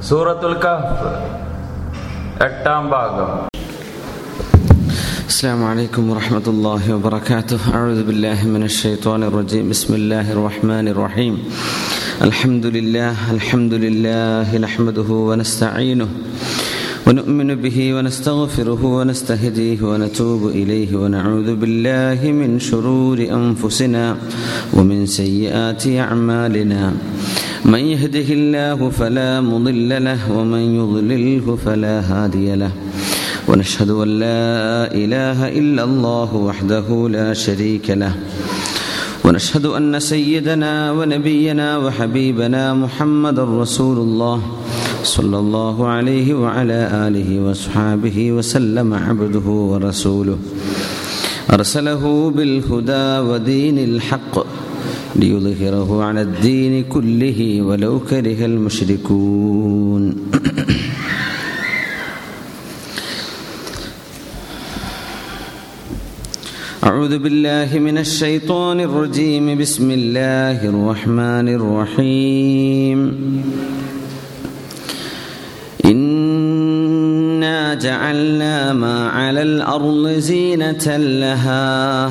سورة الكهف التام باغم السلام عليكم ورحمة الله وبركاته أعوذ بالله من الشيطان الرجيم بسم الله الرحمن الرحيم الحمد لله الحمد لله نحمده ونستعينه ونؤمن به ونستغفره ونستهديه ونتوب إليه ونعوذ بالله من شرور أنفسنا ومن سيئات أعمالنا من يهده الله فلا مضل له ومن يضلله فلا هادي له. ونشهد أن لا إله إلا الله وحده لا شريك له. ونشهد أن سيدنا ونبينا وحبيبنا محمد رسول الله صلى الله عليه وعلى آله وصحابه وسلم عبده ورسوله. أرسله بالهدى ودين الحق. ليظهره على الدين كله ولو كره المشركون. أعوذ بالله من الشيطان الرجيم. بسم الله الرحمن الرحيم. إنا جعلنا ما على الأرض زينة لها.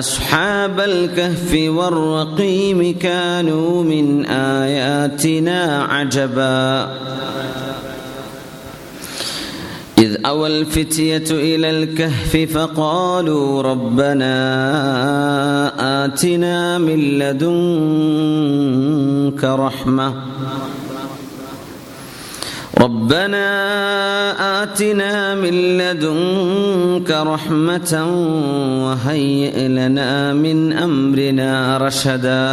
أصحاب الكهف والرقيم كانوا من آياتنا عجبا. إذ أوى الفتية إلى الكهف فقالوا ربنا آتنا من لدنك رحمة. ربنا آتنا من لدنك رحمة وهيئ لنا من أمرنا رشدا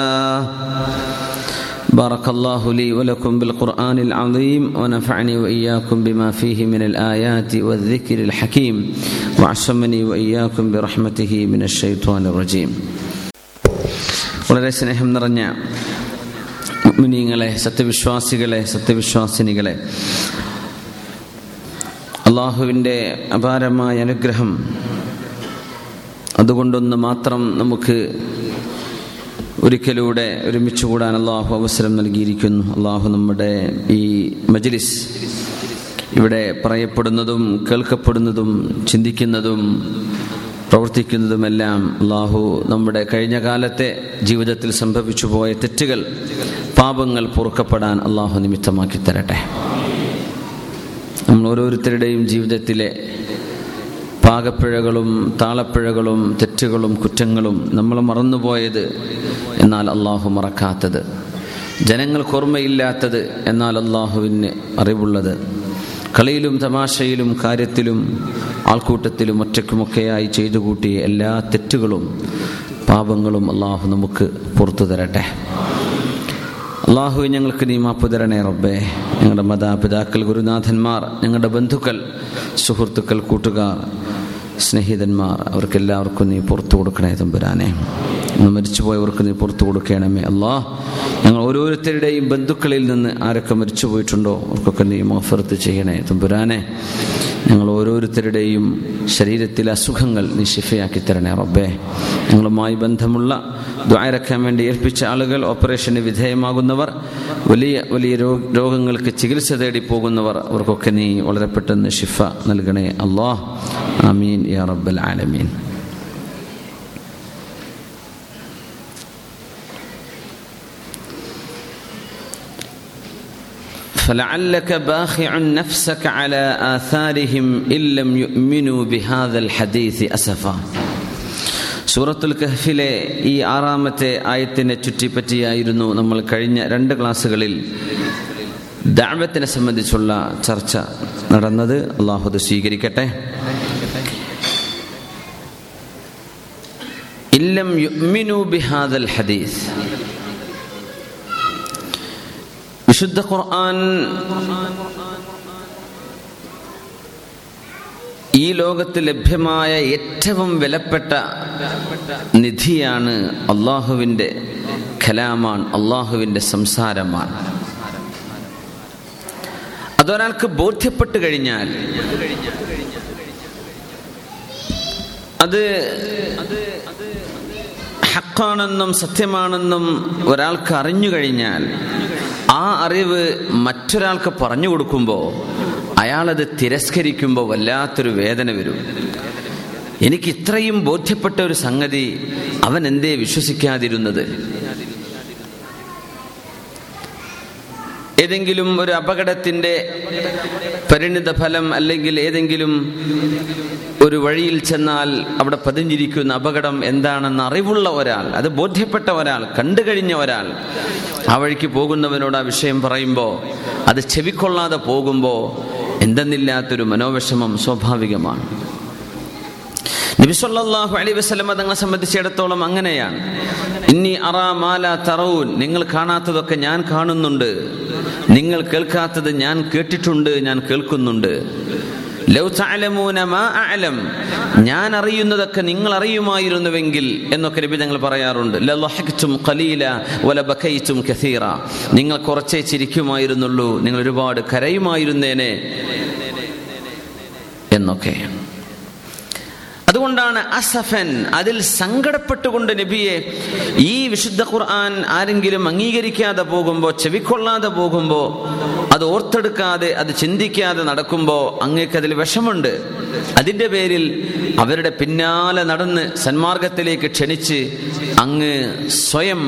بارك الله لي ولكم بالقرآن العظيم ونفعني وإياكم بما فيه من الآيات والذكر الحكيم وعصمني وإياكم برحمته من الشيطان الرجيم വളരെ സ്നേഹം നിറഞ്ഞ മിനിങ്ങളെ സത്യവിശ്വാസികളെ സത്യവിശ്വാസിനികളെ. അള്ളാഹുവിന്റെ അപാരമായ അനുഗ്രഹം. അതുകൊണ്ടൊന്ന് മാത്രം നമുക്ക് ഒരിക്കലൂടെ ഒരുമിച്ച് കൂടാൻ അള്ളാഹു അവസരം നൽകിയിരിക്കുന്നു. അള്ളാഹു നമ്മുടെ ഈ മജ്ലിസ് ഇവിടെ പറയപ്പെടുന്നതും കേൾക്കപ്പെടുന്നതും ചിന്തിക്കുന്നതും പ്രവർത്തിക്കുന്നതുമെല്ലാം അള്ളാഹു നമ്മുടെ കഴിഞ്ഞ കാലത്തെ ജീവിതത്തിൽ സംഭവിച്ചു പോയ തെറ്റുകൾ പാപങ്ങൾ പൊറുക്കപ്പെടാൻ അള്ളാഹു നിമിത്തമാക്കി തരട്ടെ. നമ്മൾ ഓരോരുത്തരുടെയും ജീവിതത്തിലെ പാകപ്പിഴകളും താളപ്പിഴകളും തെറ്റുകളും കുറ്റങ്ങളും നമ്മൾ മറന്നുപോയത് എന്നാൽ അള്ളാഹു മറക്കാത്തത്. ജനങ്ങൾക്ക് ഓർമ്മയില്ലാത്തത് എന്നാൽ അള്ളാഹുവിന് അറിവുള്ളത്. കളിയിലും തമാശയിലും കാര്യത്തിലും ആൾക്കൂട്ടത്തിലും ഒറ്റയ്ക്കുമൊക്കെയായി ചെയ്തു കൂട്ടിയ എല്ലാ തെറ്റുകളും പാപങ്ങളും അള്ളാഹു നമുക്ക് പുറത്തു തരട്ടെ. അള്ളാഹു ഞങ്ങൾക്ക് നീ തരണേ റബ്ബേ. ഞങ്ങളുടെ മാതാപിതാക്കൾ ഗുരുനാഥന്മാർ ഞങ്ങളുടെ ബന്ധുക്കൾ സുഹൃത്തുക്കൾ കൂട്ടുകാർ സ്നേഹിതന്മാർ അവർക്കെല്ലാവർക്കും നീ പുറത്തു കൊടുക്കണേ തമ്പുരാനെ. മരിച്ചുപോയവർക്ക് നീ പുറത്തു കൊടുക്കണമേ അല്ലാ. ഞങ്ങൾ ഓരോരുത്തരുടെയും ബന്ധുക്കളിൽ നിന്ന് ആരൊക്കെ മരിച്ചു പോയിട്ടുണ്ടോ അവർക്കൊക്കെ നീ മോഫർത്ത് ചെയ്യണേ തമ്പുരാനെ. ഞങ്ങൾ ഓരോരുത്തരുടെയും ശരീരത്തിലെ അസുഖങ്ങൾ നീ ഷിഫയാക്കി തരണേ റബ്ബേ. ഞങ്ങളുമായി ബന്ധമുള്ള ദ്വാരക്കാൻ വേണ്ടി ഏൽപ്പിച്ച ആളുകൾ ഓപ്പറേഷന് വിധേയമാകുന്നവർ വലിയ വലിയ രോഗങ്ങൾക്ക് ചികിത്സ തേടി പോകുന്നവർ അവർക്കൊക്കെ നീ വളരെ പെട്ടെന്ന് ഷിഫ നൽകണേ അള്ളാഹ് അമീൻ യാ റബ്ബൽ ആലമീൻ. فلعلك باخع نفسك على آثارهم إن لم يؤمنوا بهذا الحديث أسفا സൂറത്തുൽ കഹ്ഫിലെ ഈ ആറാമത്തെ ആയത്തിനെ ചുറ്റിപ്പറ്റിയായിരുന്നു നമ്മൾ കഴിഞ്ഞ രണ്ട് ക്ലാസ്സുകളിൽ ദാവത്തിനെ സംബന്ധിച്ചുള്ള ചർച്ച നടന്നത് അള്ളാഹുദ് സ്വീകരിക്കട്ടെ ഇല്ലം യുഅ്മിനു ബിഹാദൽ ഹദീസ് വിശുദ്ധ ഖുർആൻ. ഈ ലോകത്ത് ലഭ്യമായ ഏറ്റവും വിലപ്പെട്ട നിധിയാണ് അള്ളാഹുവിന്റെ കലാമാണ് അള്ളാഹുവിന്റെ സംസാരമാണ്. അതൊരാൾക്ക് ബോധ്യപ്പെട്ട് കഴിഞ്ഞാൽ അത് ഹക്കാണെന്നും സത്യമാണെന്നും ഒരാൾക്ക് അറിഞ്ഞു കഴിഞ്ഞാൽ ആ അറിവ് മറ്റൊരാൾക്ക് പറഞ്ഞു കൊടുക്കുമ്പോൾ അയാളത് തിരസ്കരിക്കുമ്പോൾ വല്ലാത്തൊരു വേദന വരും. എനിക്ക് ഇത്രയും ബോധ്യപ്പെട്ട ഒരു സംഗതി അവൻ എന്തേ വിശ്വസിക്കാതിരുന്നത്? ഏതെങ്കിലും ഒരു അപകടത്തിന്റെ പരിണിത ഫലം അല്ലെങ്കിൽ ഏതെങ്കിലും ഒരു വഴിയിൽ ചെന്നാൽ അവിടെ പതിഞ്ഞിരിക്കുന്ന അപകടം എന്താണെന്ന് അറിവുള്ള ഒരാൾ അത് ബോധ്യപ്പെട്ട ഒരാൾ കണ്ടു കഴിഞ്ഞ ഒരാൾ ആ വഴിക്ക് പോകുന്നവനോട് ആ വിഷയം പറയുമ്പോൾ അത് ചെവിക്കൊള്ളാതെ പോകുമ്പോൾ എന്തെന്നില്ലാത്തൊരു മനോവിഷമം സ്വാഭാവികമാണ്. നബിസ്വല്ലാഹു അലി വസ്ലമ തങ്ങളെ സംബന്ധിച്ചിടത്തോളം അങ്ങനെയാണ്. ഇന്നി അറാ മാല തറവൂൻ നിങ്ങൾ കാണാത്തതൊക്കെ ഞാൻ കാണുന്നുണ്ട്. നിങ്ങൾ കേൾക്കാത്തത് ഞാൻ കേട്ടിട്ടുണ്ട് ഞാൻ കേൾക്കുന്നുണ്ട്. ഞാൻ അറിയുന്നതൊക്കെ നിങ്ങൾ അറിയുമായിരുന്നുവെങ്കിൽ എന്നൊക്കെ നബി ഞങ്ങൾ പറയാറുണ്ട്. നിങ്ങൾ കുറച്ചേ ചിരിക്കുമായിരുന്നുള്ളൂ. നിങ്ങൾ ഒരുപാട് കരയുമായിരുന്നേനെ. എന്നൊക്കെ. അതുകൊണ്ടാണ് അസഫൻ അതിൽ സങ്കടപ്പെട്ടുകൊണ്ട് നബിയെ ഈ വിശുദ്ധ ഖുർആൻ ആരെങ്കിലും അംഗീകരിക്കാതെ പോകുമ്പോൾ ചെവിക്കൊള്ളാതെ പോകുമ്പോൾ അത് ഓർത്തെടുക്കാതെ അത് ചിന്തിക്കാതെ നടക്കുമ്പോൾ അങ്ങേക്ക് അതിൽ വിഷമുണ്ട് അതിന്റെ പേരിൽ അവരുടെ പിന്നാലെ നടന്ന് സന്മാർഗത്തിലേക്ക് ക്ഷണിച്ച് അങ്ങ് സ്വയം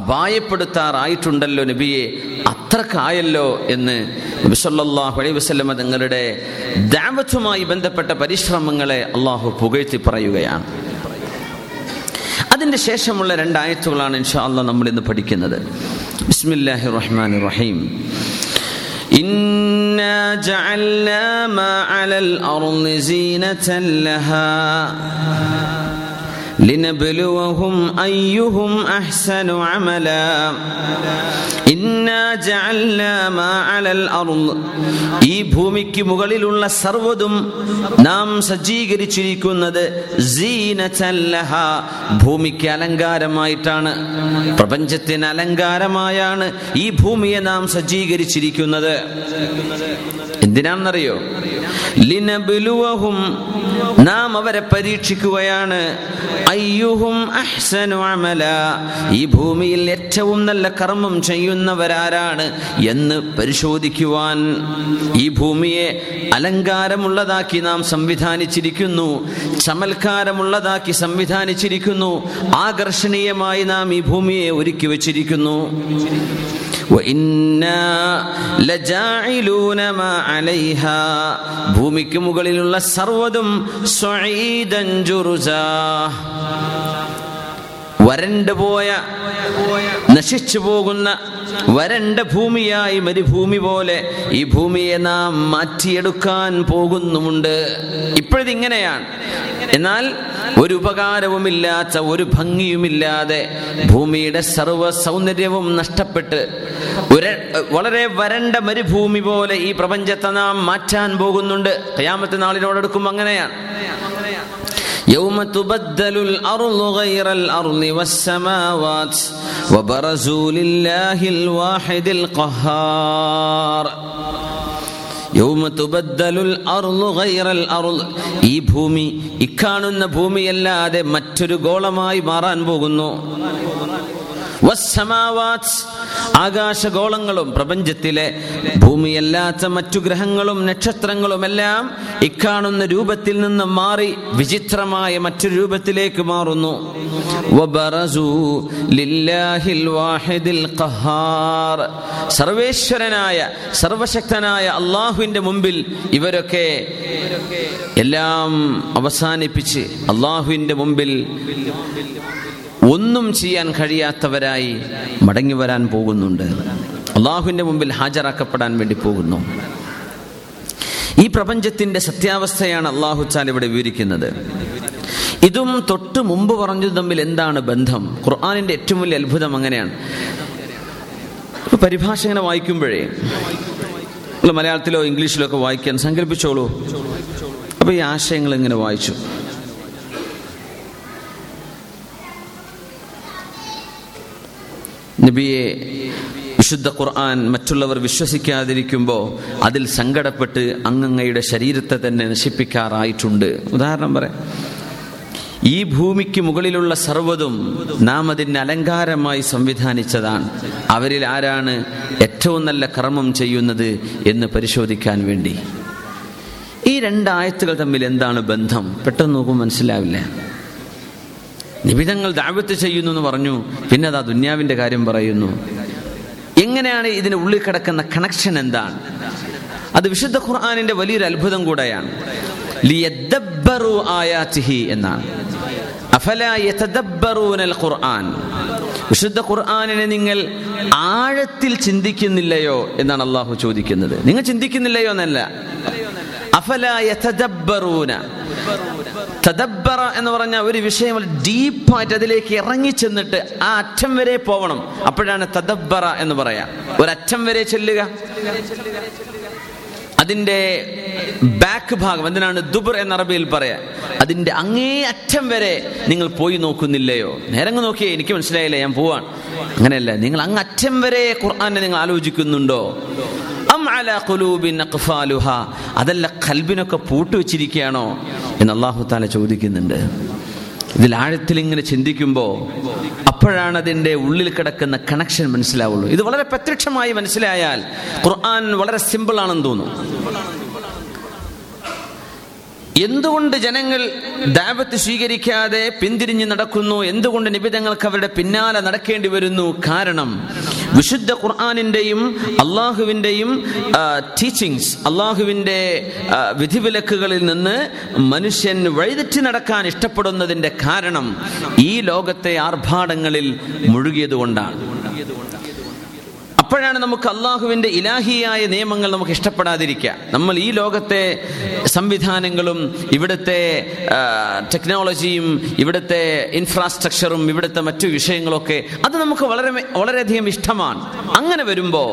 അപായപ്പെടുത്താറായിട്ടുണ്ടല്ലോ നബിയെ. അത്രക്കായല്ലോ എന്ന് നബിസല്ലാഹു അലൈഹി വസ്ലമ തങ്ങളുടെ ദാവത്തുമായി ബന്ധപ്പെട്ട പരിശ്രമങ്ങളെ അള്ളാഹു പുകഴ്ത്തി പറയുകയാണ് അതിന്റെ ശേഷമുള്ള രണ്ടായത്തുകളാണ് ഇൻഷാ അള്ളാഹ് നമ്മൾ ഇന്ന് പഠിക്കുന്നത് ബിസ്മില്ലാഹി റഹ്മാൻ റഹീം إنا جعلنا ما على الأرض زينة لها لنبلوهم أيهم أحسن عملا إنا جعلنا ما على الأرض ഈ ഭൂമിക്ക് മുകളിലുള്ള സർവ്വതും നാം സജ്ജീകരിച്ചിരിക്കുന്നത് സീനതല്ലഹ ഭൂമിക്ക് അലങ്കാരമായിട്ടാണ് പ്രപഞ്ചത്തിന് അലങ്കാരമായാണ് ഈ ഭൂമിയെ നാം സജ്ജീകരിച്ചിരിക്കുന്നത് എന്തിനാണെന്നറിയോ ലിനബിലുവഹും നാം അവരെ പരീക്ഷിക്കുകയാണ് അയ്യുഹും അഹ്സനു അമല. ഈ ഭൂമിയിൽ ഏറ്റവും നല്ല കർമ്മം ചെയ്യുന്നവരാരാണ് എന്ന് പരിശോധിക്കുവാൻ ഈ ഭൂമിയെ അലങ്കാരമുള്ളതാക്കി നാം സംവിധാനിച്ചിരിക്കുന്നു ചമൽക്കാരമുള്ളതാക്കി സംവിധാനിച്ചിരിക്കുന്നു ആകർഷണീയമായി നാം ഈ ഭൂമിയെ ഒരുക്കി വച്ചിരിക്കുന്നു. ഭൂമിക്ക് മുകളിലുള്ള സർവതും വരണ്ടു പോയ നശിച്ചു പോകുന്ന വരണ്ട ഭൂമിയായി മരുഭൂമി പോലെ ഈ ഭൂമിയെ നാം മാറ്റിയെടുക്കാൻ പോകുന്നുമുണ്ട്. ഇപ്പോഴിതിങ്ങനെയാണ്. എന്നാൽ ഒരു ഉപകാരവുമില്ലാത്ത ഒരു ഭംഗിയുമില്ലാതെ ഭൂമിയുടെ സർവ സൗന്ദര്യവും നഷ്ടപ്പെട്ട് ഒരു വളരെ വരണ്ട മരുഭൂമി പോലെ ഈ പ്രപഞ്ചത്തെ നാം മാറ്റാൻ പോകുന്നുണ്ട്. കയാമത്തെ നാളിനോടടുക്കും അങ്ങനെയാണ്. يوم تبدل الأرض غير الأرض والسماوات وبرزوا لله الواحد القهار യൗമ തുബദ്ദലുൽ അർളു ഗൈറൽ അർള് ഈ ഭൂമി ഇക്കാണുന്ന ഭൂമിയല്ലാതെ മറ്റൊരു ഗോളമായി മാറാൻ പോകുന്നു ആകാശഗോളങ്ങളും പ്രപഞ്ചത്തിലെ ഭൂമിയല്ലാത്ത മറ്റു ഗ്രഹങ്ങളും നക്ഷത്രങ്ങളുമെല്ലാം ഇക്കാണുന്ന രൂപത്തിൽ നിന്ന് മാറി വിചിത്രമായ മറ്റൊരു രൂപത്തിലേക്ക് മാറുന്നു. സർവേശ്വരനായ സർവശക്തനായ അള്ളാഹുവിന്റെ മുമ്പിൽ ഇവരൊക്കെ എല്ലാം അവസാനിപ്പിച്ച് അള്ളാഹുവിന്റെ മുമ്പിൽ ഒന്നും ചെയ്യാൻ കഴിയാത്തവരായി മടങ്ങി വരാൻ പോകുന്നുണ്ട്. അള്ളാഹുവിന്റെ മുമ്പിൽ ഹാജരാക്കപ്പെടാൻ വേണ്ടി പോകുന്നു. ഈ പ്രപഞ്ചത്തിന്റെ സത്യാവസ്ഥയാണ് അള്ളാഹുച്ചാൽ ഇവിടെ വിവരിക്കുന്നത്. ഇതും തൊട്ട് മുമ്പ് പറഞ്ഞത് തമ്മിൽ എന്താണ് ബന്ധം? ഖുർആാനിന്റെ ഏറ്റവും വലിയ അത്ഭുതം അങ്ങനെയാണ്. പരിഭാഷ ഇങ്ങനെ വായിക്കുമ്പോഴേ മലയാളത്തിലോ ഇംഗ്ലീഷിലോ ഒക്കെ വായിക്കാൻ സങ്കല്പിച്ചോളൂ. അപ്പൊ ഈ ആശയങ്ങൾ ഇങ്ങനെ വായിച്ചു. നബിയെ വിശുദ്ധ ഖുർആൻ മറ്റുള്ളവർ വിശ്വസിക്കാതിരിക്കുമ്പോൾ അതിൽ സങ്കടപ്പെട്ട് അങ്ങങ്ങയുടെ ശരീരത്തെ തന്നെ നശിപ്പിക്കാറായിട്ടുണ്ട്. ഉദാഹരണം പറയാം. ഈ ഭൂമിക്ക് മുകളിലുള്ള സർവതും നാം അതിന് അലങ്കാരമായി സംവിധാനിച്ചതാണ്. അവരിൽ ആരാണ് ഏറ്റവും നല്ല കർമ്മം ചെയ്യുന്നത് എന്ന് പരിശോധിക്കാൻ വേണ്ടി. ഈ രണ്ടായത്തുകൾ തമ്മിൽ എന്താണ് ബന്ധം? പെട്ടെന്ന് നോക്കുമ്പോൾ മനസ്സിലാവില്ല. നിബിധങ്ങൾ ദാവത്ത് ചെയ്യുന്നു എന്ന് പറഞ്ഞു. പിന്നെ അത് ആ ദുന്യാവിന്റെ കാര്യം പറയുന്നു. എങ്ങനെയാണ് ഇതിന് ഉള്ളിൽ കിടക്കുന്ന കണക്ഷൻ എന്താണ്? അത് വിശുദ്ധ ഖുർആാനിന്റെ വലിയൊരു അത്ഭുതം കൂടെയാണ്. എന്നാണ്. ഖുർആൻ. വിശുദ്ധ ഖുർആാനിനെ നിങ്ങൾ ആഴത്തിൽ ചിന്തിക്കുന്നില്ലയോ എന്നാണ് അള്ളാഹു ചോദിക്കുന്നത്. നിങ്ങൾ ചിന്തിക്കുന്നില്ലയോ എന്നല്ല. തദബ്ബറ എന്ന് പറഞ്ഞ ഒരു വിഷയം ഡീപ്പായിട്ട് അതിലേക്ക് ഇറങ്ങി ചെന്നിട്ട് ആ അറ്റം വരെ പോകണം അപ്പോഴാണ് തദബ്ബറ എന്ന് പറയാ. ഒരറ്റം വരെ ചെല്ലുക. അതിന്റെ ബാക്ക് ഭാഗം എന്തിനാണ് ദുബർ എന്ന അറബിയിൽ പറയാ. അതിന്റെ അങ്ങേ അറ്റം വരെ നിങ്ങൾ പോയി നോക്കുന്നില്ലയോ? നേരങ്ങ് നോക്കിയേ എനിക്ക് മനസ്സിലായില്ല ഞാൻ പോവാൻ അങ്ങനെയല്ല നിങ്ങൾ അങ്ങ് അറ്റം വരെ ഖുർആാനെ നിങ്ങൾ ആലോചിക്കുന്നുണ്ടോ? അതല്ല കൽബിനൊക്കെ പൂട്ടുവെച്ചിരിക്കുകയാണോ എന്ന് അള്ളാഹു താല ചോദിക്കുന്നുണ്ട്. ഇതിൽ ആഴത്തിൽ ഇങ്ങനെ ചിന്തിക്കുമ്പോൾ അപ്പോഴാണ് അതിന്റെ ഉള്ളിൽ കിടക്കുന്ന കണക്ഷൻ മനസ്സിലാവുള്ളൂ. ഇത് വളരെ പ്രത്യക്ഷമായി മനസ്സിലായാൽ ഖുർആൻ വളരെ സിമ്പിൾ ആണെന്ന് തോന്നും. എന്തുകൊണ്ട് ജനങ്ങൾ ദാപത്ത് സ്വീകരിക്കാതെ പിന്തിരിഞ്ഞ് നടക്കുന്നു? എന്തുകൊണ്ട് നിബിധങ്ങൾക്ക് അവരുടെ പിന്നാലെ നടക്കേണ്ടി വരുന്നു? കാരണം വിശുദ്ധ ഖുർആാനിന്റെയും അള്ളാഹുവിന്റെയും ടീച്ചിങ്സ് അള്ളാഹുവിന്റെ വിധിവിലക്കുകളിൽ നിന്ന് മനുഷ്യൻ വഴിതെറ്റി നടക്കാൻ ഇഷ്ടപ്പെടുന്നതിന്റെ കാരണം ഈ ലോകത്തെ ആർഭാടങ്ങളിൽ മുഴുകിയതുകൊണ്ടാണ്. അപ്പോഴാണ് നമുക്ക് അള്ളാഹുവിന്റെ ഇലാഹിയായ നിയമങ്ങൾ നമുക്ക് ഇഷ്ടപ്പെടാതിരിക്കുക. നമ്മൾ ഈ ലോകത്തെ സംവിധാനങ്ങളും ഇവിടുത്തെ ടെക്നോളജിയും ഇവിടുത്തെ ഇൻഫ്രാസ്ട്രക്ചറും ഇവിടുത്തെ മറ്റു വിഷയങ്ങളൊക്കെ അത് നമുക്ക് വളരെ വളരെയധികം ഇഷ്ടമാണ്. അങ്ങനെ വരുമ്പോൾ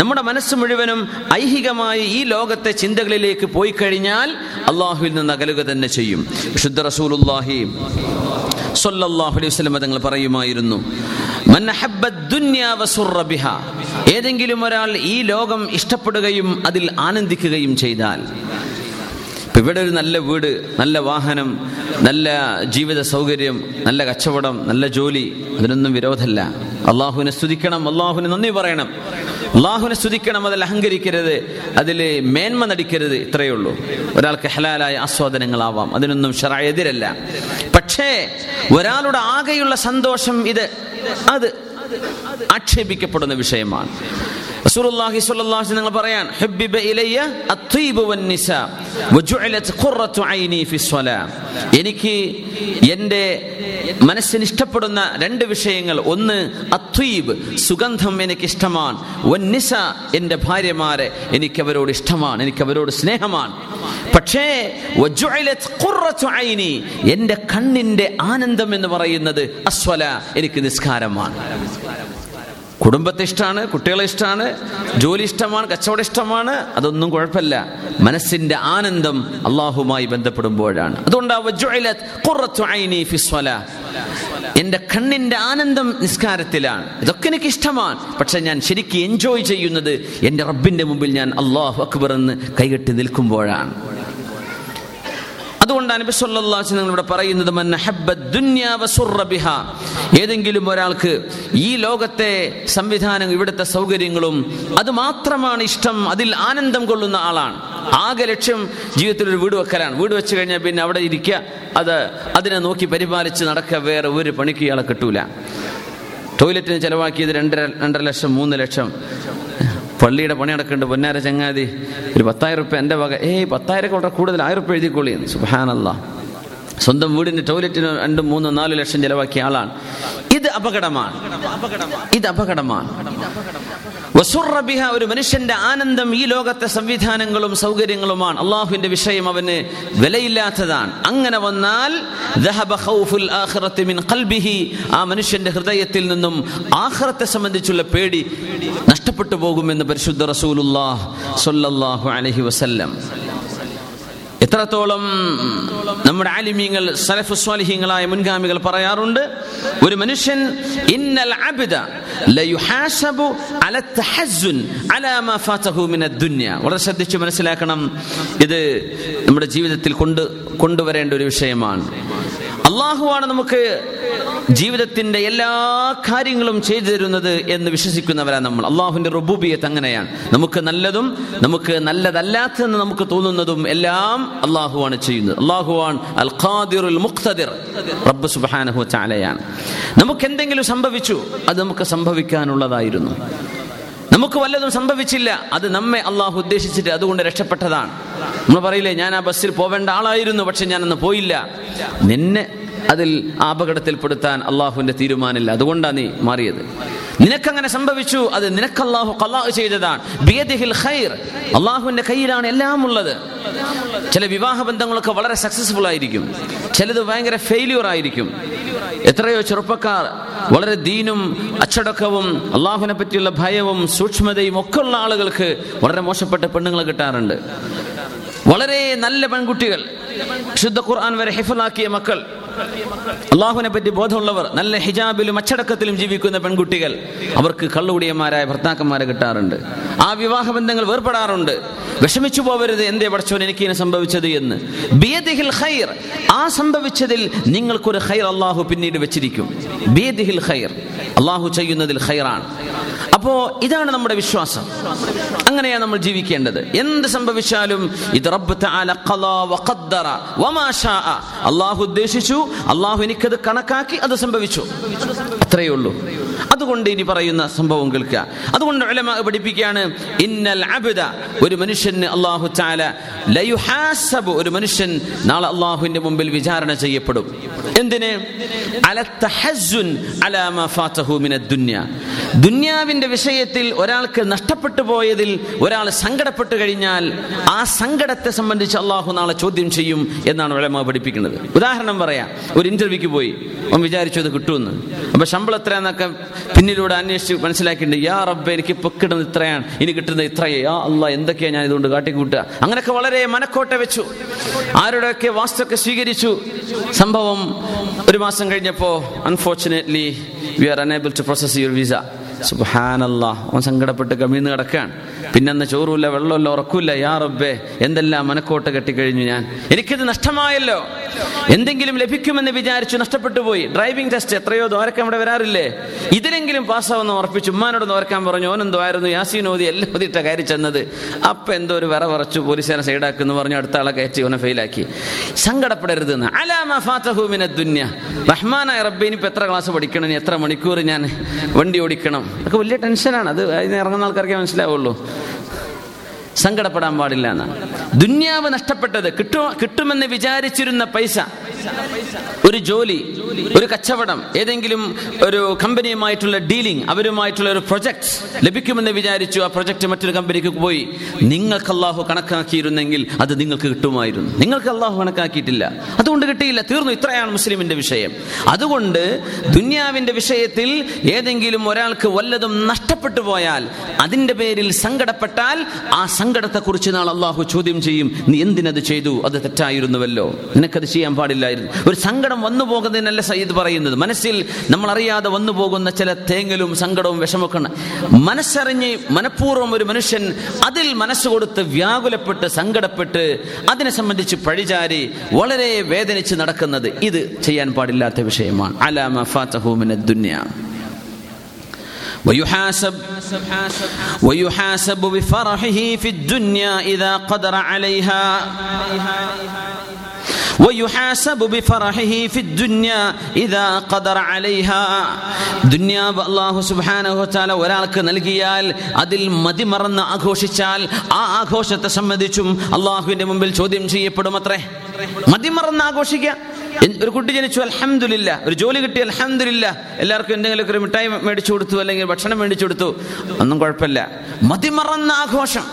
നമ്മുടെ മനസ്സ് മുഴുവനും ഐഹികമായി ഈ ലോകത്തെ ചിന്തകളിലേക്ക് പോയി കഴിഞ്ഞാൽ അള്ളാഹുവിൽ നിന്ന് അകലുക തന്നെ ചെയ്യും. വിശുദ്ധ റസൂലുല്ലാഹി സല്ലല്ലാഹു അലൈഹി വസല്ലം തങ്ങൾ പറയുമായിരുന്നു ഏതെങ്കിലും ഒരാൾ ഈ ലോകം ഇഷ്ടപ്പെടുകയും അതിൽ ആനന്ദിക്കുകയും ചെയ്താൽ ഇവിടെ ഒരു നല്ല വീട് നല്ല വാഹനം നല്ല ജീവിത സൗകര്യം നല്ല കച്ചവടം നല്ല ജോലി അതിനൊന്നും വിരോധമല്ല. അള്ളാഹുവിനെ സ്തുതിക്കണം അള്ളാഹുവിനെ നന്ദി പറയണം. അള്ളാഹുവിനെ സ്തുതിക്കണം അതിൽ അഹങ്കരിക്കരുത് അതിൽ മേന്മ നടിക്കരുത് ഇത്രയേ ഉള്ളൂ. ഒരാൾക്ക് ഹലാലായ ആസ്വാദനങ്ങളാവാം അതിനൊന്നും ഷറായ എതിരല്ല. പക്ഷേ ഒരാളുടെ ആകെയുള്ള സന്തോഷം ഇത് അത് ആക്ഷേപിക്കപ്പെടുന്ന വിഷയമാണ്. റസൂലുള്ളാഹി സ്വല്ലല്ലാഹു അലൈഹി വസല്ലം പറയാൻ ഹബ്ബിബ ഇലയ്യ അത്വീബു വന്നിസാ വജുഇലത് ഖുറത്തു ഐനി ഫി എനിക്ക് എന്റെ മനസ്സിന് ഇഷ്ടപ്പെടുന്ന രണ്ട് വിഷയങ്ങൾ. ഒന്ന് അത്വീബ് സുഗന്ധം എനിക്ക് ഇഷ്ടമാണ് വന്നിസ എന്റെ ഭാര്യമാരെ എനിക്ക് അവരോട് ഇഷ്ടമാണ് എനിക്ക് അവരോട് സ്നേഹമാണ്. പക്ഷേ കണ്ണിന്റെ എന്റെ കണ്ണിന്റെ ആനന്ദം എന്ന് പറയുന്നത് അസ്വല എനിക്ക് നിസ്കാരമാണ്. കുടുംബത്തെ ഇഷ്ടമാണ് കുട്ടികളെ ഇഷ്ടമാണ് ജോലി ഇഷ്ടമാണ് കച്ചവടം ഇഷ്ടമാണ് അതൊന്നും കുഴപ്പമില്ല. മനസ്സിന്റെ ആനന്ദം അള്ളാഹുമായി ബന്ധപ്പെടുമ്പോഴാണ്. അതുകൊണ്ട്. എന്റെ കണ്ണിന്റെ ആനന്ദം നിസ്കാരത്തിലാണ്. ഇതൊക്കെ എനിക്ക് ഇഷ്ടമാണ്. പക്ഷെ ഞാൻ ശരിക്കും എൻജോയ് ചെയ്യുന്നത് എന്റെ റബ്ബിന്റെ മുമ്പിൽ ഞാൻ അള്ളാഹു അക്ബർ എന്ന് കൈകെട്ടി നിൽക്കുമ്പോഴാണ്. നബി സല്ലല്ലാഹു അലൈഹി ഇവിടെ പറയുന്നത് ഏതെങ്കിലും ഒരാൾക്ക് ഈ ലോകത്തെ സംവിധാനം ഇവിടുത്തെ സൗകര്യങ്ങളും അത് മാത്രമാണ് ഇഷ്ടം അതിൽ ആനന്ദം കൊള്ളുന്ന ആളാണ്. ആകെ ലക്ഷ്യം ജീവിതത്തിൽ ഒരു വീട് വെക്കലാണ്. വീട് വെച്ച് കഴിഞ്ഞാൽ പിന്നെ അവിടെ ഇരിക്കുക അത് അതിനെ നോക്കി പരിപാലിച്ച് നടക്കുക വേറെ ഒരു പണിക്ക് ഇയാളെ കിട്ടൂല. ടോയ്ലറ്റിന് ചെലവാക്കിയത് രണ്ടര രണ്ടര ലക്ഷം മൂന്ന് ലക്ഷം. പള്ളിയുടെ പണി നടക്കുന്നുണ്ട്. പൊന്നാര ചങ്ങാതി. ഒരു പത്തായിരം റുപ്യ എന്റെ വക. ഏയ് പത്തായിരം വളരെ കൂടുതൽ. ആയിരം റുപ്യ എഴുതിക്കോളി സുഹാനല്ല സ്വന്തം വീടിന്റെ ടോയ്ലറ്റിന് രണ്ടും മൂന്നും നാലു ലക്ഷം ചെലവാക്കിയ ആളാണ്. ഇത് അപകടമാണ്. ഇത് അപകടമാണ്. വസുറബിഹ ഒരു മനുഷ്യന്റെ ആനന്ദം ഈ ലോകത്തെ സംവിധാനങ്ങളും സൗകര്യങ്ങളുമാണ്. അള്ളാഹുവിന്റെ വിഷയം അവന് വിലയില്ലാത്തതാണ്. അങ്ങനെ വന്നാൽ ആ മനുഷ്യന്റെ ഹൃദയത്തിൽ നിന്നും ആഹ്റത്തെ സംബന്ധിച്ചുള്ള പേടി നഷ്ടപ്പെട്ടു പോകുമെന്ന് പരിശുദ്ധ റസൂലുല്ലാഹ് അലഹി വസല്ലം. എത്രത്തോളം നമ്മുടെ ആലിമീങ്ങൾ സലഫ് സ്വാലിഹ്യങ്ങളായ മുൻഗാമികൾ പറയാറുണ്ട് ഒരു മനുഷ്യൻ ഇന്നൽ വളരെ ശ്രദ്ധിച്ച് മനസ്സിലാക്കണം ഇത് നമ്മുടെ ജീവിതത്തിൽ കൊണ്ട് കൊണ്ടുവരേണ്ട ഒരു വിഷയമാണ്. അള്ളാഹുവാണ് നമുക്ക് ജീവിതത്തിന്റെ എല്ലാ കാര്യങ്ങളും ചെയ്തു തരുന്നത് എന്ന് വിശ്വസിക്കുന്നവരാണ് നമ്മൾ. അള്ളാഹുവിന്റെ റുബൂബിയത്ത് അങ്ങനെയാണ്. നമുക്ക് നല്ലതും നമുക്ക് നല്ലതല്ലാത്തതെന്ന് നമുക്ക് തോന്നുന്നതും എല്ലാം അള്ളാഹുവാണ് ചെയ്യുന്നത്. അള്ളാഹുവാൻ അൽ ഖാദിറുൽ മുഖ്തദിർ. റബ്ബ് സുബ്ഹാനഹു ചാലയാണ് നമുക്ക് എന്തെങ്കിലും സംഭവിച്ചു അത് നമുക്ക് സംഭവിക്കാനുള്ളതായിരുന്നു. നമുക്ക് വല്ലതും സംഭവിച്ചില്ല അത് നമ്മെ അള്ളാഹു ഉദ്ദേശിച്ചിട്ട് അതുകൊണ്ട് രക്ഷപ്പെട്ടതാണ്. നമ്മൾ പറയില്ലേ ഞാൻ ആ ബസ്സിൽ പോവേണ്ട ആളായിരുന്നു പക്ഷെ ഞാനന്ന് പോയില്ല. നിന്നെ അതിൽ അപകടത്തിൽപ്പെടുത്താൻ അള്ളാഹുവിന്റെ തീരുമാനമില്ല. അതുകൊണ്ടാണ് നീ മാറിയത്. നിനക്കങ്ങനെ സംഭവിച്ചു അത് നിനക്ക് അള്ളാഹു കലാഹ് ചെയ്തതാണ് അള്ളാഹുവിന്റെ കയ്യിലാണ് എല്ലാം ഉള്ളത് ചില വിവാഹ ബന്ധങ്ങളൊക്കെ വളരെ സക്സസ്ഫുൾ ആയിരിക്കും. ചിലത് ഭയങ്കര ഫെയിലിയർ ആയിരിക്കും. എത്രയോ ചെറുപ്പക്കാർ വളരെ ദീനും അച്ചടക്കവും അള്ളാഹുവിനെ പറ്റിയുള്ള ഭയവും സൂക്ഷ്മതയും ഒക്കെ ഉള്ള ആളുകൾക്ക് വളരെ മോശപ്പെട്ട പെണ്ണുങ്ങൾ കിട്ടാറുണ്ട്. വളരെ നല്ല പെൺകുട്ടികൾ. ശുദ്ധ ഖുർആൻ വരെ ഹിഫലാക്കിയ മക്കൾ. അള്ളാഹുവിനെ പറ്റി ബോധമുള്ളവർ നല്ല ഹിജാബിലും അച്ചടക്കത്തിലും ജീവിക്കുന്ന പെൺകുട്ടികൾ അവർക്ക് കള്ളുകുടിയന്മാരായ ഭർത്താക്കന്മാരെ കിട്ടാറുണ്ട്. ആ വിവാഹ ബന്ധങ്ങൾ വേർപെടാറുണ്ട്. വിഷമിച്ചു പോവരുത് എന്തേ പഠിച്ചോൻ എനിക്ക് ഇങ്ങനെ സംഭവിച്ചത് എന്ന്. ബിയദിഹിൽ ഖൈർ ആ സംഭവിച്ചതിൽ നിങ്ങൾക്കൊരു ഖൈർ അള്ളാഹു പിന്നീട് വെച്ചിരിക്കും. ബിയദിഹിൽ ഖൈർ അള്ളാഹു ചെയ്യുന്നതിൽ ഖൈറാണ്. അപ്പോ ഇതാണ് നമ്മുടെ വിശ്വാസം. അങ്ങനെയാണ് നമ്മൾ ജീവിക്കേണ്ടത്. എന്ത് സംഭവിച്ചാലും ഇത് റബ്ബ് അള്ളാഹു ഉദ്ദേശിച്ചു അള്ളാഹു എനിക്കത് കണക്കാക്കി അത് സംഭവിച്ചു. അത്രയേ ഉള്ളൂ. അതുകൊണ്ട് ഇനി പറയുന്ന സംഭവം കേൾക്കുക. അതുകൊണ്ട് പഠിപ്പിക്കുകയാണ് ഇന്നൽ അബ്ദ ഒരു മനുഷ്യന് അള്ളാഹു തആല ലയുഹാസബ് ഒരു മനുഷ്യൻ നാളെ അള്ളാഹുവിന്റെ മുമ്പിൽ വിചാരണ ചെയ്യപ്പെടും. എന്തിന്? അല തഹസ്സുൻ അലാ മാ ഫാതഹു മിനദ് ദുനിയ. ദുന്യാവിന്റെ വിഷയത്തിൽ ഒരാൾക്ക് നഷ്ടപ്പെട്ടു പോയതിൽ ഒരാൾ സങ്കടപ്പെട്ടു കഴിഞ്ഞാൽ ആ സങ്കടത്തെ സംബന്ധിച്ച് അള്ളാഹു നാളെ ചോദ്യം ചെയ്യും എന്നാണ് ഉലമ പഠിപ്പിക്കുന്നത്. ഉദാഹരണം പറയാം. ഒരു ഇന്റർവ്യൂക്ക് പോയി. അവൻ വിചാരിച്ചു അത് കിട്ടുമെന്ന്. അപ്പൊ ശമ്പളം എത്രയാന്നൊക്കെ പിന്നിലൂടെ അന്വേഷിച്ച് മനസ്സിലാക്കിയിട്ടുണ്ട്. യാ റബ്ബ എനിക്ക് ഇപ്പൊ കിട്ടുന്നത് ഇത്രയാണ്. ഇനി കിട്ടുന്നത് ഇത്രയേ. യാ അല്ല എന്തൊക്കെയാ ഞാൻ ഇതുകൊണ്ട് കാട്ടിക്കൂട്ടുക? അങ്ങനെയൊക്കെ വളരെ മനക്കോട്ട വെച്ചു. ആരുടെയൊക്കെ വാസ്തുവൊക്കെ സ്വീകരിച്ചു. സംഭവം ഒരു മാസം കഴിഞ്ഞപ്പോ unfortunately we are unable to process your visa സുബാനല്ല ഓൻ സങ്കടപ്പെട്ട് കവിന്ന് കിടക്കുകയാണ് പിന്നെ അന്ന് ചോറുമില്ല വെള്ളമില്ല ഉറക്കില്ല. യാ റബ്ബേ എന്തെല്ലാം മനക്കോട്ട് കെട്ടിക്കഴിഞ്ഞു ഞാൻ. എനിക്കിത് നഷ്ടമായല്ലോ. എന്തെങ്കിലും ലഭിക്കുമെന്ന് വിചാരിച്ചു നഷ്ടപ്പെട്ടു പോയി. ഡ്രൈവിംഗ് ടെസ്റ്റ് എത്രയോ ദോരക്കം ഇവിടെ വരാറില്ലേ? ഇതിലെങ്കിലും പാസ്സാവുന്ന ഉറപ്പിച്ചു. ഉമ്മാനോട് നോർക്കാൻ പറഞ്ഞു ഓനെന്തോ ആയിരുന്നു? യാസീൻ ഓതി എല്ലാം ഓതിയിട്ട കയറി ചെന്നത്. അപ്പൊ എന്തോ ഒരു വിറ പറച്ചു പോലീസുകാരെ സൈഡാക്കുന്നു പറഞ്ഞു അടുത്ത ആളെ കയറ്റി ഓനെ ഫെയിലാക്കി. സങ്കടപ്പെടരുത് റഹ്മാനായ റബ്ബെ ഇനിയിപ്പോ എത്ര ക്ലാസ് പഠിക്കണം? എത്ര മണിക്കൂർ ഞാൻ വണ്ടി ഓടിക്കണം? അതൊക്കെ വലിയ ടെൻഷനാണ്. അത് അതിന് ഇറങ്ങുന്ന ആൾക്കാർക്കേ മനസ്സിലാവുള്ളൂ. സങ്കടപ്പെടാൻ പാടില്ല എന്നാണ്. ദുന്യാവ് നഷ്ടപ്പെട്ടത്. കിട്ടു കിട്ടുമെന്ന് വിചാരിച്ചിരുന്ന പൈസ ഒരു ജോലി ഒരു കച്ചവടം ഏതെങ്കിലും ഒരു കമ്പനിയുമായിട്ടുള്ള ഡീലിംഗ് അവരുമായിട്ടുള്ള ഒരു പ്രൊജക്ട് ലഭിക്കുമെന്ന് വിചാരിച്ചു ആ പ്രൊജക്ട് മറ്റൊരു കമ്പനിക്ക് പോയി. നിങ്ങൾക്ക് അള്ളാഹു കണക്കാക്കിയിരുന്നെങ്കിൽ അത് നിങ്ങൾക്ക് കിട്ടുമായിരുന്നു. നിങ്ങൾക്ക് അള്ളാഹു കണക്കാക്കിയിട്ടില്ല. അതുകൊണ്ട് കിട്ടിയില്ല. തീർന്നു. ഇത്രയാണ് മുസ്ലിമിന്റെ വിഷയം. അതുകൊണ്ട് ദുന്യാവിന്റെ വിഷയത്തിൽ ഏതെങ്കിലും ഒരാൾക്ക് വല്ലതും നഷ്ടപ്പെട്ടു പോയാൽ അതിന്റെ പേരിൽ സങ്കടപ്പെട്ടാൽ ആ സങ്കടത്തെക്കുറിച്ച് നാളെ അള്ളാഹു ചോദ്യം ചെയ്യും. നീ എന്തിനത് ചെയ്തു? അത് തെറ്റായിരുന്നുവല്ലോ. നിനക്കത് ചെയ്യാൻ പാടില്ലായിരുന്നു ഒരു സങ്കടം വന്നു പോകുന്നതിനല്ല സയ്യിദ് പറയുന്നത് മനസ്സിൽ നമ്മൾ അറിയാതെ വന്നു പോകുന്ന ചില തേങ്ങലും സങ്കടവും വിഷമൊക്കെ ഉണ്ട് മനസ്സറിഞ്ഞ് മനഃപൂർവ്വം ഒരു മനുഷ്യൻ അതിൽ മനസ്സ് കൊടുത്ത് വ്യാകുലപ്പെട്ട് സങ്കടപ്പെട്ട് അതിനെ സംബന്ധിച്ച് പഴിചാരി വളരെ വേദനിച്ച് നടക്കുന്നത് ഇത് ചെയ്യാൻ പാടില്ലാത്ത വിഷയമാണ് അലാമ ഫാത്തഹൂമിന ദുന്യ ويحاسب ويحاسب بفرحه في الدنيا إذا قدر عليها ദുന്യാവ് അള്ളാഹു വതആല ഒരാൾക്ക് നൽകിയാൽ അതിൽ മതിമറന്ന് ആഘോഷിച്ചാൽ ആ ആഘോഷത്തെ സംബന്ധിച്ചും അള്ളാഹുവിന്റെ മുമ്പിൽ ചോദ്യം ചെയ്യപ്പെടും അത്രേ. മതിമറന്ന് ആഘോഷിക്കുക. ഒരു കുട്ടി ജനിച്ചു അലഹമില്ല ഒരു ജോലി കിട്ടി അലഹമില്ല എല്ലാവർക്കും എന്തെങ്കിലും ഒരു മിഠായി മേടിച്ചു കൊടുത്തു അല്ലെങ്കിൽ ഭക്ഷണം മേടിച്ചു കൊടുത്തു ഒന്നും കുഴപ്പമില്ല. മതിമറന്ന ആഘോഷം.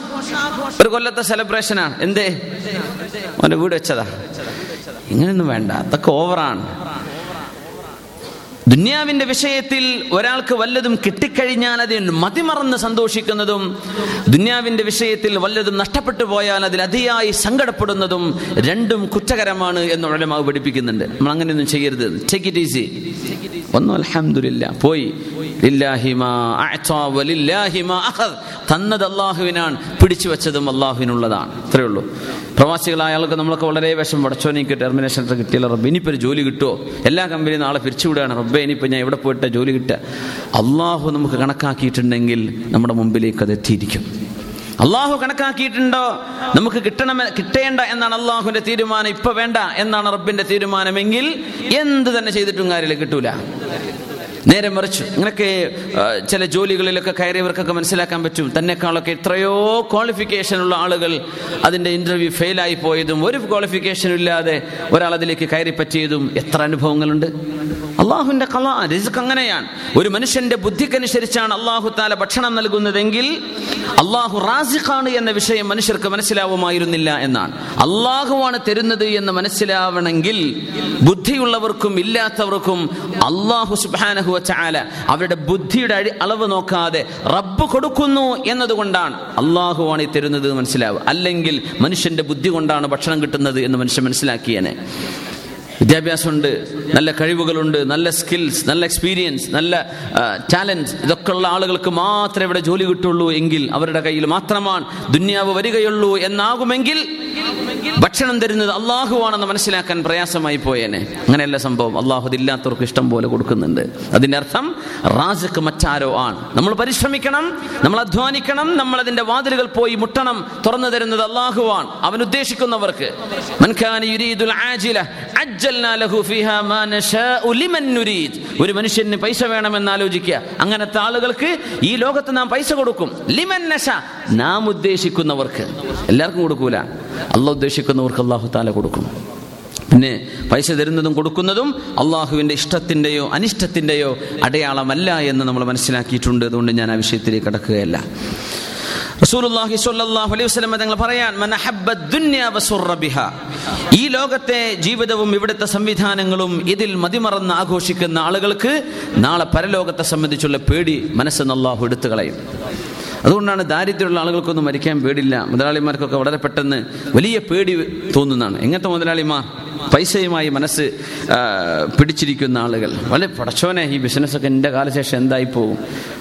ഒരു കൊല്ലത്തെ സെലിബ്രേഷനാണ് എന്തേ? അവന്റെ വീട് വെച്ചതാ. ഇങ്ങനെയൊന്നും വേണ്ട. അതൊക്കെ ഓവറാണ് ദുന്യാവിന്റെ വിഷയത്തിൽ ഒരാൾക്ക് വല്ലതും കിട്ടിക്കഴിഞ്ഞാൽ അതിൽ മതിമറന്ന് സന്തോഷിക്കുന്നതും ദുന്യാവിന്റെ വിഷയത്തിൽ വല്ലതും നഷ്ടപ്പെട്ടു പോയാൽ അതിൽ അതിയായി സങ്കടപ്പെടുന്നതും രണ്ടും കുറ്റകരമാണ് എന്ന് ഉലമാവ് പഠിപ്പിക്കുന്നുണ്ട്. നമ്മൾ അങ്ങനെയൊന്നും ചെയ്യരുത്. ടേക്ക് ഇറ്റ് ഈസി ഒന്നും അലഹമില്ല പോയി. തന്നത് അള്ളാഹുവിനാണ്. പിടിച്ചു വെച്ചതും അള്ളാഹുവിനുള്ളതാണ്. അത്രേ ഉള്ളൂ. പ്രവാസികളായ ആൾക്ക് നമ്മളൊക്കെ വളരെ വിഷം പടച്ചോ ടെർമിനേഷൻ കിട്ടിയല്ലോ റബ്ബ്. ഇനിയിപ്പോൾ ഒരു ജോലി കിട്ടുമോ എല്ലാ കമ്പനിയും നാളെ പിരിച്ചുവിടുകയാണ് റബ്ബെ. ഇനിയിപ്പോൾ ഞാൻ എവിടെ പോയിട്ട് ജോലി കിട്ടുക? അള്ളാഹു നമുക്ക് കണക്കാക്കിയിട്ടുണ്ടെങ്കിൽ നമ്മുടെ മുമ്പിലേക്ക് അത് എത്തിയിരിക്കും. അള്ളാഹു കണക്കാക്കിയിട്ടുണ്ടോ? നമുക്ക് കിട്ടണം കിട്ടേണ്ട എന്നാണ് അള്ളാഹുവിന്റെ തീരുമാനം. ഇപ്പൊ വേണ്ട എന്നാണ് റബ്ബിന്റെ തീരുമാനമെങ്കിൽ എന്ത് തന്നെ ചെയ്തിട്ടും കാര്യമില്ല കിട്ടൂല. നേരെ മറിച്ചു ഇങ്ങനൊക്കെ ചില ജോലികളിലൊക്കെ കയറിയവർക്കൊക്കെ മനസ്സിലാക്കാൻ പറ്റും. തന്നെക്കാളൊക്കെ എത്രയോ ക്വാളിഫിക്കേഷൻ ഉള്ള ആളുകൾ അതിന്റെ ഇന്റർവ്യൂ ഫെയിലായി പോയതും ഒരു ക്വാളിഫിക്കേഷനും ഇല്ലാതെ ഒരാൾ അതിലേക്ക് കയറി പറ്റിയതും എത്ര അനുഭവങ്ങളുണ്ട്. അള്ളാഹുവിന്റെ കല റിസ്ക് അങ്ങനെയാണ്. ഒരു മനുഷ്യന്റെ ബുദ്ധിക്കനുസരിച്ചാണ് അള്ളാഹു താല ഭക്ഷണം നൽകുന്നതെങ്കിൽ അള്ളാഹു റാസിഖാണ് എന്ന വിഷയം മനുഷ്യർക്ക് മനസ്സിലാവുമായിരുന്നില്ല എന്നാണ്. അള്ളാഹുവാണ് തരുന്നത് എന്ന് മനസ്സിലാവണമെങ്കിൽ ബുദ്ധിയുള്ളവർക്കും ഇല്ലാത്തവർക്കും അള്ളാഹു സുബാനഹു ചാല അവരുടെ ബുദ്ധിയുടെ അളവ് നോക്കാതെ റബ്ബ് കൊടുക്കുന്നു എന്നതുകൊണ്ടാണ് അള്ളാഹുവാണ് ഈ തരുന്നത് മനസ്സിലാവുക. അല്ലെങ്കിൽ മനുഷ്യന്റെ ബുദ്ധി കൊണ്ടാണ് ഭക്ഷണം കിട്ടുന്നത് എന്ന് മനുഷ്യൻ മനസ്സിലാക്കിയേനെ. വിദ്യാഭ്യാസമുണ്ട് നല്ല കഴിവുകളുണ്ട് നല്ല സ്കിൽസ് നല്ല എക്സ്പീരിയൻസ് നല്ല ടാലൻസ് ഇതൊക്കെ ഉള്ള ആളുകൾക്ക് മാത്രമേ ഇവിടെ ജോലി കിട്ടുള്ളൂ എങ്കിൽ അവരുടെ കയ്യിൽ മാത്രമാണ് ദുന്യാവ് വരികയുള്ളൂ എന്നാകുമെങ്കിൽ ഭക്ഷണം തരുന്നത് അള്ളാഹുവാണെന്ന് മനസ്സിലാക്കാൻ പ്രയാസമായി പോയേനെ. അങ്ങനെയല്ല സംഭവം. അള്ളാഹു ഇല്ലാത്തവർക്ക് ഇഷ്ടം പോലെ കൊടുക്കുന്നുണ്ട്. അതിന്റെ അർത്ഥം റാസക്ക് മറ്റാരോ ആണ്. നമ്മൾ പരിശ്രമിക്കണം നമ്മൾ അധ്വാനിക്കണം നമ്മൾ അതിന്റെ വാതിലുകൾ പോയി മുട്ടണം തുറന്നു തരുന്നത് അള്ളാഹുവാണ് അവൻ ഉദ്ദേശിക്കുന്നവർക്ക്. ഒരു മനുഷ്യന് പൈസ വേണമെന്ന് ആലോചിക്കുക. അങ്ങനത്തെ ആളുകൾക്ക് ഈ ലോകത്ത് നാം പൈസ കൊടുക്കും. ലിമൻ നശ നാം ഉദ്ദേശിക്കുന്നവർക്ക് എല്ലാവർക്കും കൊടുക്കൂല. അല്ല ഉദ്ദേശിക്കുന്നവർക്ക് അള്ളാഹു താല കൊടുക്കും. പിന്നെ പൈസ തരുന്നതും കൊടുക്കുന്നതും അള്ളാഹുവിന്റെ ഇഷ്ടത്തിന്റെയോ അനിഷ്ടത്തിന്റെയോ അടയാളമല്ല എന്ന് നമ്മൾ മനസ്സിലാക്കിയിട്ടുണ്ട്. അതുകൊണ്ട് ഞാൻ ആ വിഷയത്തിലേക്ക് കടക്കുകയല്ല. റസൂലുള്ളാഹി സ്വല്ലല്ലാഹു അലൈഹി വസല്ലം തങ്ങൾ പറയാൻ ഈ ലോകത്തെ ജീവിതവും ഇവിടുത്തെ സംവിധാനങ്ങളും ഇതിൽ മതിമറന്ന് ആഘോഷിക്കുന്ന ആളുകൾക്ക് നാളെ പരലോകത്തെ സംബന്ധിച്ചുള്ള പേടി മനസ്സെന്ന് അള്ളാഹു എടുത്തു കളയും. അതുകൊണ്ടാണ് ദാരിദ്ര്യമുള്ള ആളുകൾക്കൊന്നും മരിക്കാൻ പേടില്ല. മുതലാളിമാർക്കൊക്കെ വളരെ പെട്ടെന്ന് വലിയ പേടി തോന്നുന്നതാണ്. എങ്ങനത്തെ മുതലാളിമാർ? പൈസയുമായി മനസ്സ് പിടിച്ചിരിക്കുന്ന ആളുകൾ. വളരെ പടച്ചോനെ ഈ ബിസിനസ്സൊക്കെ എന്റെ കാലശേഷം എന്തായി പോകും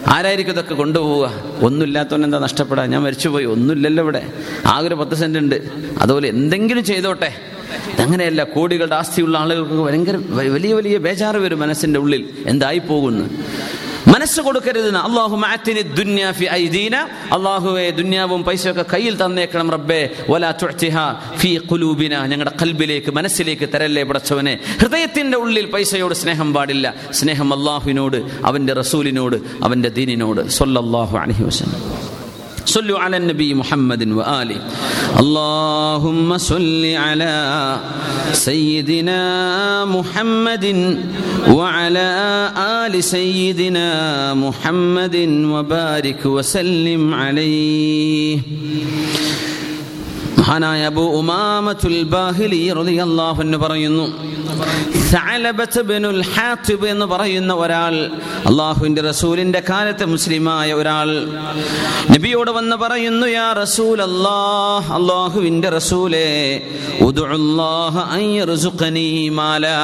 ആരായിരിക്കും ഇതൊക്കെ കൊണ്ടുപോവുക? ഒന്നുമില്ലാത്തവൻ എന്താ നഷ്ടപ്പെടാൻ ഞാൻ മരിച്ചുപോയി. ഒന്നുമില്ലല്ലോ ഇവിടെ. ആകെ ഒരു പത്ത് സെന്റ് ഉണ്ട് അതുപോലെ എന്തെങ്കിലും ചെയ്തോട്ടെ. അങ്ങനെയല്ല കോടികളുടെ ആസ്തിയുള്ള ആളുകൾക്ക് ഭയങ്കര വലിയ വലിയ ബേജാറ് വരും മനസ്സിന്റെ ഉള്ളിൽ. എന്തായി പോകുന്നു മനസ്സ് കൊടുക്കരുത് അള്ളാഹു മാറ്റിനി ദുന്യാഫി ഐദീന. അള്ളാഹുവെ ദുന്യാവും പൈസയൊക്കെ കയ്യിൽ തന്നേക്കണം റബ്ബേ. വലാ തുഅ്തിഹ ഫി കുലൂബിന ഞങ്ങളുടെ കൽബിലേക്ക് മനസ്സിലേക്ക് തരല്ലേ പടച്ചവനെ. ഹൃദയത്തിന്റെ ഉള്ളിൽ പൈസയോട് സ്നേഹം പാടില്ല. സ്നേഹം അള്ളാഹുവിനോട് അവന്റെ റസൂലിനോട് അവന്റെ ദീനിനോട്. സൊല്ലാഹു അലൈഹി വസല്ലം. صلوا على النبي محمد وآله. اللهم صل على سيدنا محمد وعلى آل سيدنا محمد وبارك وسلم عليه. മഹാനായ അബു ഉമാമത്തുൽ ബാഹിലി റളിയല്ലാഹു അൻഹു പറയുന്നു സഅലബത്ത് ബിനുൽ ഹാത്തിബ് എന്ന് പറയുന്ന ഒരാൾ അള്ളാഹുവിന്റെ റസൂലിന്റെ കാലത്തെ മുസ്ലിമായ ഒരാൾ നബിയോട് വന്ന് പറയുന്നു യാ റസൂൽ അല്ലാഹ് അള്ളാഹുവിന്റെ റസൂലേ ഉദുഅല്ലാഹ അൻ യർസുഖനി മാലാ.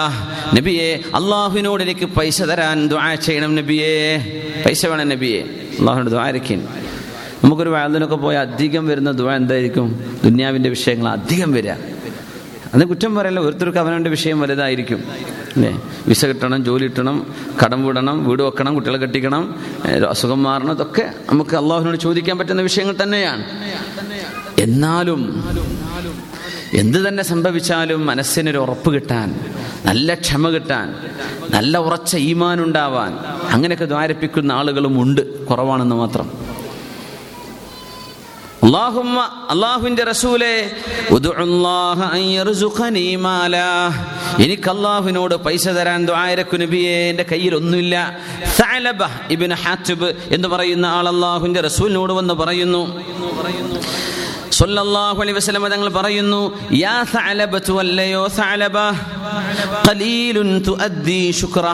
നബിയെ അള്ളാഹുവിനോട് എനിക്ക് പൈസ തരാൻ ദുആ ചെയ്യണം നബിയെ പൈസ വേണം നബിയെ അള്ളാഹുവിനോട് ദുആ ഇരിക്കും നമുക്കൊരു വാതിനൊക്കെ പോയാൽ അധികം വരുന്ന ദുവ എന്തായിരിക്കും? ദുന്യാവിന്റെ വിഷയങ്ങൾ അധികം വരിക. അത് കുറ്റം പറയല്ല ഓരോരുത്തർക്ക് അവനവന്റെ വിഷയം വലുതായിരിക്കും. അല്ലേ? വിസ കിട്ടണം ജോലി കിട്ടണം കടം വിടണം വീട് വെക്കണം കുട്ടികളെ കെട്ടിക്കണം അസുഖം മാറണം ഇതൊക്കെ നമുക്ക് അള്ളാഹുവിനോട് ചോദിക്കാൻ പറ്റുന്ന വിഷയങ്ങൾ തന്നെയാണ്. എന്നാലും എന്ത് തന്നെ സംഭവിച്ചാലും മനസ്സിനൊരു ഉറപ്പ് കിട്ടാൻ നല്ല ക്ഷമ കിട്ടാൻ നല്ല ഉറച്ച ഈമാൻ ഉണ്ടാവാൻ അങ്ങനെയൊക്കെ ദ്വാരപ്പിക്കുന്ന ആളുകളും ഉണ്ട് കുറവാണെന്ന് മാത്രം. അള്ളാഹുമ്മ അള്ളാഹുവിന്റെ റസൂലെ എനിക്ക് അള്ളാഹുവിനോട് പൈസ തരാൻ ദ്വാരക്കു നബിയെ എന്റെ കയ്യിൽ ഒന്നുമില്ല സഅലബ ഇബ്നു ഹാറ്റിബ് എന്ന് പറയുന്ന ആൾ അള്ളാഹുവിന്റെ റസൂലിനോട് വന്ന് പറയുന്നു. സല്ലല്ലാഹു അലൈഹി വസല്ലം തങ്ങൾ പറയുന്നു യാ സഅലബതു അല്ലയോ സഅലബ ഖലീലുൻ തുഅദ്ദി ശുക്ര.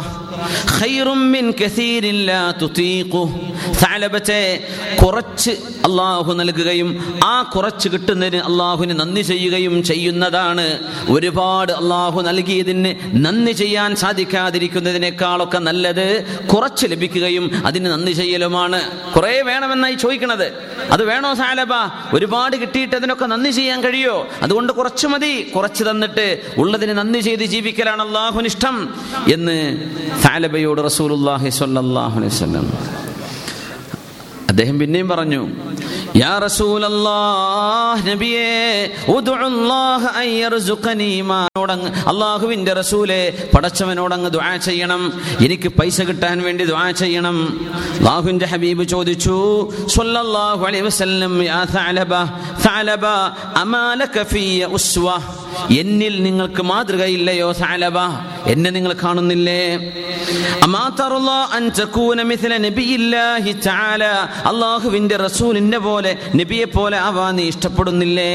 സഅലബത്തെ കുറച്ച് അള്ളാഹു നൽകുകയും ആ കുറച്ച് കിട്ടുന്നതിന് അള്ളാഹുവിന് നന്ദി ചെയ്യുകയും ചെയ്യുന്നതാണ്. ഒരുപാട് അള്ളാഹു നൽകിയതിന് നന്ദി ചെയ്യാൻ സാധിക്കാതിരിക്കുന്നതിനേക്കാളൊക്കെ നല്ലത് കുറച്ച് ലഭിക്കുകയും അതിന് നന്ദി ചെയ്യലുമാണ്. കുറേ വേണമെന്നായി ചോദിക്കണത്. അത് വേണോ സാലബ? ഒരുപാട് കിട്ടിയിട്ട് അതിനൊക്കെ നന്ദി ചെയ്യാൻ കഴിയോ? അതുകൊണ്ട് കുറച്ച് മതി. കുറച്ച് തന്നിട്ട് ഉള്ളതിന് നന്ദി ചെയ്ത് ജീവിക്കലാണ് അള്ളാഹുനിഷ്ടം എന്ന് സാലബയോട് റസൂലുല്ലാഹി സ്വല്ലല്ലാഹു അലൈഹി വസല്ലം. അദ്ദേഹം പിന്നെയും പറഞ്ഞു യാ റസൂലല്ലാഹ് നബിയേ ഉദ്ഉല്ലാഹ അൻ യർസുഖനി മാനോടങ്ങ് അല്ലാഹുവിന്റെ റസൂലേ പടച്ചവനോടങ്ങ് ദുആ ചെയ്യണം. എനിക്ക് പൈസ കിട്ടാൻ വേണ്ടി ദുആ ചെയ്യണം. അല്ലാഹുവിന്റെ ഹബീബ് ചോദിച്ചു സ്വല്ലല്ലാഹു അലൈഹി വസല്ലം യാ തഅലബ തഅലബ അമാലക ഫിയ ഉസ്വ? എന്നിൽ നിങ്ങൾക്ക് മാതൃകയില്ലയോ സാലബ? എന്നെ നിങ്ങൾ കാണുന്നില്ലേ? അല്ലാഹുവിന്റെ റസൂലിന്റെ പോലെ നബിയെ പോലെ ആവാൻ നീ ഇഷ്ടപ്പെടുന്നില്ലേ?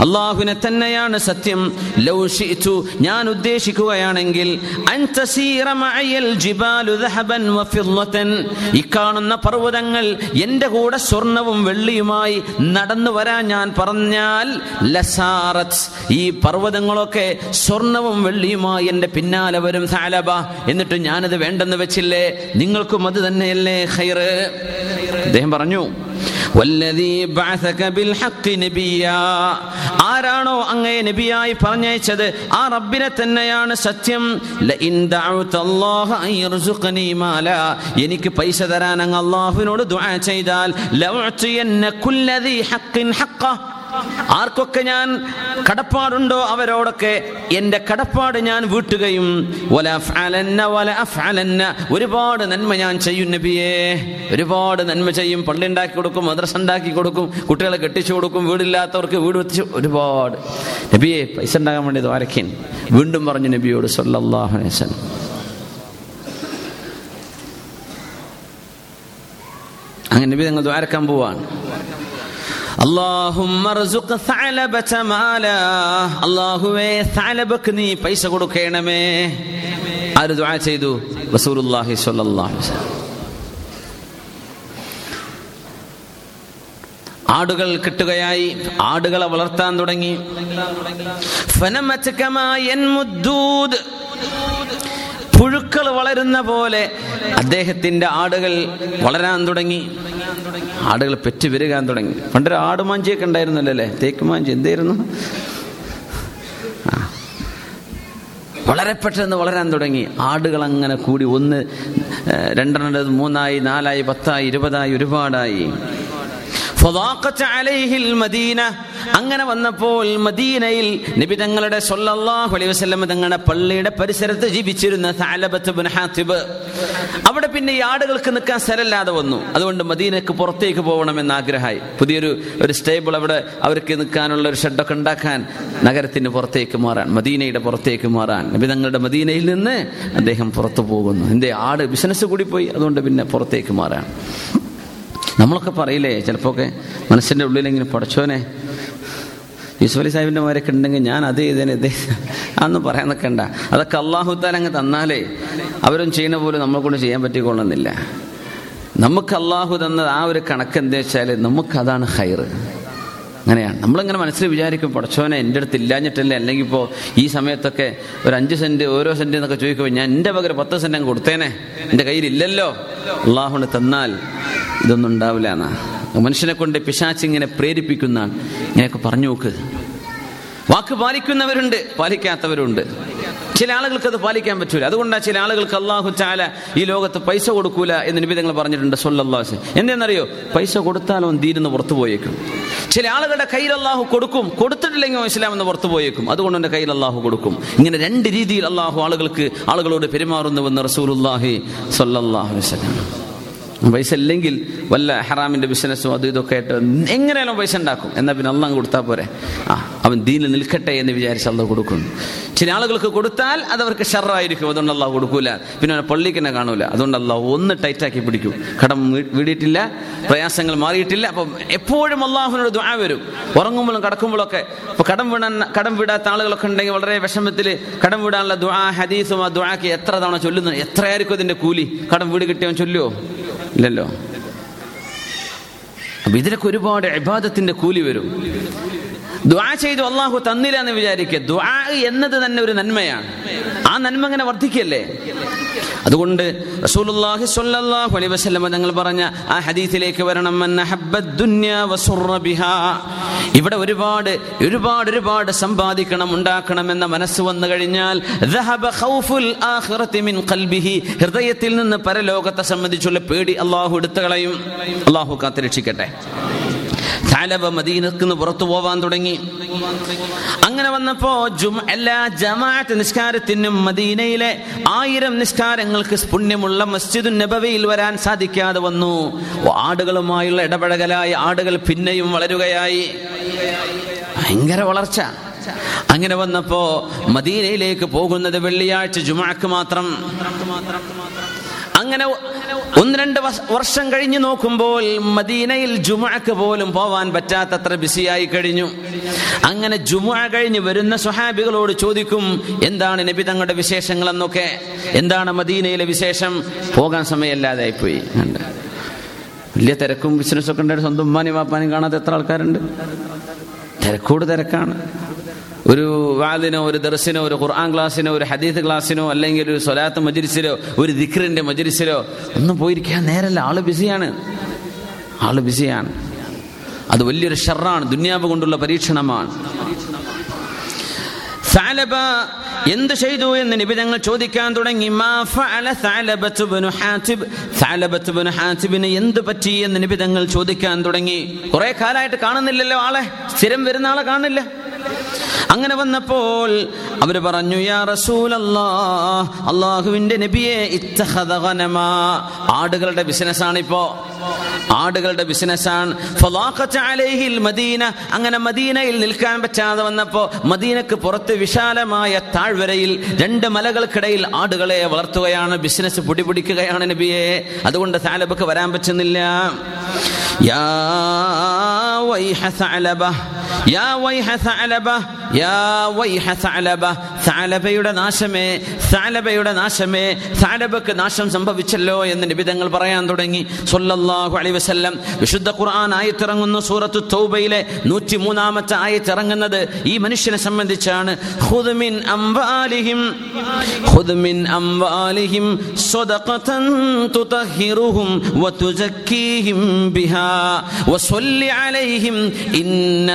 അല്ലാഹുവിനെ തന്നെയാണ് സത്യം. ലൗ ശിഅതു ഞാൻ ഉദ്ദേശിക്കുകയാണെങ്കിൽ ഈ കാണുന്ന പർവതങ്ങൾ എന്റെ കൂടെ സ്വർണവും വെള്ളിയുമായി നടന്നു വരാൻ ഞാൻ പറഞ്ഞാൽ ലസാറത്ത് ഈ പർവതങ്ങളൊക്കെ സ്വർണവും വെള്ളിയുമായി എന്റെ പിന്നാലെ വരും സാലബ. എന്നിട്ട് ഞാനത് വേണ്ടെന്ന് വെച്ചില്ലേ? നിങ്ങൾക്കും അത് തന്നെയല്ലേ ഹൈറ് അദ്ദേഹം പറഞ്ഞു ആരാണോ അങ്ങയെ നബിയായി പറഞ്ഞയച്ചത് ആ റബ്ബിനെ തന്നെയാണ് സത്യം. എനിക്ക് പൈസ തരാൻ അങ്ങ് അള്ളാഹുവിനോട് ദുആ ചെയ്താൽ ആർക്കൊക്കെ ഞാൻ കടപ്പാടുണ്ടോ അവരോടൊക്കെ എന്റെ കടപ്പാട് ഞാൻ വീട്ടുകയും ഒരുപാട് നന്മ ഞാൻ ചെയ്യും നബിയേ. ഒരുപാട് നന്മ ചെയ്യും. പള്ളി ഉണ്ടാക്കി കൊടുക്കും മദ്രസ ഉണ്ടാക്കി കൊടുക്കും കുട്ടികളെ കെട്ടിച്ചു കൊടുക്കും വീടില്ലാത്തവർക്ക് വീട് വെച്ചു ഒരുപാട്. നബിയെ പൈസ ഉണ്ടാകാൻ വേണ്ടി ദ്വാരക്കൻ വീണ്ടും പറഞ്ഞു നബിയോട് വസല്ലം. അങ്ങനെ നബി നിങ്ങൾ ദ്വാരക്കാൻ പോവാണ്. അള്ളാഹുവേ സാലബക്ക് നീ പൈസ കൊടുക്കണമേ. ആര് ദുആ ചെയ്തു? റസൂലുള്ളാഹി സ്വല്ലല്ലാഹു അലൈഹി വസല്ലം. ആടുകൾ കിട്ടുകയായി. ആടുകളെ വളർത്താൻ തുടങ്ങി. പുഴുക്കൾ വളരുന്ന പോലെ അദ്ദേഹത്തിന്റെ ആടുകൾ വളരാൻ തുടങ്ങി. ആടുകൾ പെറ്റ് വരികാൻ തുടങ്ങി. പണ്ടൊരു ആടുമാഞ്ചിയൊക്കെ ഉണ്ടായിരുന്നല്ലോ തേക്ക് മാഞ്ചി എന്തായിരുന്നു? വളരെ പെട്ടെന്ന് വളരാൻ തുടങ്ങി. ആടുകൾ അങ്ങനെ കൂടി ഒന്ന് രണ്ടെണ്ണം മൂന്നായി നാലായി പത്തായി ഇരുപതായി ഒരുപാടായി. മദീന അങ്ങനെ വന്നപ്പോൾ മദീനയിൽ നബി തങ്ങളുടെ സല്ലല്ലാഹു അലൈഹി വസല്ലം തങ്ങളുടെ പള്ളിയുടെ പരിസരത്ത് ജീവിച്ചിരുന്ന സാലബത്ത് ഇബ്നു ഹാത്തിബ്. അവിടെ പിന്നെ ഈ ആടുകൾക്ക് നിൽക്കാൻ സ്ഥലമില്ലാതെ വന്നു. അതുകൊണ്ട് മദീനക്ക് പുറത്തേക്ക് പോകണമെന്ന് ആഗ്രഹമായി. പുതിയൊരു ഒരു സ്റ്റേബിൾ അവിടെ അവർക്ക് നിൽക്കാനുള്ള ഒരു ഷെഡൊക്കെ ഉണ്ടാക്കാൻ നഗരത്തിന് പുറത്തേക്ക് മാറാൻ മദീനയുടെ പുറത്തേക്ക് മാറാൻ. നബി തങ്ങളുടെ മദീനയിൽ നിന്ന് അദ്ദേഹം പുറത്തു പോകുന്നു. എന്തേ ആട് ബിസിനസ് കൂടി പോയി. അതുകൊണ്ട് പിന്നെ പുറത്തേക്ക് മാറാൻ. നമ്മളൊക്കെ പറയില്ലേ ചിലപ്പോൾ ഒക്കെ മനസ്സിന്റെ ഉള്ളിലെങ്കിലും പഠിച്ചോനെ യൂസുഫ് സാഹിബിന്റെ മാരൊക്കെ ഉണ്ടെങ്കിൽ ഞാൻ അത് ചെയ്തേനെ ഇത് അതൊന്നും പറയാൻ നിൽക്കണ്ട. അതൊക്കെ അള്ളാഹുത്താൻ അങ്ങ് തന്നാലേ അവരും ചെയ്യുന്ന പോലെ നമ്മളെ കൊണ്ട് ചെയ്യാൻ പറ്റിക്കൊള്ളുന്നില്ല നമുക്ക് അള്ളാഹു തന്നത് ആ ഒരു കണക്ക് എന്താ വെച്ചാൽ നമുക്കതാണ് ഹൈറ് അങ്ങനെയാണ്. നമ്മളിങ്ങനെ മനസ്സിൽ വിചാരിക്കും പടച്ചോനെ എന്റെ അടുത്ത് ഇല്ലാഞ്ഞിട്ടല്ലേ? അല്ലെങ്കിൽ ഇപ്പോൾ ഈ സമയത്തൊക്കെ ഒരു അഞ്ച് സെന്റ് ഓരോ സെന്റ് എന്നൊക്കെ ചോദിക്കുമ്പോൾ ഞാൻ എന്റെ പകരം പത്ത് സെന്റ് അങ്ങ് കൊടുത്തേനെ? എന്റെ കയ്യിൽ ഇല്ലല്ലോ? അള്ളാഹുന് തന്നാൽ ഇതൊന്നും ഉണ്ടാവില്ല എന്നാ. മനുഷ്യനെ കൊണ്ട് പിശാച്ചിങ്ങനെ പ്രേരിപ്പിക്കുന്നതാണ് ഇങ്ങനെയൊക്കെ പറഞ്ഞു നോക്ക്. വാക്ക് പാലിക്കുന്നവരുണ്ട് പാലിക്കാത്തവരുണ്ട്. ചില ആളുകൾക്ക് അത് പാലിക്കാൻ പറ്റൂല. അതുകൊണ്ടാണ് ചില ആളുകൾക്ക് അള്ളാഹു ചാല ഈ ലോകത്ത് പൈസ കൊടുക്കൂല എന്ന് നിബിധങ്ങൾ പറഞ്ഞിട്ടുണ്ട് സൊല്ലാസ് എന്തെന്നറിയോ? പൈസ കൊടുത്താൽ അവൻ തീരുന്ന് പുറത്തു പോയേക്കും. ചില ആളുകളുടെ കയ്യിൽ അള്ളാഹു കൊടുക്കും. കൊടുത്തിട്ടില്ലെങ്കിൽ ഇസ്ലാം എന്ന് പുറത്തു പോയേക്കും. അതുകൊണ്ട് എന്റെ കയ്യിൽ അള്ളാഹു കൊടുക്കും. ഇങ്ങനെ രണ്ട് രീതിയിൽ അള്ളാഹു ആളുകൾക്ക് ആളുകളോട് പെരുമാറുന്നുവെന്ന് റസൂലുല്ലാഹി സൊല്ലാഹു വസ്ലാം പൈസ ഇല്ലെങ്കിൽ വല്ല ഹറാമിന്റെ ബിസിനസ്സും അതും ഇതൊക്കെ ആയിട്ട് എങ്ങനെയാലും പൈസ ഉണ്ടാക്കും. എന്നാൽ പിന്നെ അള്ളാഹ് കൊടുത്താൽ പോരെ. ആ അവൻ ദീനിൽ നിൽക്കട്ടെ എന്ന് വിചാരിച്ച് അള്ളാഹ് കൊടുക്കുന്നു. ചില ആളുകൾക്ക് കൊടുത്താൽ അത് അവർക്ക് ഷറായിരിക്കും അതുകൊണ്ട് അള്ളാഹ് കൊടുക്കൂല. പിന്നെ അവനെ പള്ളിക്ക് തന്നെ കാണൂല. അതുകൊണ്ട് അള്ളാഹ് ഒന്ന് ടൈറ്റാക്കി പിടിക്കും. കടം വീടിയിട്ടില്ല പ്രയാസങ്ങൾ മാറിയിട്ടില്ല. അപ്പം എപ്പോഴും അള്ളാഹുവിനോട് ദ്വാ വരും. ഉറങ്ങുമ്പോഴും കടക്കുമ്പോഴൊക്കെ ഇപ്പൊ കടം വിടാൻ കടം വിടാത്ത ആളുകളൊക്കെ ഉണ്ടെങ്കിൽ വളരെ വിഷമത്തിൽ കടം വിടാനുള്ള ദ്വാ ഹദീസും ആ ദ്വാക്ക് എത്ര തവണ ചൊല്ലുന്നു? എത്രയായിരിക്കും അതിന്റെ കൂലി? കടം വീട് കിട്ടിയവൻ ചൊല്ലുവോ? ഇല്ലല്ലോ. അപ്പൊ ഇതിലൊക്കെ ഒരുപാട് ഇബാദത്തിന്റെ കൂലി വരും. ദുആ ചെയ്തു അള്ളാഹു തന്നില്ല എന്ന് വിചാരിക്കുക ദുആ എന്നത് തന്നെ ഒരു നന്മയാണ്. ആ നന്മ ഇങ്ങനെ വർദ്ധിക്കല്ലേ? അതുകൊണ്ട് റസൂലുള്ളാഹി സ്വല്ലല്ലാഹു അലൈഹി വസല്ലം ഞങ്ങൾ പറഞ്ഞ ആ ഹദീസിലേക്ക് വരണം. ബിഹാ. ഇവിടെ ഒരുപാട് ഒരുപാട് ഒരുപാട് സമ്പാദിക്കണം ഉണ്ടാക്കണം എന്ന മനസ്സ് വന്നു കഴിഞ്ഞാൽ ഹൃദയത്തിൽ നിന്ന് പരലോകത്തെ സംബന്ധിച്ചുള്ള പേടി അള്ളാഹു എടുത്തു കളയും. അള്ളാഹു കാത്തിരക്ഷിക്കട്ടെ താലബ മദീനക്ക് പുറത്തു പോവാൻ തുടങ്ങി. അങ്ങനെ വന്നപ്പോ എല്ലാ ജമാഅത്ത് നിസ്കാരത്തിനും മദീനയിലെ ആയിരം നിസ്കാരങ്ങൾക്ക് പുണ്യമുള്ള മസ്ജിദുൻ നബവിയിൽ വരാൻ സാധിക്കാതെ വന്നു. ആടുകളുമായുള്ള ഇടപഴകലായി ആടുകൾ പിന്നെയും വളരുകയായി. ഭയങ്കര വളർച്ച. അങ്ങനെ വന്നപ്പോ മദീനയിലേക്ക് പോകുന്നത് വെള്ളിയാഴ്ച ജുമാക്ക് മാത്രം. അങ്ങനെ ഒന്ന് രണ്ട് വർഷം കഴിഞ്ഞു നോക്കുമ്പോൾ മദീനയിൽ ജുമുഅക്ക് പോലും പോവാൻ പറ്റാത്തത്ര ബിസിയായി കഴിഞ്ഞു. അങ്ങനെ ജുമുഅ കഴിഞ്ഞ് വരുന്ന സ്വഹാബികളോട് ചോദിക്കും എന്താണ് നബി തങ്ങളുടെ വിശേഷങ്ങൾ എന്നൊക്കെ എന്താണ് മദീനയിലെ വിശേഷം? പോകാൻ സമയമല്ലാതായി പോയി? വലിയ തിരക്കും ബിസിനസ്സൊക്കെ ഉണ്ടായിട്ട് സ്വന്തം ഉമ്മാനും വാപ്പാനും കാണാത്ത എത്ര ആൾക്കാരുണ്ട്. തിരക്കോട് തിരക്കാണ്. ഒരു വാദിനോ ഒരു ദർശനോ ഒരു ഖുർആൻ ക്ലാസ്സിനോ ഒരു ഹദീത്ത് ക്ലാസ്സിനോ അല്ലെങ്കിൽ ഒരു സ്വലാത്ത് മജിരിസിലോ ഒരു ദിക്റിന്റെ മജിരിസിലോ ഒന്നും പോയിരിക്കാൻ നേരല്ല. ആൾ ബിസിയാണ്. ആൾ ബിസിയാണ്. അത് വലിയൊരു ഷെറാണ്. ദുന്യാവ് കൊണ്ടുള്ള പരീക്ഷണമാണ്. എന്ത് ചെയ്തു എന്ന് നിബിധങ്ങൾ ചോദിക്കാൻ തുടങ്ങി. എന്ത് പറ്റി എന്ന് നിബിധങ്ങൾ ചോദിക്കാൻ തുടങ്ങി. കുറെ കാലമായിട്ട് കാണുന്നില്ലല്ലോ ആളെ. സ്ഥിരം വരുന്ന ആളെ കാണില്ല അങ്ങനെ വന്നപ്പോൾ അവർ പറഞ്ഞു യാ അള്ളാഹുവിന്റെ നബിയെ ആടുകളുടെ ബിസിനസ്സാണ് ഇപ്പോ ആടുകളുടെ ബിസിനസ്സാണ്. മദീന. അങ്ങനെ മദീനയിൽ നിൽക്കാൻ പറ്റാതെ വന്നപ്പോ മദീനക്ക് പുറത്ത് വിശാലമായ താഴ്വരയിൽ രണ്ട് മലകൾക്കിടയിൽ ആടുകളെ വളർത്തുകയാണ് ബിസിനസ് പൊടിപിടിക്കുകയാണ് നബിയെ. അതുകൊണ്ട് സാലബക്ക് വരാൻ പറ്റുന്നില്ല. യാ യാ വൈഹ സഅലബ യാ വൈഹ സഅലബ സഅലബയുടെ നാശമേ സഅലബയുടെ നാശമേ സഅലബക്ക് നാശം സംഭവിച്ചല്ലോ എന്ന് നിബിതങ്ങൾ പറയാൻ തുടങ്ങി. സല്ലല്ലാഹു അലൈഹി വസല്ലം. വിശുദ്ധ ഖുർആൻ ആയത്തിറങ്ങുന്ന സൂറത്തു തൗബയിലെ നൂറ്റി മൂന്നാമത്തെ ആയത്തിറങ്ങുന്നത് ഈ മനുഷ്യനെ സംബന്ധിച്ചാണ്. ഖുദ് മിൻ അംവാലിഹിം ഖുദ് മിൻ അംവാലിഹിം സ്വദഖതൻ തുതഹിറുഹും വതുസക്കീഹിം ബിഹാ വസല്ലി അലൈഹിം ഇന്ന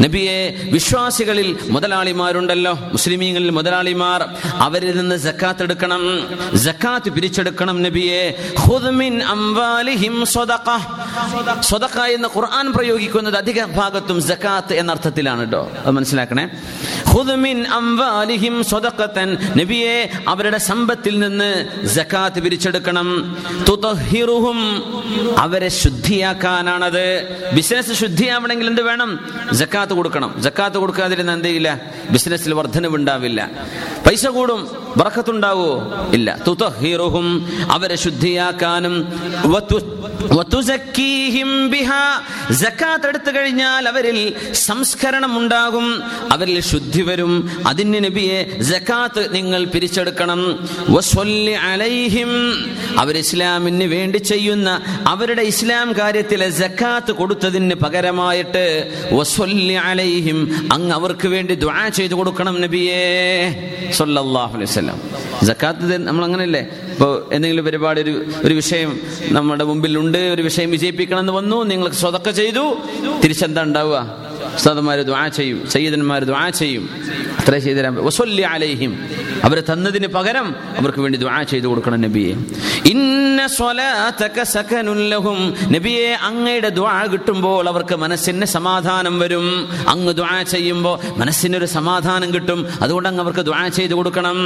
നബിയെ വിശ്വാസികളിൽ മുതലാളിമാരുണ്ടല്ലോ. മുസ്ലിമീങ്ങളിൽ മുതലാളിമാർ അവരിൽ നിന്ന് സക്കാത്ത് എടുക്കണം. സക്കാത്ത് പിരിച്ചെടുക്കണം നബിയെ. അംവാലിഹിം എന്ന് ഖുർആൻ പ്രയോഗിക്കുന്നത് അധിക ഭാഗത്തും ജക്കാത്ത് എന്ന അർത്ഥത്തിലാണ് കേട്ടോ അത് മനസ്സിലാക്കണേ? അംവാലിഹിം നബിയെ അവരുടെ സമ്പത്തിൽ നിന്ന് സക്കാത്ത് പിരിച്ചെടുക്കണം. തുതഹിറുഹും അവരെ ശുദ്ധിയാക്കാനാണത്. ബിസിനസ് ശുദ്ധിയാവണമെങ്കിൽ എന്ത് വേണം? ജക്കാത്ത് കൊടുക്കണം. ജക്കാത്ത് കൊടുക്കാതിരുന്ന എന്ത് ചെയ്യില്ല ബിസിനസ്സിൽ വർധനവുണ്ടാവില്ല. പൈസ കൂടും. ബറക്കത്തുണ്ടാവോ ഇല്ല. തുതഹിറുഹും. അവരെ ശുദ്ധിയാക്കാനും. ജക്കാത്ത് എടുത്തു കഴിഞ്ഞാൽ അവരിൽ സംസ്കരണം ഉണ്ടാകും. അവരിൽ ശുദ്ധി വരും. അതിന് നബിയെ ജക്കാത്ത് നിങ്ങൾ പിരിച്ചെടുക്കണം. അലൈഹിം. അവർ ഇസ്ലാമിന് വേണ്ടി ചെയ്യുന്ന അവരുടെ ഇസ്ലാം കാര്യത്തിലെ ജക്കാത്ത് കൊടുത്തതിന് പകരമായിട്ട് അലൈഹിം അങ്ങ് അവർക്ക് വേണ്ടി ദ്വാ ചെയ്തു കൊടുക്കണം നബിയേ. സൊല്ലാഹു ജക്കാത്ത് നമ്മൾ അങ്ങനെയല്ലേ ഇപ്പോൾ എന്തെങ്കിലും പരിപാടി ഒരു ഒരു വിഷയം നമ്മുടെ മുമ്പിലുണ്ട് ഒരു വിഷയം വിജയിപ്പിക്കണം എന്ന് വന്നു നിങ്ങൾ സ്വതക്ക ചെയ്തു തിരിച്ചെന്താ ഉണ്ടാവുക? ഉസ്താദന്മാർ ദ്വാ ചെയ്യും സയ്യിദന്മാർ ദ്വാ ചെയ്യും. അത്രേ ചെയ്തു തരാൻ അലൈഹിം. അവർ തന്നതിന് പകരം അവർക്ക് വേണ്ടി ദുആ ചെയ്തു കൊടുക്കണം നബിയെ. ഇന്ന സ്വലാതക സകനുല്ലഹും നബിയെ അങ്ങയുടെ ദുആ കിട്ടുമ്പോൾ അവർക്ക് മനസ്സിന് സമാധാനം വരും. അങ്ങ് ദുആ ചെയ്യുമ്പോൾ മനസ്സിനൊരു സമാധാനം കിട്ടും. അതുകൊണ്ട് അങ്ങ് അവർക്ക് ദുആ ചെയ്തു കൊടുക്കണം.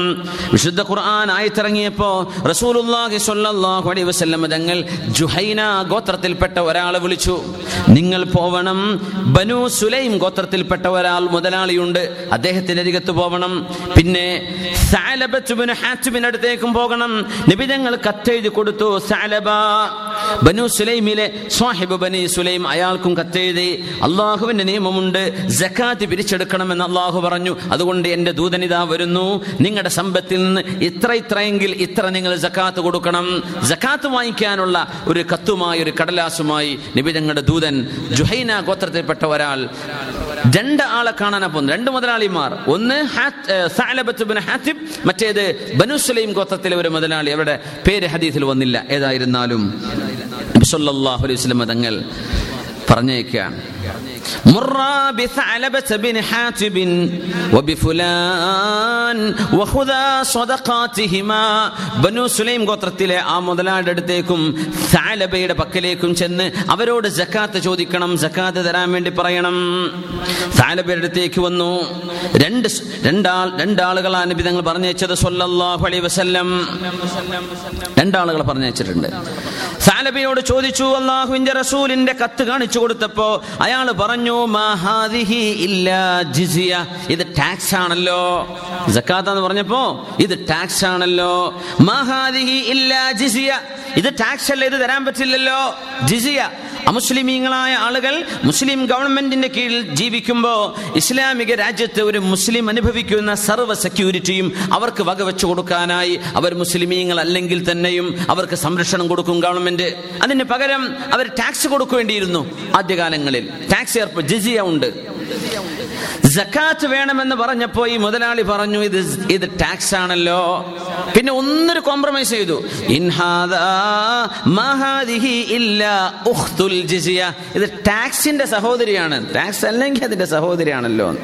വിശുദ്ധ ഖുർആൻ ആയിത്തിറങ്ങിയപ്പോ റസൂലുള്ളാഹി സ്വല്ലല്ലാഹു അലൈഹി വസല്ലം തങ്ങൾ ജുഹൈന ഗോത്രത്തിൽപ്പെട്ട ഒരാളെ വിളിച്ചു. നിങ്ങൾ പോവണം. ബനു സുലൈം ഗോത്രത്തിൽപ്പെട്ട ഒരാൾ മുതലാളിയുണ്ട്. അദ്ദേഹത്തിന്റെ അരികത്ത് പോവണം. പിന്നെ അടുത്തേക്കും പോകണം. നബി കത്തെഴുതി കൊടുത്തു സാലബ. ബനു സുലൈമിലെ സ്വാഹിബ് ബനി സുലൈം അയാൾക്കും കത്തെഴുതി അള്ളാഹുവിന്റെ നിയമമുണ്ട് ജക്കാത്ത് പിരിച്ചെടുക്കണമെന്ന് അള്ളാഹു പറഞ്ഞു. അതുകൊണ്ട് എന്റെ ദൂതനിതാ വരുന്നു. നിങ്ങളുടെ സമ്പത്തിൽ നിന്ന് ഇത്ര ഇത്രയെങ്കിൽ ഇത്ര നിങ്ങൾ ജക്കാത്ത് കൊടുക്കണം. ജക്കാത്ത് വാങ്ങിക്കാനുള്ള ഒരു കത്തുമായി ഒരു കടലാസുമായി നബി ഞങ്ങളുടെ ദൂതൻ ജുഹൈന ഗോത്രത്തിൽപ്പെട്ട ഒരാൾ. രണ്ട് ആളെ കാണാനാ പോകുന്നു രണ്ട് മുതലാളിമാർ. ഒന്ന് ഹാത്തിബ് മറ്റേത് ബനുസ്ലൈം ഗോത്രത്തിലെ ഒരു മുതലാളി. അവരുടെ പേര് ഹദീസിൽ വന്നില്ല. ഏതായിരുന്നാലും അലൈഹി തങ്ങൾ പറഞ്ഞേക്കാം مرا بثعلبة بن حاتب وبفلان وخذا صدقاتهما ബനു സുലൈം ഗോത്രത്തിലെ ആ മുതലാളിയുടെ അടുത്തേക്കും സാലബയുടെ പക്കലേക്കും ചെന്ന് അവരോട് ജക്കാത്ത് ചോദിക്കണം ജക്കാത്ത് തരാൻ വേണ്ടി പറയണം സാലബയുടെ അടുത്തേക്ക് വന്നു രണ്ട് സ്- രണ്ടാൾ രണ്ടാളുകളാണ് നബി തങ്ങൾ പറഞ്ഞയച്ചത് സല്ലല്ലാഹു അലൈഹി വസല്ലം രണ്ടാളുകൾ പറഞ്ഞയച്ചിട്ടുണ്ട് സാലബിയോട് ചോദിച്ചു അള്ളാഹുവിന്റെ റസൂലിന്റെ കത്ത് കാണിച്ചു കൊടുത്തപ്പോ അയാൾ പറഞ്ഞു മഹാദിഹി ഇല്ലാ ജിസിയ. ഇത് ടാക്സ് ആണല്ലോ. ജക്കാത്ത് എന്ന് പറഞ്ഞപ്പോ ഇത് ടാക്സ് ആണല്ലോ. മഹാദിഹി ഇല്ലാ ജിസിയ. ഇത് ടാക്സ് അല്ല ഇത് തരാൻ പറ്റില്ലല്ലോ. ജിസിയ അമുസ്ലിമീങ്ങളായ ആളുകൾ മുസ്ലിം ഗവൺമെന്റിന്റെ കീഴിൽ ജീവിക്കുമ്പോൾ ഇസ്ലാമിക രാജ്യത്ത് ഒരു മുസ്ലിം അനുഭവിക്കുന്ന സർവ സെക്യൂരിറ്റിയും അവർക്ക് വകവെച്ചു കൊടുക്കാനായി അവർ മുസ്ലിമീങ്ങൾ അല്ലെങ്കിൽ തന്നെയും അവർക്ക് സംരക്ഷണം കൊടുക്കും ഗവൺമെന്റ്. അതിന് പകരം അവർ ടാക്സ് കൊടുക്കേണ്ടിയിരുന്നു ആദ്യകാലങ്ങളിൽ. ടാക്സ് ഏർപ്പ് ജിസിയ ഉണ്ട്. ജക്കാത്ത് വേണമെന്ന് പറഞ്ഞപ്പോ ഈ മുതലാളി പറഞ്ഞു ഇത് ഇത് ടാക്സ് ആണല്ലോ. പിന്നെ ഒന്നൊരു കോംപ്രമൈസ് ചെയ്തു. ജിസിയ ഇത് ടാക്സിന്റെ സഹോദരിയാണ്. ടാക്സ് അല്ലെങ്കിൽ അതിന്റെ സഹോദരിയാണല്ലോ.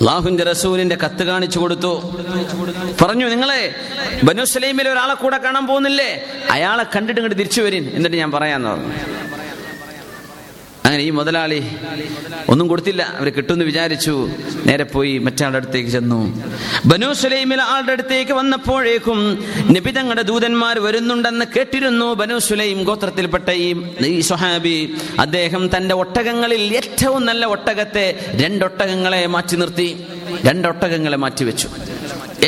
അള്ളാഹുന്റെ റസൂലിന്റെ കത്ത് കാണിച്ചു കൊടുത്തു. പറഞ്ഞു നിങ്ങളെ ബനുസലൈമിൽ ഒരാളെ കൂടെ കാണാൻ പോകുന്നില്ലേ? അയാളെ കണ്ടിട്ട് ഇങ്ങോട്ട് തിരിച്ചു വരും എന്നിട്ട് ഞാൻ പറയാന്ന് പറഞ്ഞു. അങ്ങനെ ഈ മുതലാളി ഒന്നും കൊടുത്തില്ല. അവർ കിട്ടുമെന്ന് വിചാരിച്ചു. നേരെ പോയി മറ്റാളുടെ അടുത്തേക്ക് ചെന്നു. ബനു സുലൈമിൽ ആളുടെ അടുത്തേക്ക് വന്നപ്പോഴേക്കും നിബിതങ്ങളുടെ ദൂതന്മാർ വരുന്നുണ്ടെന്ന് കേട്ടിരുന്നു. ബനു സുലൈം ഗോത്രത്തിൽപ്പെട്ട ഈ ഈ സ്വഹാബി. അദ്ദേഹം തന്റെ ഒട്ടകങ്ങളിൽ ഏറ്റവും നല്ല ഒട്ടകത്തെ രണ്ടൊട്ടകങ്ങളെ മാറ്റി നിർത്തി. രണ്ടൊട്ടകങ്ങളെ മാറ്റിവെച്ചു.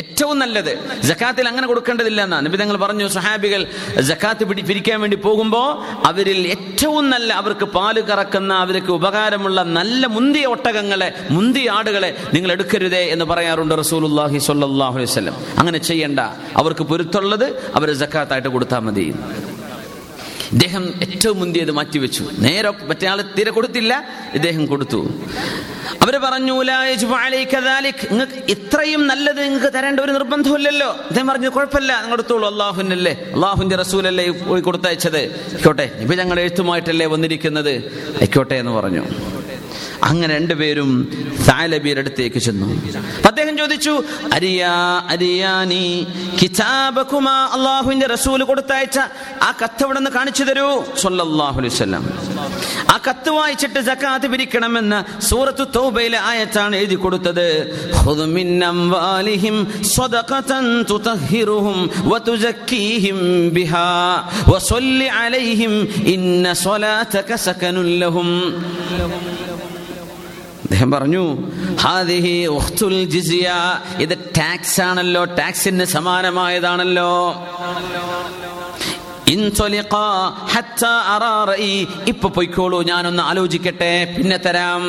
ഏറ്റവും നല്ലത്. ജക്കാത്തിൽ അങ്ങനെ കൊടുക്കേണ്ടതില്ല എന്നാ നബി തങ്ങൾ പറഞ്ഞു സഹാബികൾ ജക്കാത്ത് പിടി പിരിക്കാൻ വേണ്ടി പോകുമ്പോൾ അവരിൽ ഏറ്റവും നല്ല അവർക്ക് പാൽ കറക്കുന്ന അവർക്ക് ഉപകാരമുള്ള നല്ല മുന്തിയ ഒട്ടകങ്ങളെ മുന്തിയ ആടുകളെ നിങ്ങൾ എടുക്കരുതേ എന്ന് പറയാറുണ്ട് റസൂലുല്ലാഹി സ്വല്ലല്ലാഹു അലൈഹി വസല്ലം. അങ്ങനെ ചെയ്യണ്ട. അവർക്ക് പൊരുത്തുള്ളത് അവർ ജക്കാത്തായിട്ട് കൊടുത്താൽ മതി. ഇദ്ദേഹം ഏറ്റവും മുന്തിയത് മാറ്റിവെച്ചു. നേരെ മറ്റേ ആളെ തീരെ കൊടുത്തില്ല ഇദ്ദേഹം കൊടുത്തു. അവർ പറഞ്ഞു. നിങ്ങൾക്ക് ഇത്രയും നല്ലത് നിങ്ങൾക്ക് തരേണ്ട ഒരു നിർബന്ധമില്ലല്ലോ അദ്ദേഹം പറഞ്ഞു കുഴപ്പമില്ല നിങ്ങൾ എടുത്തോളൂ. അള്ളാഹുനല്ലേ അള്ളാഹുന്റെ റസൂലല്ലേ പോയി കൊടുത്തയച്ചത്. ആയിക്കോട്ടെ ഇപ്പൊ ഞങ്ങൾ എഴുത്തുമായിട്ടല്ലേ വന്നിരിക്കുന്നത്. ആയിക്കോട്ടെ എന്ന് പറഞ്ഞു. അങ്ങനെ രണ്ടുപേരും സാലബിയുടെ അടുത്തേക്ക് ചെന്നു. അദ്ദേഹം ചോദിച്ചു അരിയാ അരിയാനി കിതാബകുമാ അള്ളാഹുവിന്റെ റസൂൽ കൊടുത്തയച്ച ആ കത്ത് അവിടെ നിന്ന് കാണിച്ചു തരൂ? സല്ലല്ലാഹു അലൈഹി വസല്ലം. ആ കത്ത് വായിച്ചിട്ട് ജക്കാത്ത് പിരിക്കണമെന്ന് സൂറത്ത് തൗബയിലെ ആയത്താണ് എഴുതി കൊടുത്തത്. ബിഹാ വസല്ലി അലൈഹിം ഇന്ന അദ്ദേഹം പറഞ്ഞു ഹാദിഹി ജിസിയ ഇത് ടാക്സ് ആണല്ലോ ടാക്സിന് സമാനമായതാണല്ലോ. ഇപ്പൊ പൊയ്ക്കോളൂ ഞാനൊന്ന് ആലോചിക്കട്ടെ പിന്നെ തരാം.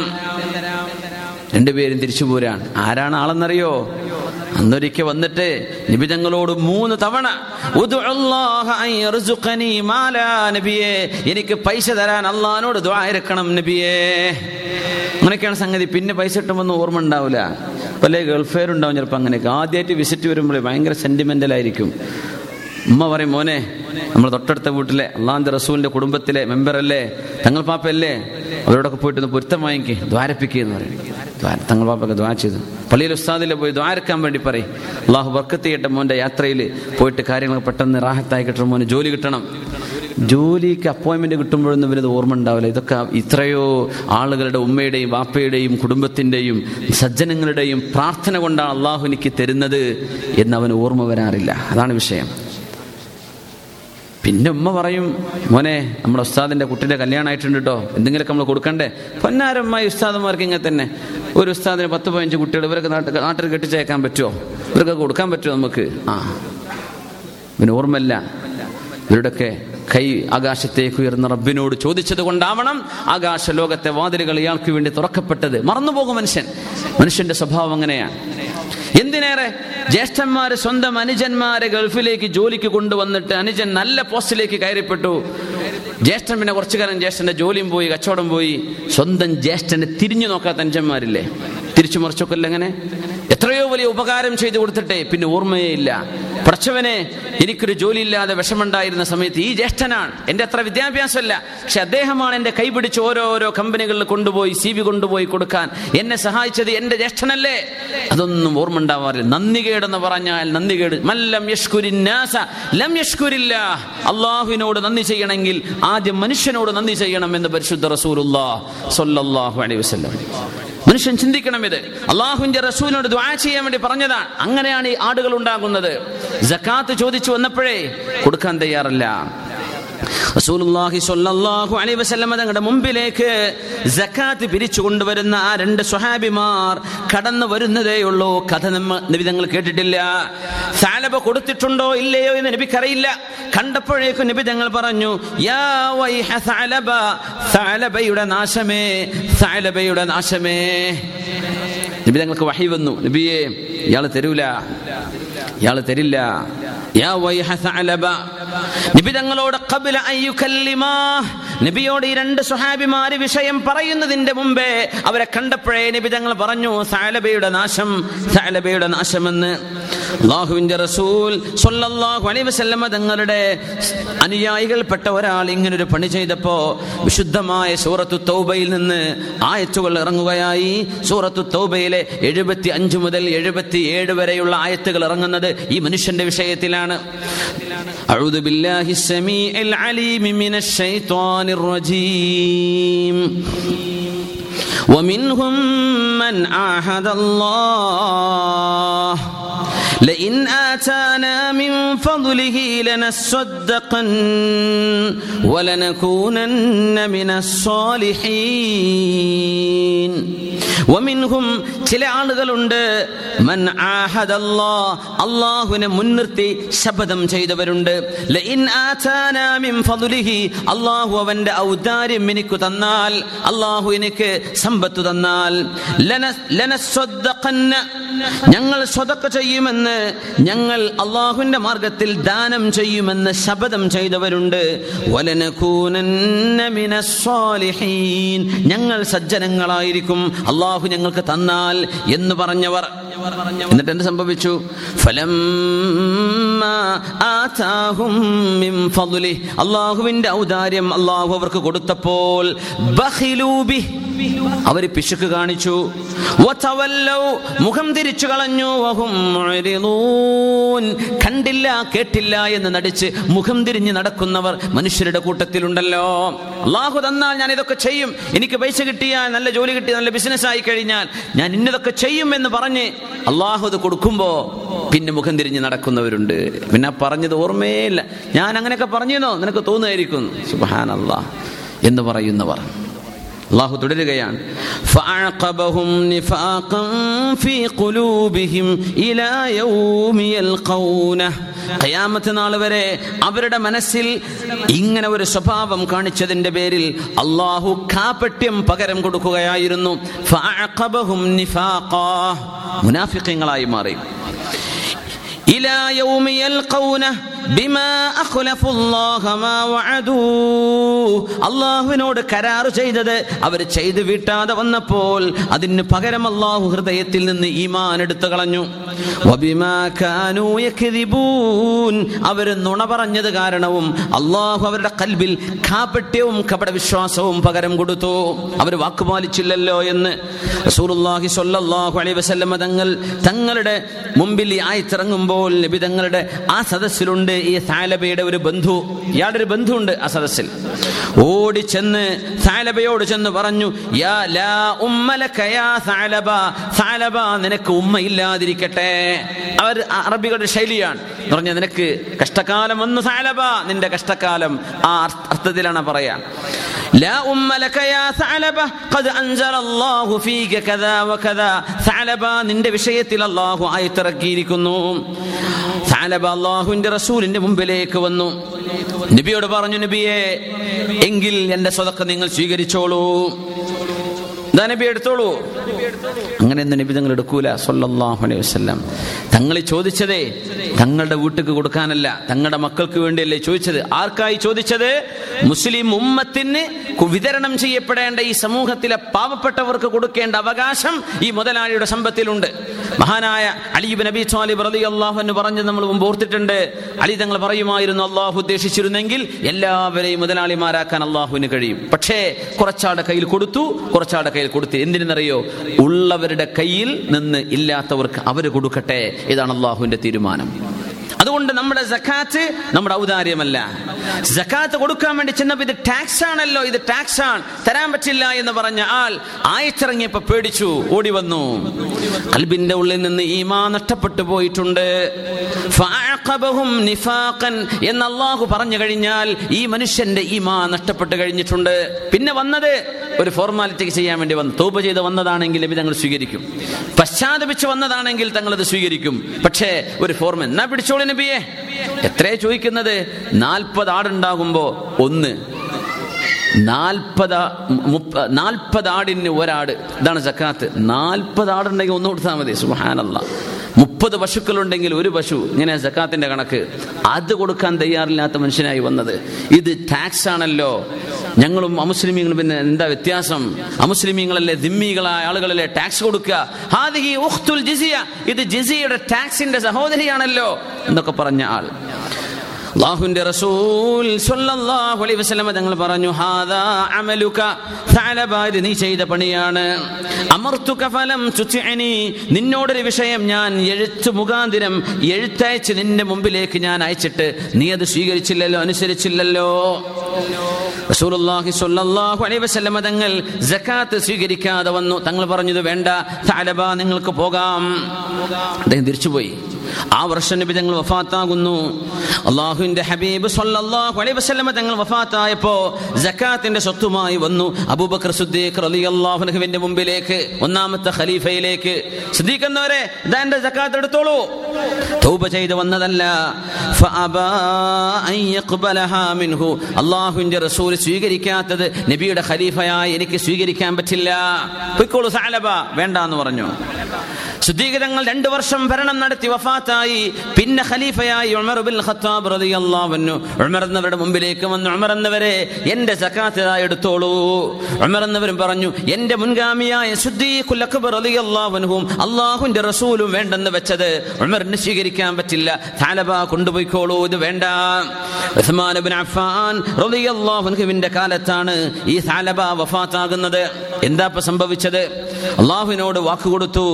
രണ്ടുപേരും തിരിച്ചു പോരാൻ ആരാണ് ആളെന്നറിയോ? അന്നൊരിക്കൽ വന്നിട്ട് നിബിതങ്ങളോട് മൂന്ന് തവണ എനിക്ക് പൈസ തരാൻ അള്ളഹാനോട് ദ്വാരക്കണം നബിയേ. അങ്ങനെയൊക്കെയാണ് സംഗതി. പിന്നെ പൈസ കിട്ടുമ്പോൾ ഓർമ്മ ഉണ്ടാവില്ല പല ഗൾഫെയർ ഉണ്ടാവും ചിലപ്പോൾ അങ്ങനെയൊക്കെ. ആദ്യമായിട്ട് വിസിറ്റ് വരുമ്പോൾ ഭയങ്കര സെന്റിമെന്റൽ ആയിരിക്കും. ഉമ്മ പറയും മോനെ നമ്മൾ തൊട്ടടുത്ത വീട്ടിലെ അള്ളാന്റെ റസൂലിന്റെ കുടുംബത്തിലെ മെമ്പർ അല്ലേ? തങ്ങൾ പാപ്പയല്ലേ? അവരോടൊക്കെ പോയിട്ട് ഒന്ന് പൊരുത്തം വാങ്ങിക്കേ. ദ്വാരപ്പിക്കുകയെന്ന് പറയും. തങ്ങൾ പാപ്പൊക്കെ ദ്വാ ചെയ്തു. പള്ളിയിൽ ഉസ്താദിൽ പോയി ദ്വാരക്കാൻ വേണ്ടി പറയും. അള്ളാഹു ബർക്കത്ത് ചെയ്യട്ടെ മോന്റെ യാത്രയിൽ പോയിട്ട് കാര്യങ്ങൾ പെട്ടെന്ന് റാഹത്തായി കിട്ടണം മോന്. ജോലി കിട്ടണം. ജോലിക്ക് അപ്പോയിൻമെന്റ് കിട്ടുമ്പോഴൊന്നും ഇവരത് ഓർമ്മ ഉണ്ടാവില്ല. ഇതൊക്കെ ഇത്രയോ ആളുകളുടെ ഉമ്മയുടെയും വാപ്പയുടെയും കുടുംബത്തിന്റെയും സജ്ജനങ്ങളുടെയും പ്രാർത്ഥന കൊണ്ടാണ് അള്ളാഹു എനിക്ക് തരുന്നത് എന്ന് അവന് ഓർമ്മ വരാറില്ല. അതാണ് വിഷയം. പിന്നെ ഉമ്മ പറയും മോനെ നമ്മുടെ ഉസ്താദിന്റെ കുട്ടിയുടെ കല്യാണമായിട്ടുണ്ട് കേട്ടോ എന്തെങ്കിലുമൊക്കെ നമ്മൾ കൊടുക്കണ്ടേ? പൊന്നാരമ്മായി ഉസ്താദന്മാർക്ക് ഇങ്ങനെ തന്നെ. ഒരു ഉസ്താദിന് പത്ത് പതിനഞ്ച് കുട്ടികൾ ഇവരൊക്കെ നാട്ടിൽ നാട്ടിൽ കെട്ടിച്ചേക്കാൻ പറ്റുമോ ഇവർക്ക് കൊടുക്കാൻ പറ്റുമോ നമുക്ക്? ആ. പിന്നെ ഓർമ്മല്ല ഇവരുടെയൊക്കെ കൈ ആകാശത്തേക്ക് ഉയർന്ന റബ്ബിനോട് ചോദിച്ചത് കൊണ്ടാവണം ആകാശ ലോകത്തെ വാതിലുകൾ ഇയാൾക്ക് വേണ്ടി തുറക്കപ്പെട്ടത്. മറന്നുപോകും മനുഷ്യൻ. മനുഷ്യന്റെ സ്വഭാവം അങ്ങനെയാണ്. എന്തിനേറെ? ജ്യേഷ്ഠന്മാര് സ്വന്തം അനുജന്മാരെ ഗൾഫിലേക്ക് ജോലിക്ക് കൊണ്ടുവന്നിട്ട് അനുജൻ നല്ല പോസ്റ്റിലേക്ക് കയറിപ്പെട്ടു. ജ്യേഷ്ഠൻ പിന്നെ കുറച്ചു കാലം ജ്യേഷ്ഠന്റെ ജോലിയും പോയി കച്ചവടം പോയി. സ്വന്തം ജ്യേഷ്ഠനെ തിരിഞ്ഞു നോക്കാത്ത അഞ്ചന്മാരില്ലേ തിരിച്ചു മറിച്ചൊക്കെ എങ്ങനെ എത്രയോ വലിയ ഉപകാരം ചെയ്തു കൊടുത്തിട്ടേ പിന്നെ ഓർമ്മയേ ഇല്ല. പടച്ചവനെ എനിക്കൊരു ജോലിയില്ലാതെ വിഷമുണ്ടായിരുന്ന സമയത്ത് ഈ ജ്യേഷ്ഠനാണ്. എന്റെ അത്ര വിദ്യാഭ്യാസമല്ല. പക്ഷെ അദ്ദേഹമാണ് എന്റെ കൈപിടിച്ച് ഓരോ കമ്പനികളിൽ കൊണ്ടുപോയി സി വി കൊണ്ടുപോയി കൊടുക്കാൻ. എന്നെ സഹായിച്ചത് എന്റെ ജ്യേഷ്ഠനല്ലേ? അതൊന്നും ഓർമ്മ ഉണ്ടാവാറില്ല. നന്ദികേടെന്ന് പറഞ്ഞാൽ നന്ദികേട് മല്ലം യഷ്കുരിന്നാസ ലം അള്ളാഹുവിനോട് നന്ദി ചെയ്യണമെങ്കിൽ ആദ്യം മനുഷ്യനോട് നന്ദി ചെയ്യണം എന്ന് പരിശുദ്ധ റസൂർ മനുഷ്യൻ ചിന്തിക്കണം ഇത്. അള്ളാഹുവിന്റെ റസൂലിനോട് ദ്വാ ചെയ്യാൻ വേണ്ടി പറഞ്ഞതാണ്. അങ്ങനെയാണ് ഈ ആടുകൾ ഉണ്ടാകുന്നത്. ജക്കാത്ത് ചോദിച്ചു വന്നപ്പോഴേ കൊടുക്കാൻ തയ്യാറല്ല. റസൂലുള്ളാഹി സ്വല്ലല്ലാഹു അലൈഹി വസല്ലമ തങ്ങളുടെ മുമ്പിലേക്ക് സക്കാത്ത് പിരിച്ചു കൊണ്ടുവരുന്ന ആ രണ്ട് സ്വഹാബിമാർ കടന്നു വരുന്നതേയുള്ളൂ കഥ നമ്മ നബി തങ്ങൾ കേട്ടിട്ടില്ല. സാലബ കൊടുത്തിട്ടുണ്ടോ ഇല്ലയോ എന്ന് നബിക്കറിയില്ല. കണ്ടപ്പോഴേക്കും നബി തങ്ങൾ പറഞ്ഞു യാ വൈഹ സാലബ സാലബയുടെ നാശമേ സാലബയുടെ നാശമേ. നബി തങ്ങൾക്ക് വഹി വന്നു. നബിയെ ഇയാൾ തരൂല. ഇയാൾ തരില്ല. യാ വൈഹ സഅലബ. നബി തങ്ങളോട് ഖബല അൻ യുകല്ലിമാ. നബിയോട് ഈ രണ്ട് സുഹാബിമാര് വിഷയം പറയുന്നതിന്റെ മുമ്പേ അവരെ കണ്ടപ്പോഴേ നബി തങ്ങൾ പറഞ്ഞു സാലബയുടെ നാശം സാലബയുടെ നാശമെന്ന്. അള്ളാഹുവിന്റെ റസൂൽ സൊല്ലാഹു അലൈവസല്ലമ തങ്ങളുടെ അനുയായികൾപ്പെട്ട ഒരാൾ ഇങ്ങനൊരു പണി ചെയ്തപ്പോ വിശുദ്ധമായ സൂറത്തു തൗബയിൽ നിന്ന് ആയത്തുകൾ ഇറങ്ങുകയായി. സൂറത്തു തൗബയിലെ എഴുപത്തി അഞ്ച് മുതൽ എഴുപത്തി ഏഴ് വരെയുള്ള ആയത്തുകൾ ഇറങ്ങുന്നത് ഈ മനുഷ്യന്റെ വിഷയത്തിലാണ്. അഴുതുബില്ലാഹി സമീ അലീമി മിനശ് ശൈത്വാൻ الشيطان الرجيم. ومنهم من عاهد الله. لئن آتانا من فضله لنصدقن ولنكونن من الصالحين ومنهم ചില ആളുകളുണ്ട് മൻ ആഹദല്ലാ അള്ളാഹുവിനെ മുൻനിർത്തി ശപഥം ചെയ്തവരുണ്ട് ലഇൻ ആതാനാ മിൻ ഫദ്ലിഹി അള്ളാഹു അവന്റെ ഔദാര്യം എനിക്ക് തന്നാൽ അള്ളാഹു എനിക്ക് സമ്പത്ത് തന്നാൽ ലന ലനസ്വദ്ദഖന്ന ഞങ്ങൾ സ്വതക്ക ചെയ്യുമെന്ന് ഞങ്ങൾ അള്ളാഹുവിന്റെ മാർഗത്തിൽ ദാനം ചെയ്യുമെന്ന് ശപഥം ചെയ്തവരുണ്ട്. ഞങ്ങൾ സജ്ജനങ്ങളായിരിക്കും. അള്ളാഹു ഞങ്ങൾക്ക് തന്നാൽ എന്ന് പറഞ്ഞവർ. എന്നിട്ട് എന്ത് സംഭവിച്ചു? ഫലം അള്ളാഹുവിന്റെ ഔദാര്യം അള്ളാഹു അവർക്ക് കൊടുത്തപ്പോൾ ബഖിലൂബി അവർ പിശുക്ക് കാണിച്ചു. മുഖം തിരിച്ചു കളഞ്ഞു. കണ്ടില്ല കേട്ടില്ല എന്ന് നടിച്ച് മുഖം തിരിഞ്ഞ് നടക്കുന്നവർ മനുഷ്യരുടെ കൂട്ടത്തിലുണ്ടല്ലോ. അള്ളാഹു തന്നാൽ ഞാൻ ഇതൊക്കെ ചെയ്യും. എനിക്ക് പൈസ കിട്ടിയാൽ നല്ല ജോലി കിട്ടി നല്ല ബിസിനസ് ആയി കഴിഞ്ഞാൽ ഞാൻ ഇന്നതൊക്കെ ചെയ്യും എന്ന് പറഞ്ഞ് അള്ളാഹു അത് കൊടുക്കുമ്പോ പിന്നെ മുഖം തിരിഞ്ഞ് നടക്കുന്നവരുണ്ട്. പിന്നെ പറഞ്ഞത് ഓർമ്മയില്ല. ഞാൻ അങ്ങനെയൊക്കെ പറഞ്ഞോ നിനക്ക് തോന്നുമായിരിക്കും. അള്ളാഹ് എന്ന് പറയുന്നവർ. അള്ളാഹു തുടരുകയാണ്. ഖയാമത്ത് വരെ അവരുടെ മനസ്സിൽ ഇങ്ങനെ ഒരു സ്വഭാവം കാണിച്ചതിന്റെ പേരിൽ അള്ളാഹു കാപട്യം പകരം കൊടുക്കുകയായിരുന്നു. മുനാഫിക്കങ്ങളായി മാറി. ഇലാ അള്ളാഹുവിനോട് കരാറ് ചെയ്തത് അവർ ചെയ്ത് വീട്ടാതെ വന്നപ്പോൾ അതിന് പകരം അള്ളാഹു ഹൃദയത്തിൽ നിന്ന് ഈമാൻ എടുത്തു കളഞ്ഞു. അവർ നുണ പറഞ്ഞത് കാരണവും അള്ളാഹു അവരുടെ കൽബിൽ കാപട്യവും കപട വിശ്വാസവും പകരം കൊടുത്തു. അവർ വാക്കുപാലിച്ചില്ലല്ലോ എന്ന് റസൂലുള്ളാഹി സ്വല്ലല്ലാഹു അലൈഹി തങ്ങൾ തങ്ങളുടെ മുമ്പിൽ ആയത്തിറങ്ങുമ്പോൾ നബി തങ്ങളുടെ ആ സദസ്സിലുണ്ട്. ഈ സാലബയുടെ ഒരു ബന്ധു ഇയാളുടെ ഒരു ബന്ധുണ്ട് ആ സദസ്സിൽ ഓടി ചെന്ന് സാലബയോട് ചെന്ന് പറഞ്ഞു യാ ലാ ഉമ്മലക യാ സാലബ സാലബ നിനക്ക് ഉമ്മയില്ലാതിരിക്കട്ടെ അവർ അറബികളുടെ ശൈലിയാണ് എന്ന് പറഞ്ഞാൽ നിനക്ക് കഷ്ടകാലം വന്നു സാലബ നിന്റെ കഷ്ടകാലം ആ അർത്ഥത്തിലാണ് പറയാ لا أم لك يا ثعلبة قد أنزل الله فيك كذا وكذا ثعلبة നിന്റെ വിഷയത്തിൽ അള്ളാഹു ആയത്തിറക്കിയിരിക്കുന്നു അള്ളാഹുവിന്റെ റസൂലിന്റെ മുമ്പിലേക്ക് വന്നു. നബിയോട് പറഞ്ഞു നബിയെ എങ്കിൽ എന്റെ സ്വതക്ക നിങ്ങൾ സ്വീകരിച്ചോളൂ. നബി എടുത്തോളൂ. അങ്ങനെ നബി തങ്ങൾ എടുക്കൂല. സൊല്ലാഹു അലൈഹി വസല്ലം. തങ്ങൾ ചോദിച്ചതേ തങ്ങളുടെ വീട്ടിക്ക് കൊടുക്കാനല്ല തങ്ങളുടെ മക്കൾക്ക് വേണ്ടിയല്ലേ ചോദിച്ചത്. ആർക്കായി ചോദിച്ചത്? മുസ്ലിം ഉമ്മത്തിന് വിതരണം ചെയ്യപ്പെടേണ്ട ഈ സമൂഹത്തിലെ പാവപ്പെട്ടവർക്ക് കൊടുക്കേണ്ട അവകാശം ഈ മുതലാളിയുടെ സമ്പത്തിലുണ്ട്. മഹാനായ അലിബ് നബി സ്വാലിബ് റലി അള്ളാഹു എന്ന് പറഞ്ഞ് നമ്മൾ മുമ്പ് ഓർത്തിട്ടുണ്ട്. അലി തങ്ങൾ പറയുമായിരുന്നു അള്ളാഹു ഉദ്ദേശിച്ചിരുന്നെങ്കിൽ എല്ലാവരെയും മുതലാളിമാരാക്കാൻ അള്ളാഹുവിന് കഴിയും. പക്ഷേ കുറച്ചാടെ കയ്യിൽ കൊടുത്തു കുറച്ചാടെ കയ്യിൽ കൊടുത്തു എന്തിനെന്നറിയോ? ഉള്ളവരുടെ കയ്യിൽ നിന്ന് ഇല്ലാത്തവർക്ക് അവർ കൊടുക്കട്ടെ. ഇതാണ് അള്ളാഹുവിന്റെ തീരുമാനം. അതുകൊണ്ട് നമ്മുടെ ജക്കാത്ത് നമ്മുടെ ഔദാര്യമല്ല. ജക്കാത്ത് കൊടുക്കാൻ വേണ്ടി ചെന്നപ്പോ ഇത് ടാക്സ് ആണല്ലോ ഇത് ടാക്സ് ആണ് തരാൻ പറ്റില്ല എന്ന് പറഞ്ഞ ആൾ ആയിച്ചിറങ്ങിയപ്പോ പേടിച്ചു ഓടി വന്നു. കൽബിന്റെ ഉള്ളിൽ നിന്ന് ഈമാ നഷ്ടപ്പെട്ടു പോയിട്ടുണ്ട്. എന്ന് പറഞ്ഞു കഴിഞ്ഞാൽ ഈ മനുഷ്യന്റെ ഈമാ നഷ്ടപ്പെട്ടു കഴിഞ്ഞിട്ടുണ്ട്. പിന്നെ വന്നത് ഒരു ഫോർമാലിറ്റിക്ക് ചെയ്യാൻ വേണ്ടി വന്നു തൂപ ചെയ്ത് വന്നതാണെങ്കിൽ തങ്ങൾ സ്വീകരിക്കും. പശ്ചാത്തപിച്ച് വന്നതാണെങ്കിൽ തങ്ങൾ അത് സ്വീകരിക്കും. പക്ഷേ ഒരു ഫോർമ എന്നാ പിടിച്ചോളി നബിയെ? എത്രയാ ചോദിക്കുന്നത്? നാൽപ്പത് ആടുണ്ടാകുമ്പോ ഒന്ന്. നാൽപ്പത് നാൽപ്പത് ആടിന് ഒരാട്. ഇതാണ് സക്കാത്ത്. നാൽപ്പത് ആടുണ്ടെങ്കിൽ ഒന്ന് കൊടുത്താൽ മതി. സുഹാനല്ല മുപ്പത് പശുക്കളുണ്ടെങ്കിൽ ഒരു പശു ഇങ്ങനെ സക്കാത്തിന്റെ കണക്ക്. അത് കൊടുക്കാൻ തയ്യാറില്ലാത്ത മനുഷ്യനായി വന്നത്. ഇത് ടാക്സ് ആണല്ലോ. ഞങ്ങളും അമുസ്ലിമീങ്ങളും പിന്നെ എന്താ വ്യത്യാസം? അമുസ്ലിമീങ്ങളല്ലേ ദിമ്മികളായ ആളുകളല്ലേ ടാക്സ് കൊടുക്കുക? ഇത് ജിസിയുടെ ടാക്സിന്റെ സഹോദരിയാണല്ലോ എന്നൊക്കെ പറഞ്ഞ ആൾ. അള്ളാഹുവിന്റെ റസൂൽ അലൈഹി വസല്ലം തങ്ങൾ പറഞ്ഞു ഹാദാ അമലുക നീ ചെയ്ത പണിയാണ്. അമർതുക ഫലം നിന്നോടൊരു വിഷയം ഞാൻ എഴുത്ത് മുഖാന്തിരം എഴുത്തയച്ച് നിന്റെ മുമ്പിലേക്ക് ഞാൻ അയച്ചിട്ട് നീ അത് സ്വീകരിച്ചില്ലല്ലോ അനുസരിച്ചില്ലല്ലോ. റസൂലുള്ളാഹി സ്വല്ലല്ലാഹു അലൈഹി വസല്ലം തങ്ങൾ സക്കാത്ത് സ്വീകരിക്കാതെ വന്നു. തങ്ങൾ പറഞ്ഞത് വേണ്ട നിങ്ങൾക്ക് പോകാം. അദ്ദേഹം തിരിച്ചുപോയി. ആ വർഷം നബി തങ്ങൾ വഫാത്താകുന്നു. അള്ളാഹുവിന്റെ ഹബീബ് സല്ലല്ലാഹു അലൈഹി വസല്ലമ തങ്ങൾ വഫാത്തായപ്പോ സക്കാത്തിന്റെ സ്വത്തുമായി വന്നു. അബൂബക്കർ സിദ്ദീഖ് റളിയല്ലാഹു അൻഹുവിന്റെ മുമ്പിലേക്ക് ഒന്നാമത്തെ ഖലീഫയിലേക്ക്. സിദ്ദീഖ് എന്നവരെ എന്റെ സക്കാത്ത് എടുത്തോളൂ. തൗബ ചെയ്ത് വന്നതല്ല. മിൻഹു. അള്ളാഹുവിന്റെ റസൂൽ സ്വീകരിക്കാത്തത് നബിയുടെ ഖലീഫയായി എനിക്ക് സ്വീകരിക്കാൻ പറ്റില്ല. പൊയ്ക്കോളൂ സാലബ. വേണ്ട എന്ന് പറഞ്ഞു. ശുദ്ധീകരങ്ങൾ രണ്ടു വർഷം ഭരണം നടത്തി വഫാത്തായി. പിന്നെ ഖലീഫയായി ഉമർ ബിൻ ഖത്താബ് റളിയല്ലാഹു അൻഹു. ഉമർ എന്നവരുടെ മുമ്പിലേക്ക് വന്ന്. ഉമർ എന്നവരെ ഇതാ എടുത്തോളൂ. ഉമർ എന്നവരും പറഞ്ഞു എന്റെ മുൻഗാമിയായ സുദ്ദീഖുൽ അക്ബർ റളിയല്ലാഹു അൻഹും റസൂലും വേണ്ടെന്ന് വെച്ചത് ഉമറിന് സ്വീകരിക്കാൻ പറ്റില്ല. താലബ കൊണ്ടുപോയിക്കോളൂ ഇത് വേണ്ട. ഉസ്മാൻ ഇബ്നു അഫ്ഫാൻ റളിയല്ലാഹു അൻഹുവിന്റെ കാലത്താണ് ഈ താലബ വഫാത്താകുന്നത്. എന്താ ഇപ്പൊ സംഭവിച്ചത്? അള്ളാഹുവിനോട് വാക്ക് കൊടുത്തു.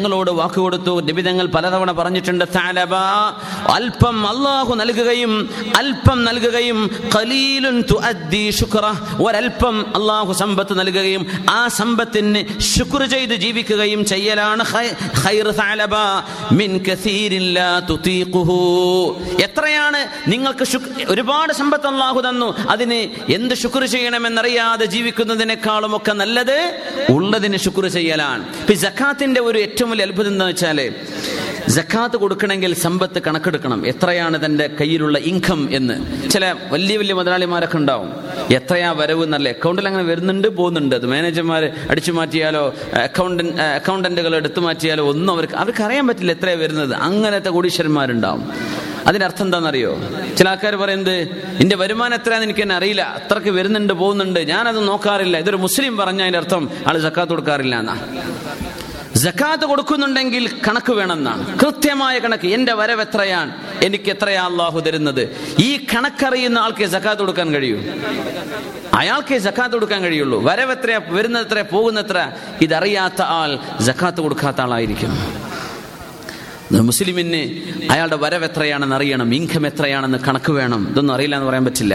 നബി തങ്ങളോട് വാക്ക് കൊടുത്തു. നബി പലതവണ പറഞ്ഞിട്ടുണ്ട് താലബ അല്പം അള്ളാഹു നൽകുകയും അല്പം നൽകുകയും ഖലീലുൻ ഒരൽപ്പം അള്ളാഹു സമ്പത്ത് നൽകുകയും ആ സമ്പത്തിന് ശുക്ർ ചെയ്ത് ജീവിക്കുകയും ചെയ്യലാണ് മിൻ എത്രയാണ് നിങ്ങൾക്ക് ഒരുപാട് സമ്പത്ത് അള്ളാഹു തന്നു. അതിന് എന്ത് ശുക്ർ ചെയ്യണമെന്നറിയാതെ ജീവിക്കുന്നതിനേക്കാളും ഒക്കെ നല്ലത് ഉള്ളതിന് ശുക്ർ ചെയ്യലാണ്. ഒരു ഏറ്റവും വലിയ അത്ഭുതം എന്താ വെച്ചാൽ ജക്കാത്ത് കൊടുക്കണമെങ്കിൽ സമ്പത്ത് കണക്കെടുക്കണം. എത്രയാണ് തന്റെ കയ്യിലുള്ള ഇൻകം എന്ന്. ചില വലിയ വലിയ മുതലാളിമാരൊക്കെ ഉണ്ടാവും. എത്രയാ വരവ് എന്നല്ല അക്കൗണ്ടിൽ അങ്ങനെ വരുന്നുണ്ട് പോകുന്നുണ്ട്. അത് മാനേജർമാർ അടിച്ചു മാറ്റിയാലോ അക്കൗണ്ടന്റ് അക്കൗണ്ടന്റുകൾ എടുത്തു മാറ്റിയാലോ ഒന്നും അവർക്ക് അവർക്ക് അറിയാൻ പറ്റില്ല എത്രയാണ് വരുന്നത്. അങ്ങനത്തെ കോടീശ്വരന്മാരുണ്ടാവും. അതിന്റെ അർത്ഥം എന്താണെന്നറിയോ? ചില ആൾക്കാർ പറയുന്നത് എന്റെ വരുമാനം എത്രയാന്ന് എനിക്ക് തന്നെ അറിയില്ല. അത്രയ്ക്ക് വരുന്നുണ്ട് പോകുന്നുണ്ട്. ഞാനത് നോക്കാറില്ല. ഇതൊരു മുസ്ലിം പറഞ്ഞ അതിന്റെ അർത്ഥം ആൾ സക്കാത്ത് കൊടുക്കാറില്ല എന്നാ. ജക്കാത്ത് കൊടുക്കുന്നുണ്ടെങ്കിൽ കണക്ക് വേണമെന്നാണ്. കൃത്യമായ കണക്ക് എന്റെ വരവ് എത്രയാണ്? എനിക്ക് എത്രയാ അള്ളാഹു തരുന്നത്? ഈ കണക്കറിയുന്ന ആൾക്ക് ജക്കാത്ത് കൊടുക്കാൻ കഴിയൂ. അയാൾക്ക് ജക്കാത്ത് കൊടുക്കാൻ കഴിയുള്ളൂ. വരവ് എത്ര വരുന്നത്ര പോകുന്നത്ര ഇതറിയാത്ത ആൾ ജക്കാത്ത് കൊടുക്കാത്ത ആളായിരിക്കും. മുസ്ലിമിന് അയാളുടെ വരവ് എത്രയാണെന്ന് അറിയണം ഇൻകം എത്രയാണെന്ന് കണക്ക് വേണം. ഇതൊന്നും അറിയില്ല എന്ന് പറയാൻ പറ്റില്ല.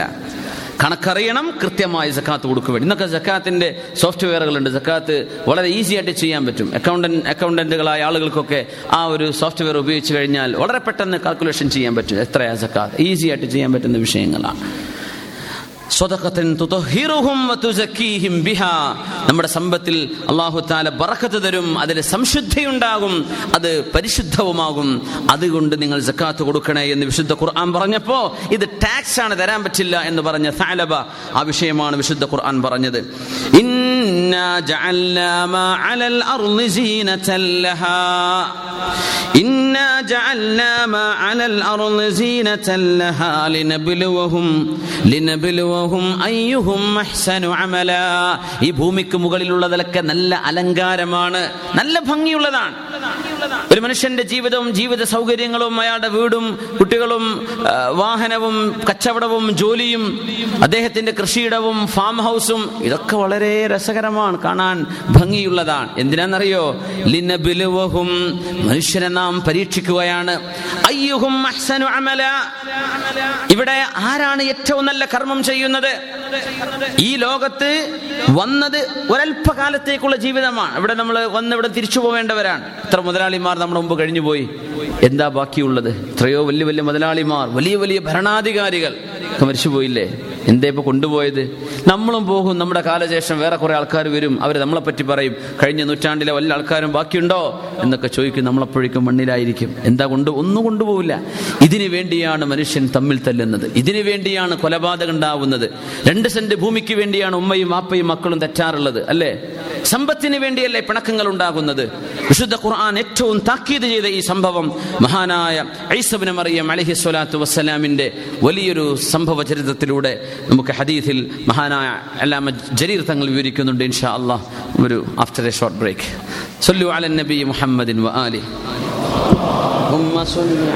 കണക്കറിയണം കൃത്യമായി സക്കാത്ത് കൊടുക്കുക വേണ്ടി ഇന്നൊക്കെ സക്കാത്തിന്റെ സോഫ്റ്റ്വെയറുകളുണ്ട്. സക്കാത്ത് വളരെ ഈസി ആയിട്ട് ചെയ്യാൻ പറ്റും. അക്കൗണ്ടന്റ് അക്കൗണ്ടന്റുകളായ ആളുകൾക്കൊക്കെ ആ ഒരു സോഫ്റ്റ്വെയർ ഉപയോഗിച്ച് കഴിഞ്ഞാൽ വളരെ പെട്ടെന്ന് കാൽക്കുലേഷൻ ചെയ്യാൻ പറ്റും. എത്രയാ സക്കാത്ത്? ഈസി ആയിട്ട് ചെയ്യാൻ പറ്റുന്ന വിഷയങ്ങളാണ് സ്വതക്കത്തിൻ തുതഹിറുഹും വതുസക്കീഹിം ബിഹാ നമ്മുടെ സമ്പത്തിൽ അള്ളാഹു താല ബറക്കത്ത് തരും അതിൽ സംശുദ്ധിയുണ്ടാകും അത് പരിശുദ്ധവുമാകും. അതുകൊണ്ട് നിങ്ങൾ ജക്കാത്ത് കൊടുക്കണേ എന്ന് വിശുദ്ധ ഖുർആൻ പറഞ്ഞപ്പോ ഇത് ടാക്സ് ആണ് തരാൻ പറ്റില്ല എന്ന് പറഞ്ഞ സാലബ ആ വിഷയമാണ് വിശുദ്ധ ഖുർആൻ പറഞ്ഞത്. ഇന്നാ ഈ ഭൂമിക്ക് മുകളിലുള്ളതിലൊക്കെ നല്ല അലങ്കാരമാണ്. നല്ല ഭംഗിയുള്ളതാണ്. ഒരു മനുഷ്യന്റെ ജീവിതവും ജീവിത സൗകര്യങ്ങളും അയാളുടെ വീടും കുട്ടികളും വാഹനവും കച്ചവടവും ജോലിയും അദ്ദേഹത്തിന്റെ കൃഷിയിടവും ഫാം ഹൗസും ഇതൊക്കെ വളരെ രസകരമാണ്. കാണാൻ ഭംഗിയുള്ളതാണ്. എന്തിനാണെന്നറിയോ? ലിനബിലുവഹും മനുഷ്യനെ നാം പരീക്ഷിക്കുകയാണ്. ഇവിടെ ആരാണ് ഏറ്റവും നല്ല കർമ്മം ചെയ്യുന്നത്? ഈ ലോകത്ത് വന്നത് ഒരല്പകാലത്തേക്കുള്ള ജീവിതമാണ്. ഇവിടെ നമ്മൾ വന്ന് ഇവിടെ തിരിച്ചു പോവേണ്ടവരാണ്. ഇത്ര മുതലാളിമാർ നമ്മുടെ മുമ്പ് കഴിഞ്ഞു പോയി എന്താ ബാക്കിയുള്ളത്? എത്രയോ വലിയ വലിയ മുതലാളിമാർ വലിയ വലിയ ഭരണാധികാരികൾ മരിച്ചു പോയില്ലേ എന്തേ ഇപ്പൊ കൊണ്ടുപോയത്? നമ്മളും പോകും. നമ്മുടെ കാലശേഷം വേറെ കുറെ ആൾക്കാർ വരും. അവർ നമ്മളെ പറ്റി പറയും. കഴിഞ്ഞ നൂറ്റാണ്ടിലെ വല്ല ആൾക്കാരും ബാക്കിയുണ്ടോ എന്നൊക്കെ ചോദിക്കും. നമ്മളപ്പോഴേക്കും മണ്ണിലായിരിക്കും. എന്താ കൊണ്ട്? ഒന്നും കൊണ്ടുപോകില്ല ഇതിനു വേണ്ടിയാണ് മനുഷ്യൻ തമ്മിൽ തല്ലുന്നത്. ഇതിനു വേണ്ടിയാണ് കൊലപാതകം ഉണ്ടാവുന്നത്. രണ്ട് സെന്റ് ഭൂമിക്ക് വേണ്ടിയാണ് ഉമ്മയും വാപ്പയും മക്കളും തെറ്റാറുള്ളത്. അല്ലേ? സമ്പത്തിന് വേണ്ടിയല്ലേ പിണക്കങ്ങൾ ഉണ്ടാകുന്നത് വിശുദ്ധ ഖുർആൻ ഏറ്റവും താക്കീത് ചെയ്ത ഈ സംഭവം മഹാനായ ഐസബിന് മറിയം അലഹി സ്വലാത്തു വസ്സലാമിന്റെ വലിയൊരു സംഭവ ചരിത്രത്തിലൂടെ നമുക്ക് ഹദീസിൽ മഹാനായ അല്ലാമ ജരീർ തങ്ങൾ വിവരിക്കുന്നുണ്ട് ഇൻഷാ അള്ളാഹ് ഒരു ആഫ്റ്റർ എ ഷോർട്ട് ബ്രേക്ക് സൊല്ലു അലൻ നബി മുഹമ്മദിൻ വ ആലി. ഉമ്മ സല്ലു.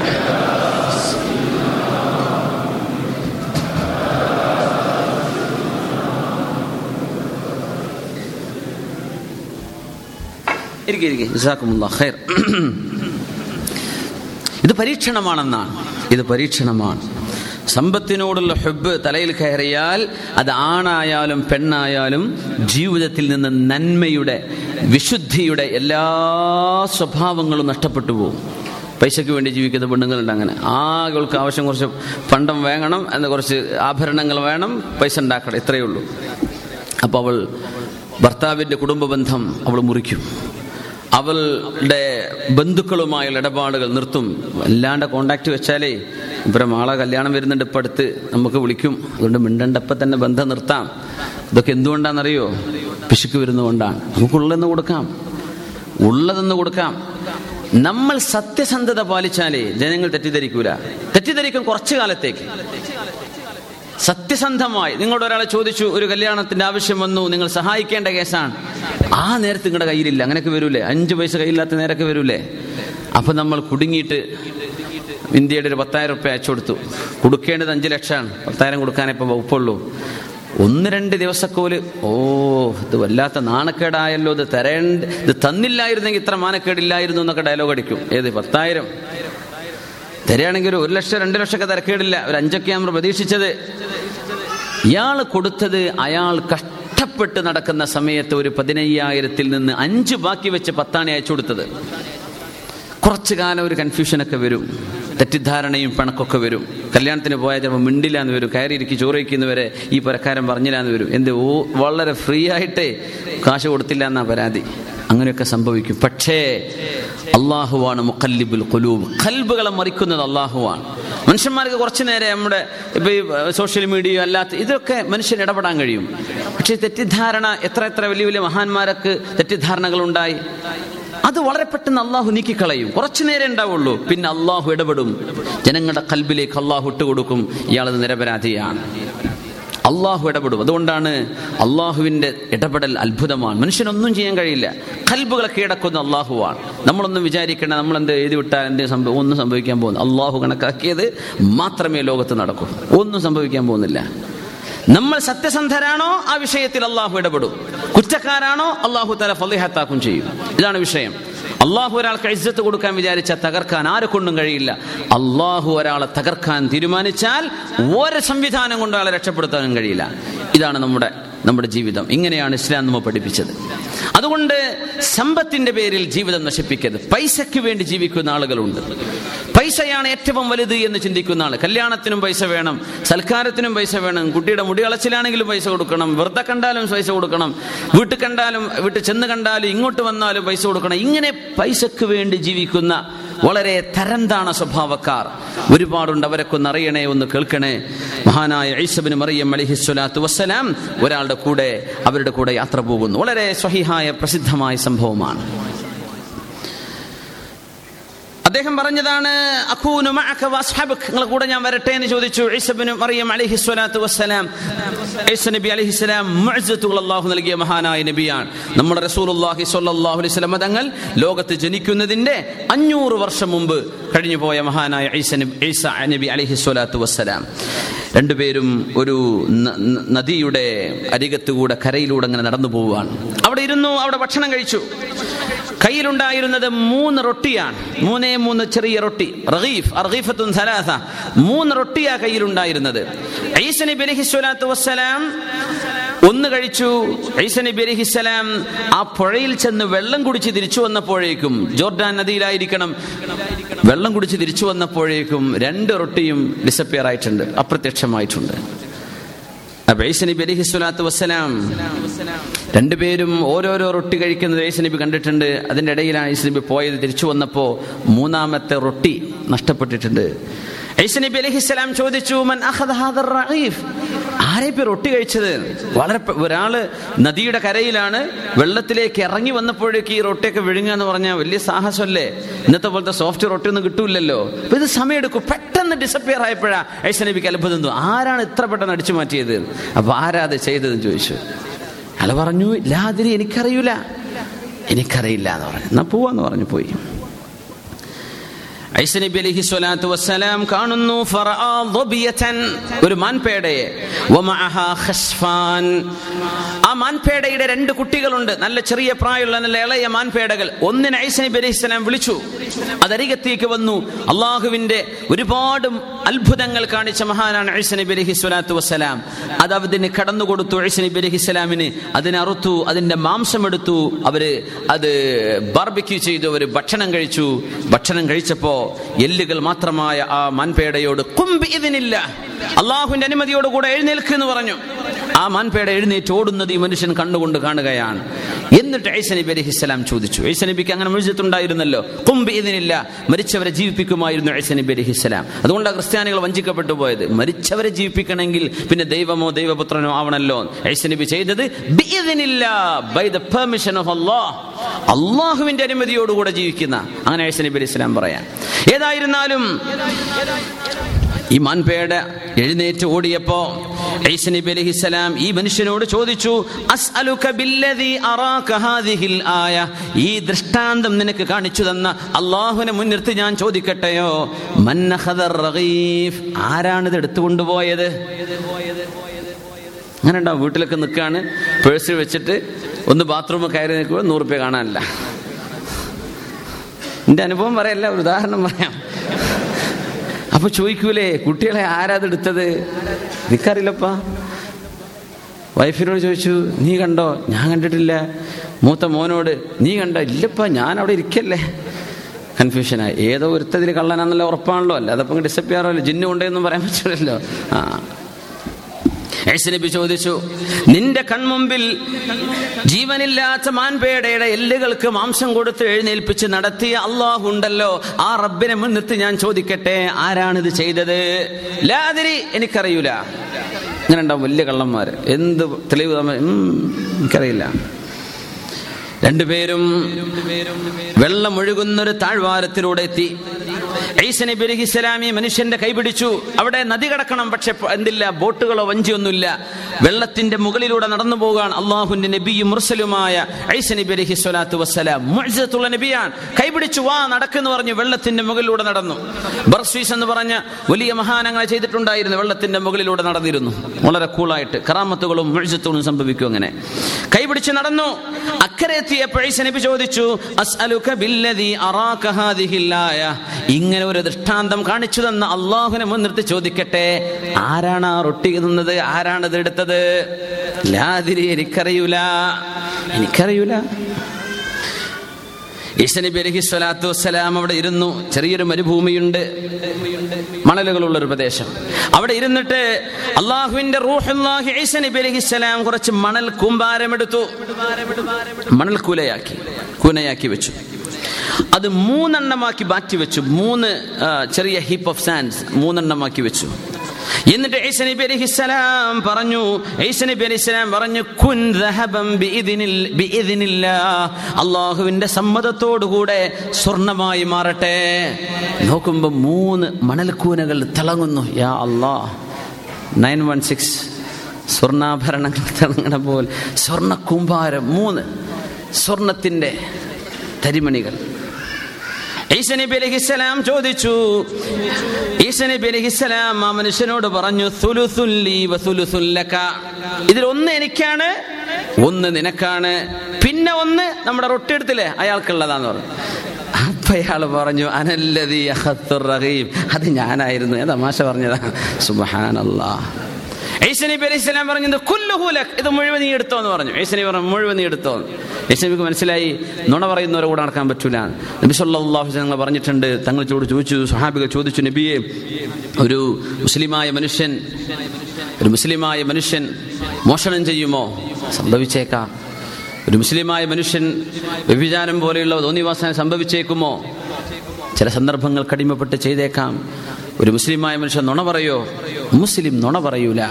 ഇരിക്കെ ഇരിക്കെ. ഖൈർ. ഇത് പരീക്ഷണമാണെന്നാണ്. ഇത് പരീക്ഷണമാണ്. സമ്പത്തിനോടുള്ള ഹെബ് തലയിൽ കയറിയാൽ അത് ആണായാലും പെണ്ണായാലും ജീവിതത്തിൽ നിന്ന് നന്മയുടെ വിശുദ്ധിയുടെ എല്ലാ സ്വഭാവങ്ങളും നഷ്ടപ്പെട്ടു പോകും. പൈസയ്ക്ക് വേണ്ടി ജീവിക്കുന്ന പെണ്ണുങ്ങളുണ്ട് അങ്ങനെ. ആകൾക്ക് ആവശ്യം കുറച്ച് പണ്ടം വേണം എന്ന് കുറച്ച് ആഭരണങ്ങൾ വേണം പൈസ ഉണ്ടാക്കണം. ഇത്രയേ ഉള്ളൂ. അപ്പോൾ അവൾ ഭർത്താവിന്റെ കുടുംബ ബന്ധം അവൾ മുറിക്കും. അവളുടെ ബന്ധുക്കളുമായുള്ള ഇടപാടുകൾ നിർത്തും. അല്ലാണ്ട് കോണ്ടാക്ട് വെച്ചാലേ ഇപ്പം ആളെ കല്യാണം വരുന്നുണ്ട് ഇപ്പം അടുത്ത് നമുക്ക് വിളിക്കും. അതുകൊണ്ട് മിണ്ടണ്ടപ്പം തന്നെ ബന്ധം നിർത്താം. ഇതൊക്കെ എന്തുകൊണ്ടാണെന്നറിയോ? പിശുക്ക് വരുന്നതുകൊണ്ടാണ്. നമുക്കുള്ളതെന്ന് കൊടുക്കാം. ഉള്ളതെന്ന് കൊടുക്കാം. നമ്മൾ സത്യസന്ധത പാലിച്ചാലേ ജനങ്ങൾ തെറ്റിദ്ധരിക്കൂല. തെറ്റിദ്ധരിക്കും കുറച്ചു കാലത്തേക്ക്. സത്യസന്ധമായി നിങ്ങളോട് ഒരാളെ ചോദിച്ചു ഒരു കല്യാണത്തിന്റെ ആവശ്യം വന്നു നിങ്ങൾ സഹായിക്കേണ്ട കേസാണ്. ആ നേരത്ത് നിങ്ങളുടെ കയ്യിലില്ല അങ്ങനെയൊക്കെ വരൂലേ? അഞ്ച് പൈസ കയ്യില്ലാത്ത നേരൊക്കെ വരൂലേ? അപ്പൊ നമ്മൾ കുടുങ്ങിയിട്ട് ഇന്ത്യയുടെ ഒരു പത്തായിരം റുപ്യ അയച്ചു കൊടുത്തു. കൊടുക്കേണ്ടത് അഞ്ച് ലക്ഷമാണ്. പത്തായിരം കൊടുക്കാനേ ഇപ്പം വകുപ്പുള്ളൂ. ഒന്ന് രണ്ട് ദിവസക്കോൽ ഓ ഇത് വല്ലാത്ത നാണക്കേടായല്ലോ ഇത് തരേണ്ട ഇത് തന്നില്ലായിരുന്നെങ്കിൽ ഇത്ര മാനക്കേടില്ലായിരുന്നു എന്നൊക്കെ ഡയലോഗ് അടിക്കും. ഏത്? പത്തായിരം. തരികയാണെങ്കിൽ ഒരു ലക്ഷം രണ്ട് ലക്ഷമൊക്കെ തിരക്കേടില്ല. ഒരു അഞ്ചൊക്കെ നമ്മൾ പ്രതീക്ഷിച്ചത്. ഇയാൾ കൊടുത്തത് അയാൾ കഷ്ടപ്പെട്ട് നടക്കുന്ന സമയത്ത് ഒരു പതിനയ്യായിരത്തിൽ നിന്ന് അഞ്ച് ബാക്കി വെച്ച് പത്താണ് അയച്ചു കൊടുത്തത്. കുറച്ചു കാലം ഒരു കൺഫ്യൂഷനൊക്കെ വരും. തെറ്റിദ്ധാരണയും പണക്കൊക്കെ വരും. കല്യാണത്തിന് പോയാൽ ചിലപ്പോൾ മിണ്ടില്ല എന്ന് വരും. കയറിയിരിക്കും ചോറയ്ക്കുന്നവരെ ഈ പരക്കാരൻ പറഞ്ഞില്ല എന്ന് വരും. എന്ത് വളരെ ഫ്രീ ആയിട്ടേ കാശ് കൊടുത്തില്ല എന്നാ പരാതി. അങ്ങനെയൊക്കെ സംഭവിക്കും. പക്ഷേ അള്ളാഹുവാണ് മുക്കല്ലിബുൽ കുലൂബ് കൽബുകളെ മറിക്കുന്നത് അള്ളാഹുവാണ്. മനുഷ്യന്മാർക്ക് കുറച്ചു നേരം നമ്മുടെ ഇപ്പൊ ഈ സോഷ്യൽ മീഡിയ അല്ലാത്ത ഇതൊക്കെ മനുഷ്യൻ ഇടപെടാൻ കഴിയും. പക്ഷേ തെറ്റിദ്ധാരണ എത്ര എത്ര വലിയ വലിയ മഹാന്മാരൊക്കെ തെറ്റിദ്ധാരണകൾ ഉണ്ടായി അത് വളരെ പെട്ടെന്ന് അള്ളാഹു നീക്കിക്കളയും. കുറച്ചു നേരം ഉണ്ടാവുള്ളൂ. പിന്നെ അള്ളാഹു ഇടപെടും. ജനങ്ങളുടെ കൽബിലേക്ക് അള്ളാഹു ഇട്ടുകൊടുക്കും. ഇയാളത് നിരപരാധിയാണ്. അള്ളാഹു ഇടപെടും. അതുകൊണ്ടാണ് അള്ളാഹുവിന്റെ ഇടപെടൽ അത്ഭുതമാണ്. മനുഷ്യനൊന്നും ചെയ്യാൻ കഴിയില്ല. കൽബുകളെ കീഴടക്കുന്ന അള്ളാഹുവാണ്. നമ്മളൊന്നും വിചാരിക്കേണ്ട നമ്മൾ എന്ത് എഴുതി വിട്ടാൽ എന്ത് സംഭവം ഒന്നും സംഭവിക്കാൻ പോകുന്നു അള്ളാഹു കണക്കാക്കിയത് മാത്രമേ ലോകത്ത് നടക്കൂ. ഒന്നും സംഭവിക്കാൻ പോകുന്നില്ല. നമ്മൾ സത്യസന്ധരാണോ? ആ വിഷയത്തിൽ അള്ളാഹു ഇടപെടും. കുറ്റക്കാരാണോ? അള്ളാഹു തല ഫലിഹത്താക്കും ചെയ്യും. ഇതാണ് വിഷയം. അള്ളാഹു ഒരാൾക്ക് ഇജ്ജത്ത് കൊടുക്കാൻ വിചാരിച്ചാൽ തകർക്കാൻ ആരെ കൊണ്ടും കഴിയില്ല. അള്ളാഹു ഒരാളെ തകർക്കാൻ തീരുമാനിച്ചാൽ ഒരു സംവിധാനം കൊണ്ട് ആളെ രക്ഷപ്പെടുത്താനും കഴിയില്ല. ഇതാണ് നമ്മുടെ നമ്മുടെ ജീവിതം. ഇങ്ങനെയാണ് ഇസ്ലാം നമ്മ പഠിപ്പിച്ചത്. അതുകൊണ്ട് സമ്പത്തിന്റെ പേരിൽ ജീവിതം നശിപ്പിക്കരുത്. പൈസയ്ക്ക് വേണ്ടി ജീവിക്കുന്ന ആളുകളുണ്ട്. പൈസയാണ് ഏറ്റവും വലുത് എന്ന് ചിന്തിക്കുന്ന ആൾ കല്യാണത്തിനും പൈസ വേണം സൽക്കാരത്തിനും പൈസ വേണം കുട്ടിയുടെ മുടി കളച്ചിലാണെങ്കിലും പൈസ കൊടുക്കണം വെറുതെ കണ്ടാലും പൈസ കൊടുക്കണം വീട്ടിൽ കണ്ടാലും വീട്ടിൽ ചെന്ന് കണ്ടാലും ഇങ്ങോട്ട് വന്നാലും പൈസ കൊടുക്കണം. ഇങ്ങനെ പൈസക്ക് വേണ്ടി ജീവിക്കുന്ന വളരെ തരംതാണ സ്വഭാവക്കാർ. ഒരുപാടുണ്ട് അവരൊക്കെ ഒന്ന് അറിയണേ ഒന്ന് കേൾക്കണേ. മഹാനായ ഐസബിന് മറിയം അലിഹിസ്വലാത്തു വസ്സലാം ഒരാളുടെ കൂടെ അവരുടെ കൂടെ യാത്ര പോകുന്നു. വളരെ സ്വഹിഹായ പ്രസിദ്ധമായ സംഭവമാണ്. അദ്ദേഹം പറഞ്ഞതാണ് അഖൂനു നിങ്ങളുടെ കൂടെ ഞാൻ വരട്ടെ എന്ന് ചോദിച്ചു. മറിയം വസ്സലാം. ഈസ നബി നൽകിയ മഹാനായ നബിയാണ്. നമ്മുടെ റസൂലുള്ളാഹി സ്വല്ലല്ലാഹു അലൈഹി തങ്ങൾ ലോകത്ത് ജനിക്കുന്നതിന്റെ അഞ്ഞൂറ് വർഷം മുമ്പ് കഴിഞ്ഞു പോയ മഹാനായ ഈസ നബി നബി അലൈഹി സ്വലാത്തു വസ്സലാം. രണ്ടുപേരും ഒരു നദിയുടെ അരികത്തുകൂടെ കരയിലൂടെ അങ്ങനെ നടന്നു പോവുകയാണ്. അവിടെ ഇരുന്നു അവിടെ ഭക്ഷണം കഴിച്ചു. കയ്യിലുണ്ടായിരുന്നത് മൂന്ന് റൊട്ടിയാണ്. മൂന്നേ മൂന്ന് ചെറിയ റൊട്ടി. റഹീഫ് അർഗീഫത്തുൻ സലാസ. മൂന്ന് റൊട്ടിയാ കയ്യിലുണ്ടായിരുന്നത്. ഒന്ന് കഴിച്ചു. അലൈഹിസ്സലാം ആ പുഴയിൽ ചെന്ന് വെള്ളം കുടിച്ച് തിരിച്ചു വന്നപ്പോഴേക്കും ജോർഡാൻ നദിയിലായിരിക്കണം. വെള്ളം കുടിച്ച് തിരിച്ചു വന്നപ്പോഴേക്കും രണ്ട് റൊട്ടിയും ഡിസപ്പിയർ ആയിട്ടുണ്ട് അപ്രത്യക്ഷമായിട്ടുണ്ട്. നബി അലൈഹി സ്വലാത്തു വസ്സലാം. രണ്ടുപേരും ഓരോരോ റൊട്ടി കഴിക്കുന്നത് ഈസ നബി കണ്ടിട്ടുണ്ട്. അതിന്റെ ഇടയിലാണ് നബി പോയത്. തിരിച്ചു വന്നപ്പോൾ മൂന്നാമത്തെ റൊട്ടി നഷ്ടപ്പെട്ടിട്ടുണ്ട്. ഈസ നബി അലൈഹിസ്സലാം ചോദിച്ചു മൻ റഈഫ്? ആരെ പേർ റൊട്ടി കഴിച്ചത്? വളരെ ഒരാൾ നദിയുടെ കരയിലാണ് വെള്ളത്തിലേക്ക് ഇറങ്ങി വന്നപ്പോഴേക്ക് ഈ റൊട്ടിയൊക്കെ വിഴുങ്ങുക എന്ന് പറഞ്ഞാൽ വലിയ സാഹസമല്ലേ? ഇന്നത്തെ പോലത്തെ സോഫ്റ്റ് റൊട്ടി ഒന്നും കിട്ടൂലല്ലോ അപ്പൊ ഇത് സമയമെടുക്കും. പെട്ടെന്ന് ഡിസപ്പിയർ ആയപ്പോഴാ ഐസ നബിക്ക് അത്ഭുതം. ആരാണ് ഇത്ര പെട്ടെന്ന് അടിച്ചു മാറ്റിയത്? അപ്പൊ ആരാ അത് ചെയ്തതെന്ന് ചോദിച്ചു. അയാൾ പറഞ്ഞു ലാതിരി എനിക്കറിയൂല. എനിക്കറിയില്ല എന്ന് പറഞ്ഞു. എന്നാ പോവാന്ന് പറഞ്ഞു പോയി. ഐസ നബി അലൈഹി സ്വലാത്തു വസ്സലാം കാണുന്നു ഒരു മാൻപേടയെ. ആ മാൻപേടയുടെ രണ്ട് കുട്ടികളുണ്ട് നല്ല ചെറിയ പ്രായമുള്ള നല്ല ഇളയ മാൻപേടകൾ. ഒന്നിനെ ഐസനബി അലൈഹി സ്വലാം വിളിച്ചു. അതരികത്തേക്ക് വന്നു. അള്ളാഹുവിന്റെ ഒരുപാട് അത്ഭുതങ്ങൾ കാണിച്ച മഹാനാണ് ഐസനബി അലൈഹി സ്വലാത്തു വസ്സലാം. അത് അതിന് കടന്നു കൊടുത്തു ഐസ നബി അലൈഹി സ്വലാമിന്. അതിനെ അറുത്തു അതിന്റെ മാംസം എടുത്തു. അവർ അത് ബാർബിക്യൂ ചെയ്തു അവർ ഭക്ഷണം കഴിച്ചു. ഭക്ഷണം കഴിച്ചപ്പോ എല്ലുകൾ മാത്രമായ ആ മൺപേടയോട് കുമ്പ് ഇതിനില്ല അള്ളാഹുവിന്റെ അനുമതിയോടുകൂടെ എഴുന്നേൽക്ക് എന്ന് പറഞ്ഞു. ആ മാൻപേട എഴുന്നേറ്റ് ഓടുന്നത് ഈ മനുഷ്യൻ കണ്ടുകൊണ്ട് കാണുകയാണ്. എന്നിട്ട് ഐസ നബി അലൈഹി സ്വലാം ചോദിച്ചു ഐസ നബിക്ക് അങ്ങനെ മുഴുത്തുണ്ടായിരുന്നല്ലോ കുമ്പ് ഇതിനില്ല മരിച്ചവരെ ജീവിപ്പിക്കുമായിരുന്നു ഐസ നബി അലൈഹി സ്വലാം. അതുകൊണ്ടാണ് ക്രിസ്ത്യാനികൾ വഞ്ചിക്കപ്പെട്ടു പോയത്. മരിച്ചവരെ ജീവിപ്പിക്കണമെങ്കിൽ പിന്നെ ദൈവമോ ദൈവപുത്രനോ ആവണല്ലോ. ഐസ നബി ചെയ്തത് by the permission of Allah അള്ളാഹുവിന്റെ അനുമതിയോടുകൂടെ ജീവിക്കുന്ന. അങ്ങനെ ഐസ നബി സ്വലാം പറയാം ഏതായിരുന്നാലും ഈ മാൻപേട എഴുന്നേറ്റ് ഓടിയപ്പോ ഈസ നബി അലൈഹിസ്സലാം ഈ മനുഷ്യനോട് ചോദിച്ചു ആയ? ഈ ദൃഷ്ടാന്തം നിനക്ക് കാണിച്ചു തന്ന അള്ളാഹുവിനെ മുൻനിർത്തി ഞാൻ ചോദിക്കട്ടെയോ? ആരാണിത് എടുത്തുകൊണ്ടുപോയത്? അങ്ങനെ ഉണ്ടാവും വീട്ടിലൊക്കെ നിൽക്കുകയാണ് പേഴ്സിൽ വെച്ചിട്ട് ഒന്ന് ബാത്റൂമിൽ കയറി നിൽക്കുമ്പോൾ നൂറുപ്യ കാണാനില്ല. എന്റെ അനുഭവം പറയല്ല ഉദാഹരണം പറയാം. അപ്പൊ ചോദിക്കൂലേ കുട്ടികളെ ആരാതെടുത്തത് നിക്കറിയില്ലപ്പ. വൈഫിനോട് ചോദിച്ചു നീ കണ്ടോ? ഞാൻ കണ്ടിട്ടില്ല. മൂത്ത മോനോട് നീ കണ്ടോ? ഇല്ലപ്പാ ഞാൻ അവിടെ ഇരിക്കല്ലേ. കൺഫ്യൂഷനായി ഏതോ ഒരുത്തതിൽ കള്ളനാന്നല്ല ഉറപ്പാണല്ലോ. അല്ല അതപ്പം ഡിസപ്പിയറല്ലോ ജിന്നു ഉണ്ടെന്നും പറയാൻ പറ്റില്ലല്ലോ. ആ. നബി ചോദിച്ചു നിന്റെ കൺമുമ്പിൽ ജീവനില്ലാത്ത മാൻപേടയുടെ എല്ലുകൾക്ക് മാംസം കൊടുത്ത് എഴുന്നേൽപ്പിച്ച് നടത്തിയ അള്ളാഹു ഉണ്ടല്ലോ. ആ റബ്ബിനെ മുൻനിർത്തി ഞാൻ ചോദിക്കട്ടെ ആരാണിത് ചെയ്തത്? ലാതിരി എനിക്കറിയൂല. ഇങ്ങനെ ഉണ്ടാവും വലിയ കള്ളന്മാര്. എന്ത് തെളിവ് തമ്മിൽ? എനിക്കറിയില്ല. രണ്ടുപേരും വെള്ളം ഒഴുകുന്നൊരു താഴ്വാരത്തിലൂടെ എത്തി. ഐസനെ നബി അലൈഹി മനുഷ്യന്റെ കൈപിടിച്ചു അവിടെ നദി കടക്കണം പക്ഷെ എന്തില്ല ബോട്ടുകളോ വഞ്ചിയൊന്നുമില്ല. വെള്ളത്തിന്റെ മുകളിലൂടെ നടന്നു പോകാൻ അള്ളാഹുന്റെ നബിയും മുർസലുമായ ഐസനി അലൈഹി സ്വലാത്തു വസ്സലാം നബിയാണ്. കൈപിടിച്ചു വാ നടക്കെന്ന് പറഞ്ഞു വെള്ളത്തിന്റെ മുകളിലൂടെ നടന്നു. ബർസീസ് എന്ന് പറഞ്ഞ വലിയ മഹാനങ്ങൾ ചെയ്തിട്ടുണ്ടായിരുന്നു. വെള്ളത്തിന്റെ മുകളിലൂടെ നടന്നിരുന്നു. വളരെ കൂളായിട്ട്. കറാമത്തുകളും മുഴുത്തുകളും സംഭവിക്കും അങ്ങനെ. കൈപിടിച്ച് നടന്നു. അക്കരെ എത്തിയപ്പോൾ നബി ചോദിച്ചു ഇങ്ങനെ ഒരു ദൃഷ്ടാന്തം കാണിച്ചു തന്ന അള്ളാഹുനെ മുൻനിർത്തി ചോദിക്കട്ടെ ആരാണ് ആ റൊട്ടി തിന്നത് ആരാണ് ഇത് എടുത്തത് ലാതിരി എനിക്കറിയൂല. എനിക്കറിയൂല? ഈസനബി അലഹി സ്വലാത്തു വസ്സലാം അവിടെ ഇരുന്നു. ചെറിയൊരു മരുഭൂമിയുണ്ട്. മണലുകളുള്ള ഒരു പ്രദേശം. അവിടെ ഇരുന്നിട്ട് അള്ളാഹുവിന്റെ റൂഹുല്ലാഹി സ്വലാം കുറച്ച് മണൽ കൂമ്പാരമെടുത്തു. മണൽ കൂലയാക്കി. കൂനയാക്കി വെച്ചു. അത് മൂന്നെണ്ണമാക്കി മാറ്റി വെച്ചു. മൂന്ന് ചെറിയ ഹീപ്പ് ഓഫ് സാൻഡ്സ് മൂന്നെണ്ണമാക്കി വെച്ചു. എന്നിട്ട് ഈസ നബി അലൈഹിസ്സലാം പറഞ്ഞു ഈസ നബി അലൈഹിസ്സലാം പറഞ്ഞു കുൻ ദഹബം അള്ളാഹുവിന്റെ സമ്മതത്തോടുകൂടെ സ്വർണമായി മാറട്ടെ. നോക്കുമ്പോൾ മൂന്ന് മണൽക്കൂനകൾ തിളങ്ങുന്നു. യാ അല്ലാഹ് നയൻ വൺ സിക്സ് സ്വർണാഭരണങ്ങൾ തിളങ്ങണ പോലെ സ്വർണ കൂമ്പാരം മൂന്ന് സ്വർണത്തിന്റെ തരിമണികൾ. ഈസ അലഹിസ്സലാം ചോദിച്ചു ഈശനബി അലഹിസ്സലാം ആ മനുഷ്യനോട് പറഞ്ഞു "സുലുസുൻ ലീ ഇതിൽ ഒന്ന് എനിക്കാണ് ഒന്ന് നിനക്കാണ്. പിന്നെ ഒന്ന് നമ്മുടെ റൊട്ടി എടുത്തില്ലേ അയാൾക്കുള്ളതാന്ന് പറഞ്ഞു. അപ്പൊ അയാൾ പറഞ്ഞു അനല്ലതി റഹീം അത് ഞാനായിരുന്നു ഞാൻ തമാശ പറഞ്ഞതാ. സുബ്ഹാനല്ലാ. ഈസ നബി അലൈഹി സ്വലാം പറഞ്ഞത് കുല്ലുഹു ലക്. ഇത് മുഴുവൻ നീ എടുത്തോ എന്ന് പറഞ്ഞു. ഈശ്വനി പറഞ്ഞു മുഴുവൻ നീ എടുത്തോ. ഈശ്വനിക്ക് മനസ്സിലായി നുണ പറയുന്നവരെ കൂടെ നടക്കാൻ പറ്റൂല. നബി അലൈഹി വസല്ലം പറഞ്ഞിട്ടുണ്ട് തങ്ങൾ ചോട് ചോദിച്ചു സ്വഹാബികൾ ചോദിച്ചു നബിയെ ഒരു മുസ്ലിമായ മനുഷ്യൻ ഒരു മുസ്ലിമായ മനുഷ്യൻ മോഷണം ചെയ്യുമോ? സംഭവിച്ചേക്കാം. ഒരു മുസ്ലിമായ മനുഷ്യൻ വ്യഭിചാരം പോലെയുള്ള തോന്നിവാസന സംഭവിച്ചേക്കുമോ? ചില സന്ദർഭങ്ങൾ കടിമപ്പെട്ട് ചെയ്തേക്കാം. ഒരു മുസ്ലിമായ മനുഷ്യൻ നുണ പറയോ? മുസ്ലിം നുണ പറയൂല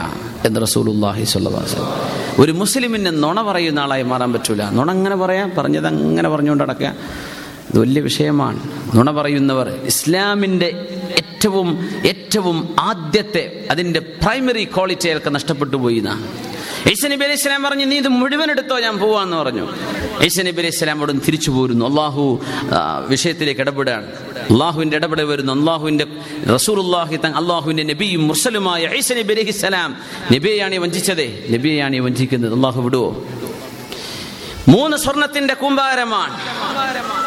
എന്ന് റസൂലുള്ളാഹി സ്വല്ലല്ലാഹു ഒരു മുസ്ലിമിന് നുണ പറയുന്ന ആളായി മാറാൻ പറ്റൂല. നുണ അങ്ങനെ പറയാം പറഞ്ഞത് അങ്ങനെ പറഞ്ഞുകൊണ്ട് നടക്കുക ഇത് വലിയ വിഷയമാണ്. നുണ പറയുന്നവർ ഇസ്ലാമിന്റെ ഏറ്റവും ഏറ്റവും ആദ്യത്തെ അതിന്റെ പ്രൈമറി ക്വാളിറ്റിയൊക്കെ നഷ്ടപ്പെട്ടു പോയി എന്നാണ് ഈസ നബി അലൈഹി സ്വലാം പറഞ്ഞു നീ ഇത് മുഴുവൻ എടുത്തോ ഞാൻ പോവാന്ന് പറഞ്ഞു. ഈസ നബി അലൈഹി സ്വലാം അവിടെ തിരിച്ചു പോരുന്നു. അള്ളാഹു വിഷയത്തിലേക്ക് ഇടപെടുകയാണ് അള്ളാഹുവിന്റെ ഇടപെടൽ വരുന്നു. അള്ളാഹുവിന്റെ തങ് അള്ളാഹുവിന്റെ നബിയും മുർസലുമായ ഈസ നബി അലൈഹി സ്വലാം നബിയെയാണ് വഞ്ചിച്ചതേ. നബിയെയാണ് വഞ്ചിക്കുന്നത്. അള്ളാഹു വിടുവോ? മൂന്ന് സ്വർണത്തിന്റെ കൂമ്പാരമാണ്.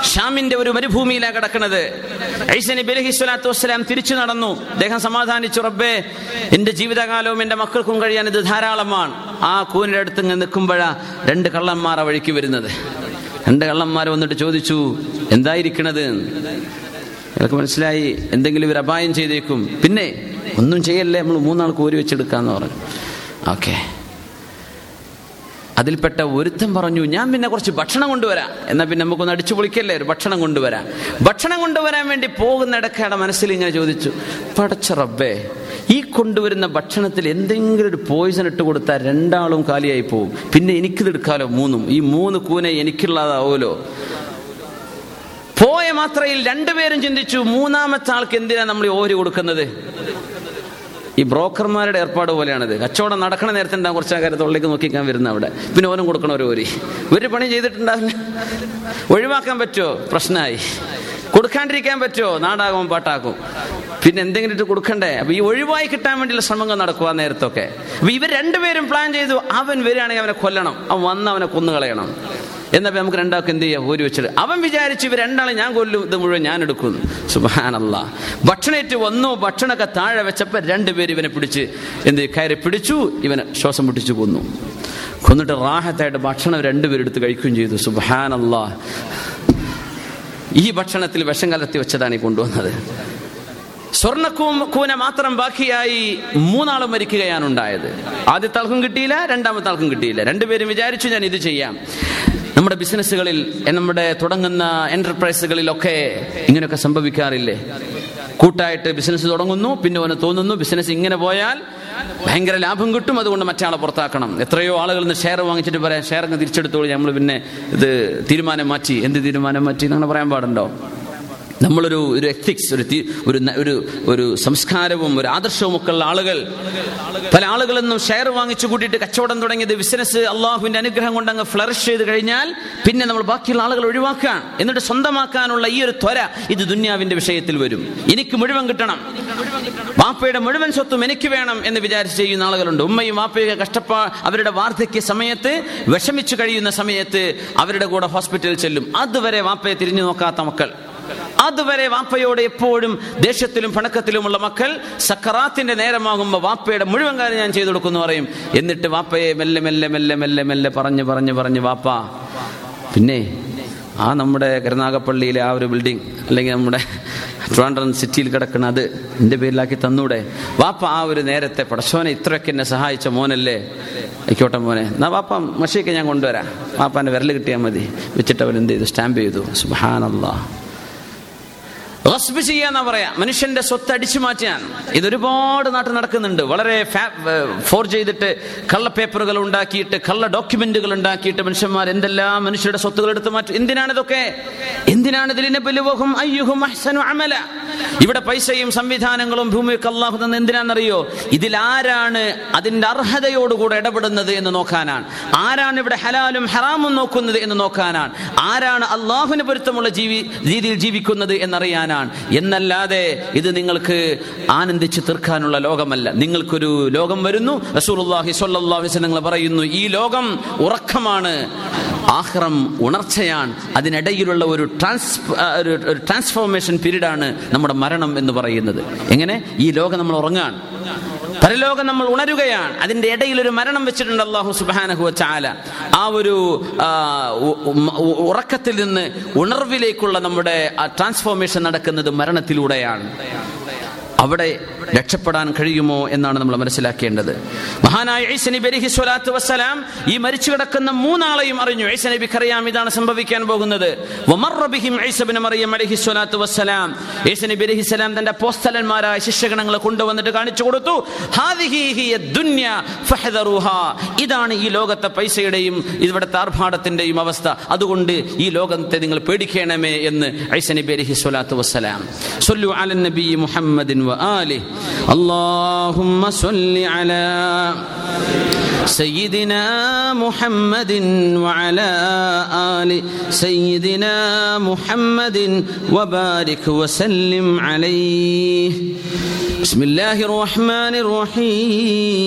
ഷാമിന്റെ ഒരു മരുഭൂമിയിലാണ് കിടക്കുന്നത്. ഐസനി ബലഹി സ്വലാത്തു വസ്സലാം തിരിച്ചു നടന്നു. അദ്ദേഹം സമാധാനിച്ചു റബ്ബേ എന്റെ ജീവിതകാലവും എന്റെ മക്കൾക്കും കഴിയാൻ ഇത് ധാരാളമാണ്. ആ കൂനിന്റെ അടുത്ത് നിൽക്കുമ്പോഴാ രണ്ട് കള്ളന്മാർ ആ വഴിക്ക് വരുന്നത്. രണ്ട് കള്ളന്മാർ വന്നിട്ട് ചോദിച്ചു എന്തായിരിക്കണത്? അയാൾക്ക് മനസ്സിലായി എന്തെങ്കിലും ഇവർ അപായം ചെയ്തേക്കും. പിന്നെ ഒന്നും ചെയ്യല്ലേ നമ്മൾ മൂന്നാൾ കോരി വെച്ചെടുക്കാന്ന് പറഞ്ഞു. ഓക്കെ. അതിൽപ്പെട്ട ഒരുത്തൻ പറഞ്ഞു ഞാൻ പിന്നെ കുറച്ച് ഭക്ഷണം കൊണ്ടുവരാം. എന്നാൽ പിന്നെ നമുക്കൊന്ന് അടിച്ചു പൊളിക്കല്ലേ ഒരു ഭക്ഷണം കൊണ്ടുവരാം. ഭക്ഷണം കൊണ്ടുവരാൻ വേണ്ടി പോകുന്ന ഇടക്കയുടെ മനസ്സിൽ ഇങ്ങനെ ചോദിച്ചു പടച്ച റബ്ബേ ഈ കൊണ്ടുവരുന്ന ഭക്ഷണത്തിൽ എന്തെങ്കിലും ഒരു പോയിസൺ ഇട്ട് കൊടുത്താൽ രണ്ടാളും കാലിയായി പോവും. പിന്നെ എനിക്കിത് എടുക്കാലോ മൂന്നും? ഈ മൂന്ന് കൂനെ എനിക്കുള്ളതാവുമല്ലോ പോയ മാത്രയിൽ രണ്ടുപേരും ചിന്തിച്ചു മൂന്നാമത്തെ ആൾക്ക് എന്തിനാ നമ്മൾ ഓരി കൊടുക്കുന്നത്? ഈ ബ്രോക്കർമാരുടെ ഏർപ്പാട് പോലെയാണിത്. കച്ചവടം നടക്കണ നേരത്തെ ഉണ്ടാകും കുറച്ച് ആൾക്കാർ തൊള്ളിലേക്ക് നോക്കിക്കാൻ വരുന്ന അവിടെ. പിന്നെ ഓനും കൊടുക്കണം ഒരു ഒരു ഒരു പണി ചെയ്തിട്ടുണ്ടാവില്ല. ഒഴിവാക്കാൻ പറ്റുമോ പ്രശ്നമായി കൊടുക്കാണ്ടിരിക്കാൻ പറ്റുമോ നാടാകും പാട്ടാക്കും. പിന്നെ എന്തെങ്കിലും ഇട്ട് കൊടുക്കണ്ടേ? അപ്പൊ ഈ ഒഴിവായി കിട്ടാൻ വേണ്ടിയുള്ള ശ്രമങ്ങൾ നടക്കുക നേരത്തൊക്കെ. അപ്പൊ ഇവർ രണ്ടുപേരും പ്ലാൻ ചെയ്തു അവൻ വരികയാണെങ്കിൽ അവനെ കൊല്ലണം. അവൻ വന്ന് അവനെ കൊന്നുകളയണം. എന്നപ്പോ നമുക്ക് രണ്ടാൾക്ക് എന്ത് ചെയ്യാം? ഓരി വെച്ചിട്ട്. അവൻ വിചാരിച്ചു ഇവർ രണ്ടാളെ ഞാൻ കൊല്ലും ഇത് മുഴുവൻ ഞാൻ എടുക്കുന്നു. സുബാനല്ല ഭക്ഷണേറ്റ് വന്നു ഭക്ഷണമൊക്കെ താഴെ വെച്ചപ്പോ രണ്ടുപേര് ഇവനെ പിടിച്ച് എന്ത് കയറി പിടിച്ചു ഇവനെ ശ്വാസം പിടിച്ചു കൊന്നു. കൊന്നിട്ട് റാഹത്തായിട്ട് ഭക്ഷണം രണ്ടുപേരും എടുത്ത് കഴിക്കുകയും ചെയ്തു. സുബാനല്ല ഈ ഭക്ഷണത്തിൽ വിഷം കലർത്തി വെച്ചതാണ് ഈ കൊണ്ടുവന്നത്. സ്വർണ കൂന മാത്രം ബാക്കിയായി മൂന്നാളും മരിക്കുകയാണ് ഉണ്ടായത്. ആദ്യത്തെ ആൾക്കും കിട്ടിയില്ല രണ്ടാമത്തെ ആൾക്കും കിട്ടിയില്ല. രണ്ടുപേരും വിചാരിച്ചു ഞാൻ ഇത് ചെയ്യാം. നമ്മുടെ ബിസിനസ്സുകളിൽ നമ്മുടെ തുടങ്ങുന്ന എന്റർപ്രൈസുകളിലൊക്കെ ഇങ്ങനെയൊക്കെ സംഭവിക്കാറില്ലേ? കൂട്ടായിട്ട് ബിസിനസ് തുടങ്ങുന്നു പിന്നെ അവന് തോന്നുന്നു ബിസിനസ് ഇങ്ങനെ പോയാൽ ഭയങ്കര ലാഭം കിട്ടും അതുകൊണ്ട് മറ്റാളെ പുറത്താക്കണം. എത്രയോ ആളുകൾ നിന്ന് ഷെയർ വാങ്ങിച്ചിട്ട് പറയാം ഷെയർ അങ്ങ് തിരിച്ചെടുത്തോളൂ. നമ്മൾ പിന്നെ ഇത് തീരുമാനം മാറ്റി. എന്ത് തീരുമാനം മാറ്റി എന്നങ്ങനെ പറയാൻ പാടുണ്ടോ? നമ്മളൊരു ഒരു എത്തിക്സ് ഒരു ഒരു ഒരു സംസ്കാരവും ഒരു ആദർശവും ഒക്കെ ഉള്ള ആളുകൾ. പല ആളുകളൊന്നും ഷെയർ വാങ്ങിച്ചു കൂട്ടിയിട്ട് കച്ചവടം തുടങ്ങിയത് ബിസിനസ് അള്ളാഹുവിന്റെ അനുഗ്രഹം കൊണ്ട് അങ്ങ് ഫ്ലറിഷ് ചെയ്ത് കഴിഞ്ഞാൽ പിന്നെ നമ്മൾ ബാക്കിയുള്ള ആളുകൾ ഒഴിവാക്കുകയാണ് എന്നിട്ട് സ്വന്തമാക്കാനുള്ള ഈ ഒരു ത്വര ഇത് ദുന്യാവിന്റെ വിഷയത്തിൽ വരും. എനിക്ക് മുഴുവൻ കിട്ടണം. വാപ്പയുടെ മുഴുവൻ സ്വത്തും എനിക്ക് വേണം എന്ന് വിചാരിച്ച് ചെയ്യുന്ന ആളുകളുണ്ട്. ഉമ്മയും വാപ്പയൊക്കെ കഷ്ടപ്പാ അവരുടെ വാർദ്ധക്യ സമയത്ത് വിഷമിച്ചു കഴിയുന്ന സമയത്ത് അവരുടെ കൂടെ ഹോസ്പിറ്റലിൽ ചെല്ലും. അതുവരെ വാപ്പയെ തിരിഞ്ഞു നോക്കാത്ത മക്കൾ. അതുവരെ വാപ്പയോട് എപ്പോഴും ദേഷ്യത്തിലും പണക്കത്തിലുമുള്ള മക്കൾ സക്കറാത്തിന്റെ നേരമാകുമ്പോൾ വാപ്പയുടെ മുഴുവൻ കാര്യം ഞാൻ ചെയ്തു കൊടുക്കുന്നു പറയും. എന്നിട്ട് വാപ്പയെ മെല്ലെ മെല്ലെ മെല്ലെ മെല്ലെ മെല്ലെ പറഞ്ഞു പറഞ്ഞു പറഞ്ഞ് വാപ്പ പിന്നെ ആ നമ്മുടെ കരുനാഗപ്പള്ളിയിലെ ആ ഒരു ബിൽഡിംഗ് അല്ലെങ്കിൽ നമ്മുടെ ട്രിവാൻഡ്രം സിറ്റിയിൽ കിടക്കുന്ന അത് എന്റെ പേരിലാക്കി തന്നൂടെ? വാപ്പ ആ ഒരു നേരത്തെ പടശോനെ ഇത്രയൊക്കെ എന്നെ സഹായിച്ച മോനല്ലേ? ആയിക്കോട്ടെ മോനെ എന്നാ വാപ്പ മഷിയൊക്കെ ഞാൻ കൊണ്ടുവരാം. വാപ്പാന്റെ വിരൽ കിട്ടിയാൽ മതി. വെച്ചിട്ട് അവൻ എന്ത് ചെയ്തു? സ്റ്റാമ്പ് ചെയ്തു. സുബാനല്ലാ ഗസ്ബ് ചെയ്യാന്നാ പറയാ. മനുഷ്യന്റെ സ്വത്ത് അടിച്ചു മാറ്റാൻ. ഇതൊരുപാട് നാട്ടിൽ നടക്കുന്നുണ്ട്. വളരെ ഫോർ ചെയ്തിട്ട് കള്ള പേപ്പറുകൾ ഉണ്ടാക്കിയിട്ട് കള്ള ഡോക്യുമെന്റുകൾ ഉണ്ടാക്കിയിട്ട് മനുഷ്യന്മാർ എന്തെല്ലാം മനുഷ്യരുടെ സ്വത്തുകൾ എടുത്തു മാറ്റും. എന്തിനാണ് ഇതൊക്കെ എന്തിനാണ് ഇതിലിനെ ബലുവഹും അയ്യുഹും അഹ്സനു അമല. ഇവിടെ പൈസയും സംവിധാനങ്ങളും ഭൂമിയൊക്കെ അള്ളാഹു എന്തിനാണെന്നറിയോ? ഇതിൽ ആരാണ് അതിന്റെ അർഹതയോടുകൂടെ ഇടപെടുന്നത് എന്ന് നോക്കാനാണ്. ആരാണ് ഇവിടെ ഹലാലും ഹറാമും നോക്കുന്നത് എന്ന് നോക്കാനാണ്. ആരാണ് അള്ളാഹുവിന് പൊരുത്തമുള്ള ജീവി രീതിയിൽ ജീവിക്കുന്നത് എന്നറിയാനാണ്. എന്നല്ലാതെ ഇത് നിങ്ങൾക്ക് ആനന്ദിച്ച് തീർക്കാനുള്ള ലോകമല്ല. നിങ്ങൾക്കൊരു ലോകം വരുന്നു. വസല്ലം പറയുന്നു ഈ ലോകം ഉറക്കമാണ് ആഹ്റം ഉണർച്ചയാണ്. അതിനിടയിലുള്ള ഒരു ട്രാൻസ് ഒരു ട്രാൻസ്ഫോർമേഷൻ പീരീഡാണ് നമ്മുടെ മരണം എന്ന് പറയുന്നത്. എങ്ങനെ? ഈ ലോകം നമ്മൾ ഉറങ്ങാൻ പരലോകം നമ്മൾ ഉണരുകയാണ്. അതിന്റെ ഇടയിൽ ഒരു മരണം വെച്ചിട്ടുണ്ട് അള്ളാഹു സുബാനഹു ചാല ആ ഒരു ഉറക്കത്തിൽ നിന്ന് ഉണർവിലേക്കുള്ള നമ്മുടെ ട്രാൻസ്ഫോർമേഷൻ നടക്കുന്നത് മരണത്തിലൂടെയാണ്. അവിടെ രക്ഷപ്പെടാൻ കഴിയുമോ എന്നാണ് നമ്മൾ മനസ്സിലാക്കേണ്ടത്. മഹാനായ ഐസനി ബലിഹി സ്വലാത്തു വസ്സലാം ഈ മരിച്ചു കിടക്കുന്ന മൂന്നാളെയും അറിഞ്ഞു. ഐസ നബിക്ക് അറിയാം ഇതാണ് സംഭവിക്കാൻ പോകുന്നത്. തന്റെ പോസ്തലന്മാരായ ശിഷ്യഗണങ്ങളെ കൊണ്ടുവന്നിട്ട് കാണിച്ചു കൊടുത്തു. ഇതാണ് ഈ ലോകത്തെ പൈസയുടെയും ഇവിടുത്തെ ആർഭാടത്തിന്റെയും അവസ്ഥ. അതുകൊണ്ട് ഈ ലോകത്തെ നിങ്ങൾ പേടിക്കണമേ എന്ന് ഐസ നബി അലഹി സ്വലാത്തു വസ്സലാം. സൊല്ലു അലൻ നബി മുഹമ്മദിൻ وآله. اللهم صل على سيدنا محمد وعلى آل سيدنا محمد وبارك وسلم عليه. بسم الله الرحمن الرحيم.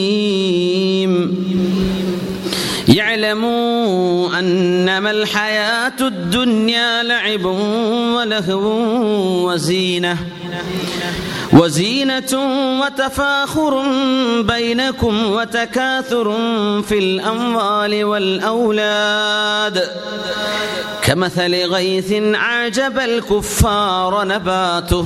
يعلموا أنما الحياة الدنيا لعب ولهو وزينة. وزينة وتفاخر بينكم وتكاثر في الأموال والأولاد. كمثل غيث أعجب الكفار نباته.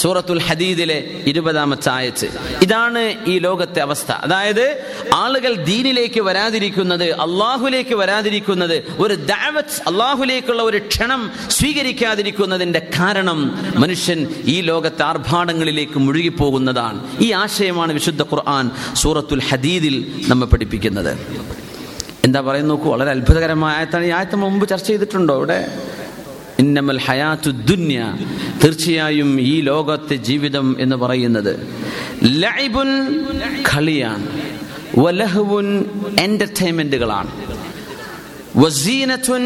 സൂറത്തുൽ ഹദീദിലെ ഇരുപതാമത്തെ ആയത്ത്. ഇതാണ് ഈ ലോകത്തെ അവസ്ഥ. അതായത് ആളുകൾ ദീനിലേക്ക് വരാതിരിക്കുന്നത് അള്ളാഹുലേക്ക് വരാതിരിക്കുന്നത് ഒരു ദാവത്ത് അള്ളാഹുലേക്കുള്ള ഒരു ക്ഷണം സ്വീകരിക്കാതിരിക്കുന്നതിന്റെ കാരണം മനുഷ്യൻ ഈ ലോകത്തെ ആർഭാടങ്ങളിലേക്ക് മുഴുകിപ്പോകുന്നതാണ്. ഈ ആശയമാണ് വിശുദ്ധ ഖുർആൻ സൂറത്തുൽ ഹദീദിൽ നമ്മെ പഠിപ്പിക്കുന്നത്. എന്താ പറയുന്നത് നോക്കൂ വളരെ അത്ഭുതകരമായ ആയത്താണ്. ഈ ആയത്ത് മുമ്പ് ചർച്ച ചെയ്തിട്ടുണ്ടോ ഇവിടെ ഇന്നമൽ ഹയാത്തു ദുന്യ. തീർച്ചയായും ഈ ലോകത്തെ ജീവിതം എന്ന് പറയുന്നത് ലൈബുൻ കളിയാണ്. വലഹുവുൻ എന്റർടൈൻമെന്റുകളാണ്. വസീനത്തുൻ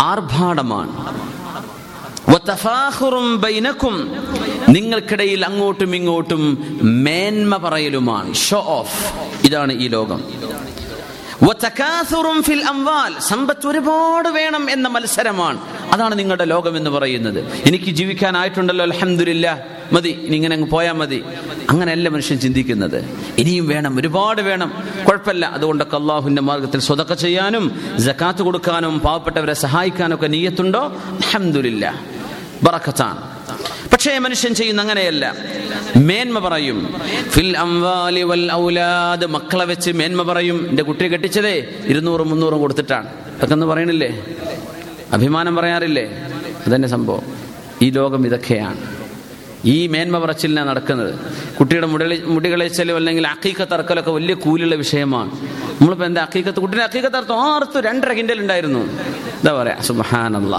ആർഭാടമാണ്. ബൈനക്കും. നിങ്ങൾക്കിടയിൽ അങ്ങോട്ടും ഇങ്ങോട്ടും മേന്മ പറയലുമാണ്. ഷോ ഓഫ് ഇതാണ് ഈ ലോകം. ഫിൽ അംവാൽ. സമ്പത്ത് ഒരുപാട് വേണം എന്ന മത്സരമാണ്. അതാണ് നിങ്ങളുടെ ലോകം എന്ന് പറയുന്നത്. എനിക്ക് ജീവിക്കാനായിട്ടുണ്ടല്ലോ അലഹമില്ല മതി ഇങ്ങനെ അങ്ങ് പോയാൽ മതി. അങ്ങനെയല്ല മനുഷ്യൻ ചിന്തിക്കുന്നത്. ഇനിയും വേണം ഒരുപാട് വേണം. കുഴപ്പമില്ല. അതുകൊണ്ടൊക്കെ അള്ളാഹുവിന്റെ മാർഗത്തിൽ സ്വതക്ക ചെയ്യാനും ജക്കാത്ത് കൊടുക്കാനും പാവപ്പെട്ടവരെ സഹായിക്കാനൊക്കെ നീയത്തുണ്ടോ? അലഹമില്ല ബറക്കത്താണ്. പക്ഷേ മനുഷ്യൻ ചെയ്യുന്ന അങ്ങനെയല്ല. മേന്മ പറയും. ഫിൽ അംവാലി വൽ ഔലാദ്. മക്കളെ വെച്ച് മേന്മ പറയും. എന്റെ കുട്ടിയെ കെട്ടിച്ചതേ ഇരുന്നൂറും മുന്നൂറും കൊടുത്തിട്ടാണ്. അതൊക്കെ ഒന്ന് പറയണില്ലേ? അഭിമാനം പറയാറില്ലേ? അതന്നെ സംഭവം. ഈ ലോകം ഇതൊക്കെയാണ്. ഈ മേന്മ പറച്ചിലിനാണ് നടക്കുന്നത്. കുട്ടിയുടെ മുടി മുടികളെച്ചലും അല്ലെങ്കിൽ അക്കീക്കത്ത് അറക്കലൊക്കെ വലിയ കൂലുള്ള വിഷയമാണ്. നമ്മളിപ്പോൾ എന്താ അക്കീക്കത്ത് കുട്ടീനെ അക്കീക്കത്ത് അർത്ഥം അർത്ഥം രണ്ടര കിൻഡൽ ഉണ്ടായിരുന്നു. എന്താ പറയാ? സുബഹാനല്ല.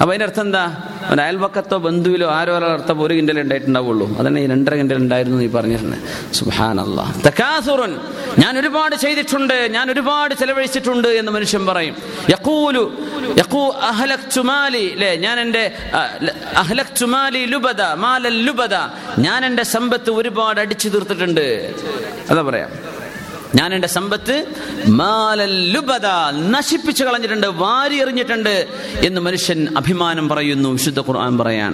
അപ്പൊ അതിന്റെ അർത്ഥം എന്താ? അവൻ അയൽവക്കത്തോ ബന്ധുവിലോ ആരോ ഒരാൾ അർത്ഥം ഒരു കിൻഡൽ ഉണ്ടായിട്ടുണ്ടാവുള്ളൂ. അതന്നെ ഈ രണ്ടര കിൻഡൽ ഉണ്ടായിരുന്നു നീ പറഞ്ഞിരുന്നത് സുബഹാനല്ല. തക്കാസുറുൻ ഞാൻ ഒരുപാട് ചെയ്തിട്ടുണ്ട് ഞാൻ ഒരുപാട് ചെലവഴിച്ചിട്ടുണ്ട് എന്ന് മനുഷ്യൻ പറയും. യക്കൂലു യക്കൂ അഹലക് ചുമാലി ഞാൻ എന്റെ അഹലക് ചുമാലി ലുബദ മാലൽ ലുബദ ഞാൻ എന്റെ സമ്പത്ത് ഒരുപാട് അടിച്ചു തീർത്തിട്ടുണ്ട്. അതാ പറയാം. ഞാൻ എന്റെ സമ്പത്ത് മാലൽ ലുബദ നശിപ്പിച്ചു കളഞ്ഞിട്ടുണ്ട് വാരി എറിഞ്ഞിട്ടുണ്ട് എന്ന് മനുഷ്യൻ അഭിമാനം പറയുന്നു വിശുദ്ധ ഖുർആൻ പറയാൻ.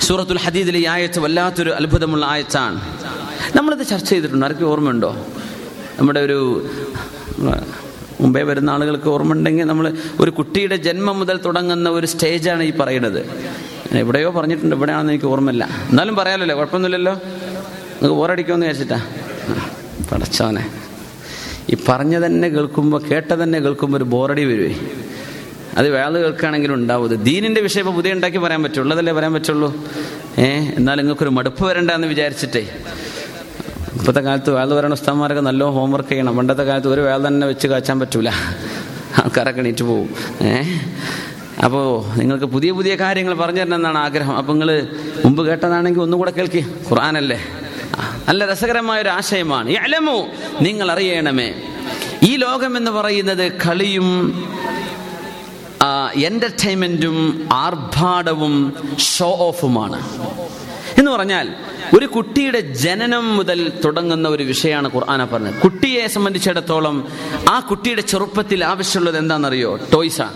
സൂറത്തുൽ ഹദീദിലെ ഈ ആയത്ത് വല്ലാത്തൊരു അത്ഭുതമുള്ള ആയത്താണ്. നമ്മളിത് ചർച്ച ചെയ്തിട്ടുണ്ട്? ആർക്കും ഓർമ്മയുണ്ടോ? നമ്മുടെ ഒരു മുമ്പേ വരുന്ന ആളുകൾക്ക് ഓർമ്മ ഉണ്ടെങ്കിൽ നമ്മൾ ഒരു കുട്ടിയുടെ ജന്മം മുതൽ തുടങ്ങുന്ന ഒരു സ്റ്റേജാണ് ഈ പറയുന്നത്. എവിടെയോ പറഞ്ഞിട്ടുണ്ട് ഇവിടെയാണെന്ന് എനിക്ക് ഓർമ്മയില്ല. എന്നാലും പറയാലല്ലോ കുഴപ്പമൊന്നുമില്ലല്ലോ. നിങ്ങൾക്ക് ഓരടിക്കുമെന്ന് വിചാരിച്ചിട്ടാ. പടച്ചവനെ. ഈ പറഞ്ഞ തന്നെ കേൾക്കുമ്പോൾ കേട്ട തന്നെ കേൾക്കുമ്പോൾ ഒരു ബോറടി വരുവേ. അത് വേള കേൾക്കുകയാണെങ്കിലും ഉണ്ടാവും. ദീനിന്റെ വിഷയം ഇപ്പോൾ പുതിയ ഉണ്ടാക്കി പറയാൻ പറ്റുള്ളൂ. ഉള്ളതല്ലേ പറയാൻ പറ്റുള്ളൂ? ഏ എന്നാൽ നിങ്ങൾക്കൊരു മടുപ്പ് വരണ്ടെന്ന് വിചാരിച്ചിട്ടേ. ഇപ്പോഴത്തെ കാലത്ത് വേള വരണ ഉസ്താന്മാരൊക്കെ നല്ല ഹോംവർക്ക് ചെയ്യണം. പണ്ടത്തെ കാലത്ത് ഒരു വേള തന്നെ വെച്ച് കാച്ചാൻ പറ്റൂല. ആൾക്കാരൊക്കെ എണീറ്റ് പോവും. ഏ? അപ്പോൾ നിങ്ങൾക്ക് പുതിയ പുതിയ കാര്യങ്ങൾ പറഞ്ഞു തരണം എന്നാണ് ആഗ്രഹം. അപ്പം നിങ്ങൾ മുമ്പ് കേട്ടതാണെങ്കിൽ ഒന്നും കൂടെ കേൾക്കി. ഖുർആാനല്ലേ? നല്ല രസകരമായ ഒരു ആശയമാണ്. അലമോ നിങ്ങൾ അറിയണമേ. ഈ ലോകം എന്ന് പറയുന്നത് കളിയും എന്റർടൈൻമെന്റും ആർഭാടവും ഷോ ഓഫുമാണ് എന്ന് പറഞ്ഞാൽ ഒരു കുട്ടിയുടെ ജനനം മുതൽ തുടങ്ങുന്ന ഒരു വിഷയമാണ് ഖുർആന പറഞ്ഞത്. കുട്ടിയെ സംബന്ധിച്ചിടത്തോളം ആ കുട്ടിയുടെ ചെറുപ്പത്തിൽ ആവശ്യമുള്ളത് എന്താണെന്നറിയോ? ടോയ്സാണ്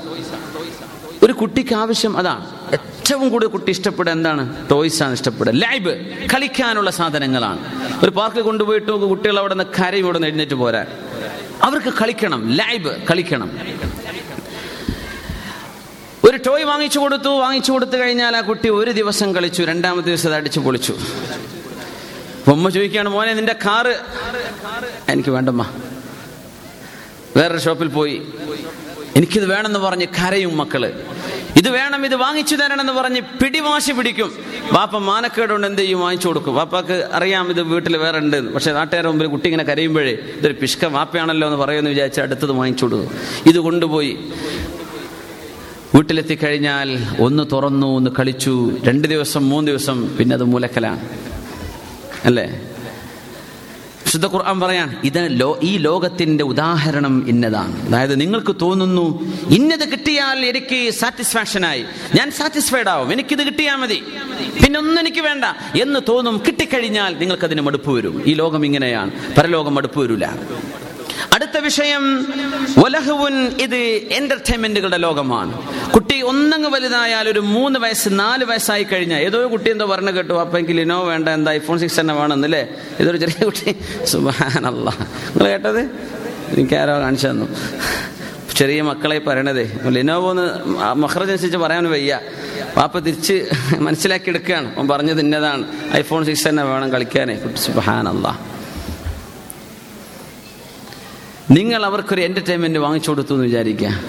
ഒരു കുട്ടിക്ക് ആവശ്യം അതാണ്. ഏറ്റവും കൂടുതൽ കുട്ടി ഇഷ്ടപ്പെടുക എന്താണ്? ടോയ്സ് ആണ് ഇഷ്ടപ്പെടുക. ലൈബ് കളിക്കാനുള്ള സാധനങ്ങളാണ്. ഒരു പാർക്കിൽ കൊണ്ടുപോയിട്ട് കുട്ടികൾ അവിടെ നിന്ന് കരയും ഇവിടെ നിന്ന് എഴുന്നേറ്റ് പോരാൻ. അവർക്ക് കളിക്കണം ലൈബ് കളിക്കണം. ഒരു ടോയ് വാങ്ങിച്ചു കൊടുത്തു വാങ്ങിച്ചു കൊടുത്തു കഴിഞ്ഞാൽ ആ കുട്ടി ഒരു ദിവസം കളിച്ചു രണ്ടാമത്തെ ദിവസം അത് അടിച്ചു പൊളിച്ചു. ഉമ്മ ചോദിക്കുകയാണ് മോനെ നിന്റെ കാറ്? എനിക്ക് വേണ്ടമ്മ. വേറൊരു ഷോപ്പിൽ പോയി. എനിക്കിത് വേണമെന്ന് പറഞ്ഞ് കരയും മക്കൾ. ഇത് വേണം ഇത് വാങ്ങിച്ചു തരണമെന്ന് പറഞ്ഞ് പിടിവാശി പിടിക്കും. വാപ്പ മാനക്കേടുകൊണ്ട് എന്ത് ചെയ്യും? വാങ്ങിച്ചു കൊടുക്കും. വാപ്പാക്ക് അറിയാം ഇത് വീട്ടിൽ വേറെ ഉണ്ട്. പക്ഷെ നാട്ടുകാരുടെ മുമ്പിൽ കുട്ടി ഇങ്ങനെ കരയുമ്പോഴേ ഇതൊരു പിഷ്ക വാപ്പയാണല്ലോ എന്ന് പറയുമെന്ന് വിചാരിച്ച് അടുത്തത് വാങ്ങിച്ചു കൊടുക്കും. ഇത് കൊണ്ടുപോയി. വീട്ടിലെത്തി കഴിഞ്ഞാൽ ഒന്ന് തുറന്നു ഒന്ന് കളിച്ചു. രണ്ട് ദിവസം മൂന്ന് ദിവസം പിന്നെ അത് മൂലക്കലാണ്. അല്ലേ? വിശുദ്ധ ഖുർആൻ പറയാൻ ഇത് ലോ ഈ ലോകത്തിന്റെ ഉദാഹരണം ഇന്നതാണ്. അതായത് നിങ്ങൾക്ക് തോന്നുന്നു ഇന്നത് കിട്ടിയാൽ എനിക്ക് സാറ്റിസ്ഫാക്ഷനായി. ഞാൻ സാറ്റിസ്ഫൈഡ് ആവും എനിക്കിത് കിട്ടിയാൽ മതി. പിന്നെ ഒന്നും എനിക്ക് വേണ്ട. എന്ന് തോന്നും കിട്ടിക്കഴിഞ്ഞാൽ നിങ്ങൾക്ക് അതിന് മടുപ്പ് വരും. ഈ ലോകം ഇങ്ങനെയാണ്. പരലോകം മടുപ്പ് വരില്ല അടുത്ത വിഷയം ഒലഹുവുൻ ഇത് എന്റർടൈൻമെന്റുകളുടെ ലോകമാണ്. കുട്ടി ഒന്നങ്ങ് വലുതായാൽ ഒരു മൂന്ന് വയസ്സ് നാല് വയസ്സായി കഴിഞ്ഞാൽ ഏതോ കുട്ടി എന്തോ പറഞ്ഞു കേട്ടു അപ്പൊ എനിക്ക് ലിനോ വേണ്ട എന്താ ഐഫോൺ സിക്സ് തന്നെ വേണമെന്നല്ലേ? ഇതൊരു ചെറിയ കുട്ടി സുബാനല്ല നിങ്ങൾ കേട്ടത്? എനിക്കാരോ കാണിച്ചു തന്നു. ചെറിയ മക്കളെ പറയണതേ ലിനോവോ എന്ന് മഹ്റജ് അനുസരിച്ച് പറയാൻ വയ്യ. പാപ്പ തിരിച്ച് മനസ്സിലാക്കി എടുക്കുകയാണ്. അവൻ പറഞ്ഞത് ഇന്നതാണ്. ഐഫോൺ സിക്സ് തന്നെ വേണം കളിക്കാനേ. കുട്ടി സുബാനല്ല നിങ്ങൾ അവർക്കൊരു എന്റർടൈൻമെന്റ് വാങ്ങിച്ചു കൊടുത്തു എന്ന് വിചാരിക്കുക.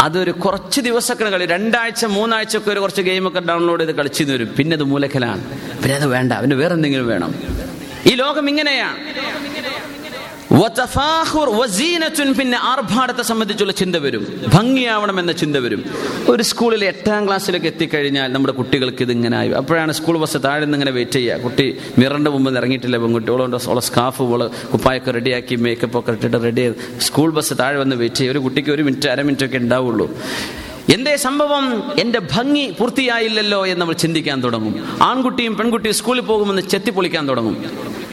അതൊരു കുറച്ച് ദിവസമൊക്കെ കളി രണ്ടാഴ്ച മൂന്നാഴ്ച ഒക്കെ ഒരു കുറച്ച് ഗെയിമൊക്കെ ഡൗൺലോഡ് ചെയ്ത് കളിച്ചു വരും. പിന്നെ അത് മൂലക്കലാണ്. പിന്നെ അത് വേണ്ട. അവന് വേറെ എന്തെങ്കിലും വേണം. ഈ ലോകം ഇങ്ങനെയാണ്. പിന്നെ ആർഭാടത്തെ സംബന്ധിച്ചുള്ള ചിന്ത വരും. ഭംഗിയാവണം എന്ന ചിന്ത വരും. ഒരു സ്കൂളിൽ എട്ടാം ക്ലാസ്സിലേക്ക് എത്തിക്കഴിഞ്ഞാൽ നമ്മുടെ കുട്ടികൾക്ക് ഇത് ഇങ്ങനെ ആയി. അപ്പോഴാണ് സ്കൂൾ ബസ് താഴെ നിന്ന് ഇങ്ങനെ വെയിറ്റ് ചെയ്യുക. കുട്ടി മിറന്റെ മുമ്പ് ഇറങ്ങിയിട്ടില്ല. പെൺകുട്ടികളോട് ഓളെ സ്കാഫ് ഓൾ കുപ്പായൊക്കെ റെഡിയാക്കി മേക്കപ്പ് ഒക്കെ ഇട്ടിട്ട് റെഡി സ്കൂൾ ബസ് താഴെ വന്ന് വെയിറ്റ് ചെയ്യുക. ഒരു കുട്ടിക്ക് ഒരു മിനിറ്റ് അര മിനിറ്റ് ഒക്കെ ഉണ്ടാവുള്ളൂ. എന്തേ സംഭവം? എന്റെ ഭംഗി പൂർത്തിയായില്ലല്ലോ എന്ന് നമ്മൾ ചിന്തിക്കാൻ തുടങ്ങും. ആൺകുട്ടിയും പെൺകുട്ടിയും സ്കൂളിൽ പോകുമെന്ന് ചെത്തിപ്പൊളിക്കാൻ തുടങ്ങും.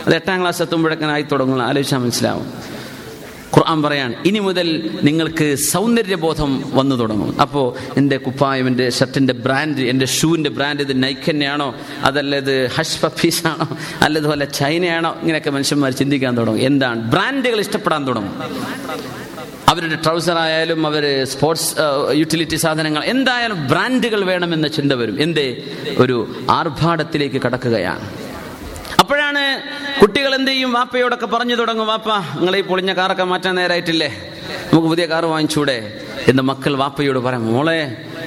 അത് എട്ടാം ക്ലാസ് എത്തുമ്പോഴൊക്കെ ആയി തുടങ്ങും ആലോചിച്ചാൽ മനസ്സിലാവും. ഖുർആൻ പറയാണ് ഇനി മുതൽ നിങ്ങൾക്ക് സൗന്ദര്യബോധം വന്നു തുടങ്ങും. അപ്പോൾ എന്റെ കുപ്പായം എന്റെ ഷർട്ടിന്റെ ബ്രാൻഡ് എന്റെ ഷൂവിന്റെ ബ്രാൻഡ് ഇത് നൈക്ക് തന്നെയാണോ? അതല്ല ഇത് ഹഷ് പഫീസാണോ അല്ലതുപോലെ ചൈനയാണോ? ഇങ്ങനെയൊക്കെ മനുഷ്യന്മാർ ചിന്തിക്കാൻ തുടങ്ങും. എന്താണ്? ബ്രാൻഡുകൾ ഇഷ്ടപ്പെടാൻ തുടങ്ങും. അവരുടെ ട്രൗസർ ആയാലും അവർ സ്പോർട്സ് യൂട്ടിലിറ്റി സാധനങ്ങൾ എന്തായാലും ബ്രാൻഡുകൾ വേണമെന്ന ചിന്ത വരും. എന്തേ? ഒരു ആർഭാടത്തിലേക്ക് കടക്കുകയാണ്. അപ്പോഴാണ് കുട്ടികൾ എന്ത് ചെയ്യും? വാപ്പയോടൊക്കെ പറഞ്ഞു തുടങ്ങും വാപ്പ നിങ്ങൾ ഈ പൊളിഞ്ഞ കാറൊക്കെ മാറ്റാൻ നേരായിട്ടില്ലേ? നമുക്ക് പുതിയ കാറ് വാങ്ങിച്ചൂടെ? എന്ന് മക്കൾ വാപ്പയോട് പറയാം മോളെ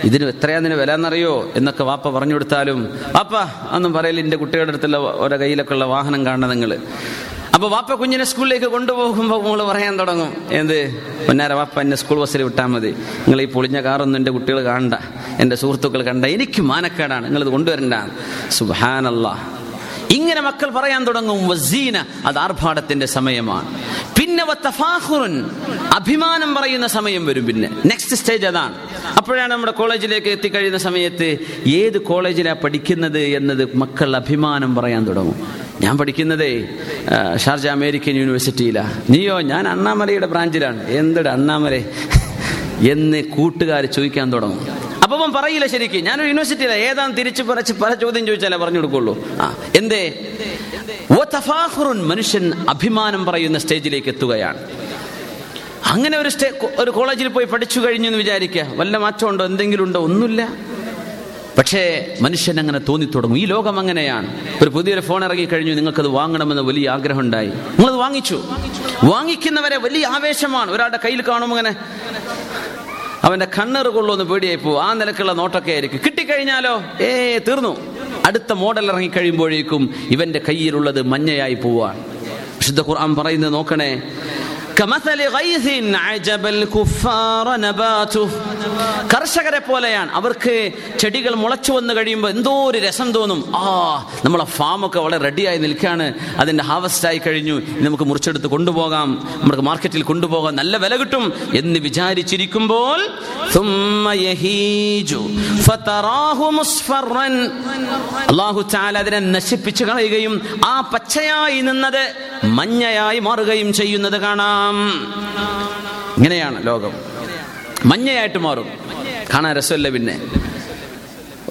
ഇതിന് എത്രയാ നിന് വില എന്നറിയോ? എന്നൊക്കെ വാപ്പ പറഞ്ഞു കൊടുത്താലും വാപ്പ ഒന്നും പറയില്ല എന്റെ കുട്ടികളുടെ അടുത്തുള്ള ഓരോ കയ്യിലൊക്കെ ഉള്ള വാഹനം കാണണം നിങ്ങൾ അപ്പൊ വാപ്പ കുഞ്ഞിനെ സ്കൂളിലേക്ക് കൊണ്ടുപോകുമ്പോൾ മോൾ പറയാൻ തുടങ്ങും എന്ത്? പൊന്നാര വാപ്പ എന്നെ സ്കൂൾ ബസ്സിൽ വിട്ടാൽ മതി. നിങ്ങൾ ഈ പൊളിഞ്ഞ കാറൊന്നും എന്റെ കുട്ടികൾ കാണണ്ട. എന്റെ സുഹൃത്തുക്കൾ കണ്ട എനിക്ക് മാനക്കേടാണ് നിങ്ങളിത് കൊണ്ടുവരണ്ട. സുബാനല്ല ഇങ്ങനെ മക്കൾ പറയാൻ തുടങ്ങും വസീന അത് ആർഭാടത്തിന്റെ സമയമാണ്. പിന്നെ അഭിമാനം പറയുന്ന സമയം വരും പിന്നെ. നെക്സ്റ്റ് സ്റ്റേജ് അതാണ്. അപ്പോഴാണ് നമ്മുടെ കോളേജിലേക്ക് എത്തിക്കഴിയുന്ന സമയത്ത് ഏത് കോളേജിലാണ് പഠിക്കുന്നത് എന്നത് മക്കൾ അഭിമാനം പറയാൻ തുടങ്ങും. ഞാൻ പഠിക്കുന്നതേ ഷാർജ അമേരിക്കൻ യൂണിവേഴ്സിറ്റിയിലാണ് നീയോ ഞാൻ അണ്ണാമലയുടെ ബ്രാഞ്ചിലാണ്. എന്തിട അണ്ണാമല? എന്ന് കൂട്ടുകാർ ചോദിക്കാൻ തുടങ്ങും. അപ്പൊ പറയില്ല ശരിക്കും. ഞാനൊരു യൂണിവേഴ്സിറ്റിയിലെ ഏതാണ് തിരിച്ചു പറച്ച് പല ചോദ്യം ചോദിച്ചാലേ പറഞ്ഞു കൊടുക്കുള്ളൂ. ആ എന്തേ? മനുഷ്യൻ അഭിമാനം പറയുന്ന സ്റ്റേജിലേക്ക് എത്തുകയാണ്. അങ്ങനെ ഒരു സ്റ്റേ ഒരു കോളേജിൽ പോയി പഠിച്ചു കഴിഞ്ഞു എന്ന് വിചാരിക്കുക. വല്ല മാറ്റമുണ്ടോ? എന്തെങ്കിലും ഉണ്ടോ ഒന്നുമില്ല. പക്ഷേ മനുഷ്യൻ അങ്ങനെ തോന്നിത്തുടങ്ങും. ഈ ലോകം അങ്ങനെയാണ്. ഒരു പുതിയൊരു ഫോൺ ഇറങ്ങി കഴിഞ്ഞു. നിങ്ങൾക്കത് വാങ്ങണമെന്ന് വലിയ ആഗ്രഹം ഉണ്ടായി നിങ്ങളത് വാങ്ങിച്ചു. വാങ്ങിക്കുന്നവരെ വലിയ ആവേശമാണ്. ഒരാളുടെ കയ്യിൽ കാണുമ്പോൾ അങ്ങനെ അവന്റെ കണ്ണേറ് കൊള്ളുമെന്ന് പേടിയായി പോകും ആ നിലക്കുള്ള നോട്ടൊക്കെ ആയിരിക്കും. കിട്ടിക്കഴിഞ്ഞാലോ? ഏ തീർന്നു. അടുത്ത മോഡൽ ഇറങ്ങി കഴിയുമ്പോഴേക്കും ഇവന്റെ കയ്യിലുള്ളത് മഞ്ഞയായി പോവാണ്. വിശുദ്ധ ഖുർആൻ പറയുന്നത് നോക്കണേ കമസല ഗൈസിൻ അജബൽ കുഫാറ നബാതു കർഷകരെ പോലെയാണ്. അവർക്ക് ചെടികൾ മുളച്ചു വന്നു കഴിയുമ്പോൾ എന്തോ ഒരു രസം തോന്നും. ആ നമ്മളെ ഫാമൊക്കെ വളരെ റെഡിയായി നിൽക്കുകയാണ്. അതിന്റെ ഹാവസ്റ്റ് ആയി കഴിഞ്ഞു. നമുക്ക് മുറിച്ചെടുത്ത് കൊണ്ടുപോകാം. നമുക്ക് മാർക്കറ്റിൽ കൊണ്ടുപോകാം. നല്ല വില കിട്ടും എന്ന് വിചാരിച്ചിരിക്കുമ്പോൾ അള്ളാഹു ചാല അതിനെ നശിപ്പിച്ചു കളയുകയും ആ പച്ചയായി നിന്നത് മഞ്ഞയായി മാറുകയും ചെയ്യുന്നത് കാണാം. കാണാം ഇങ്ങനെയാണ് ലോകം. മഞ്ഞയായിട്ട് മാറും. കാണാൻ രസമല്ല പിന്നെ?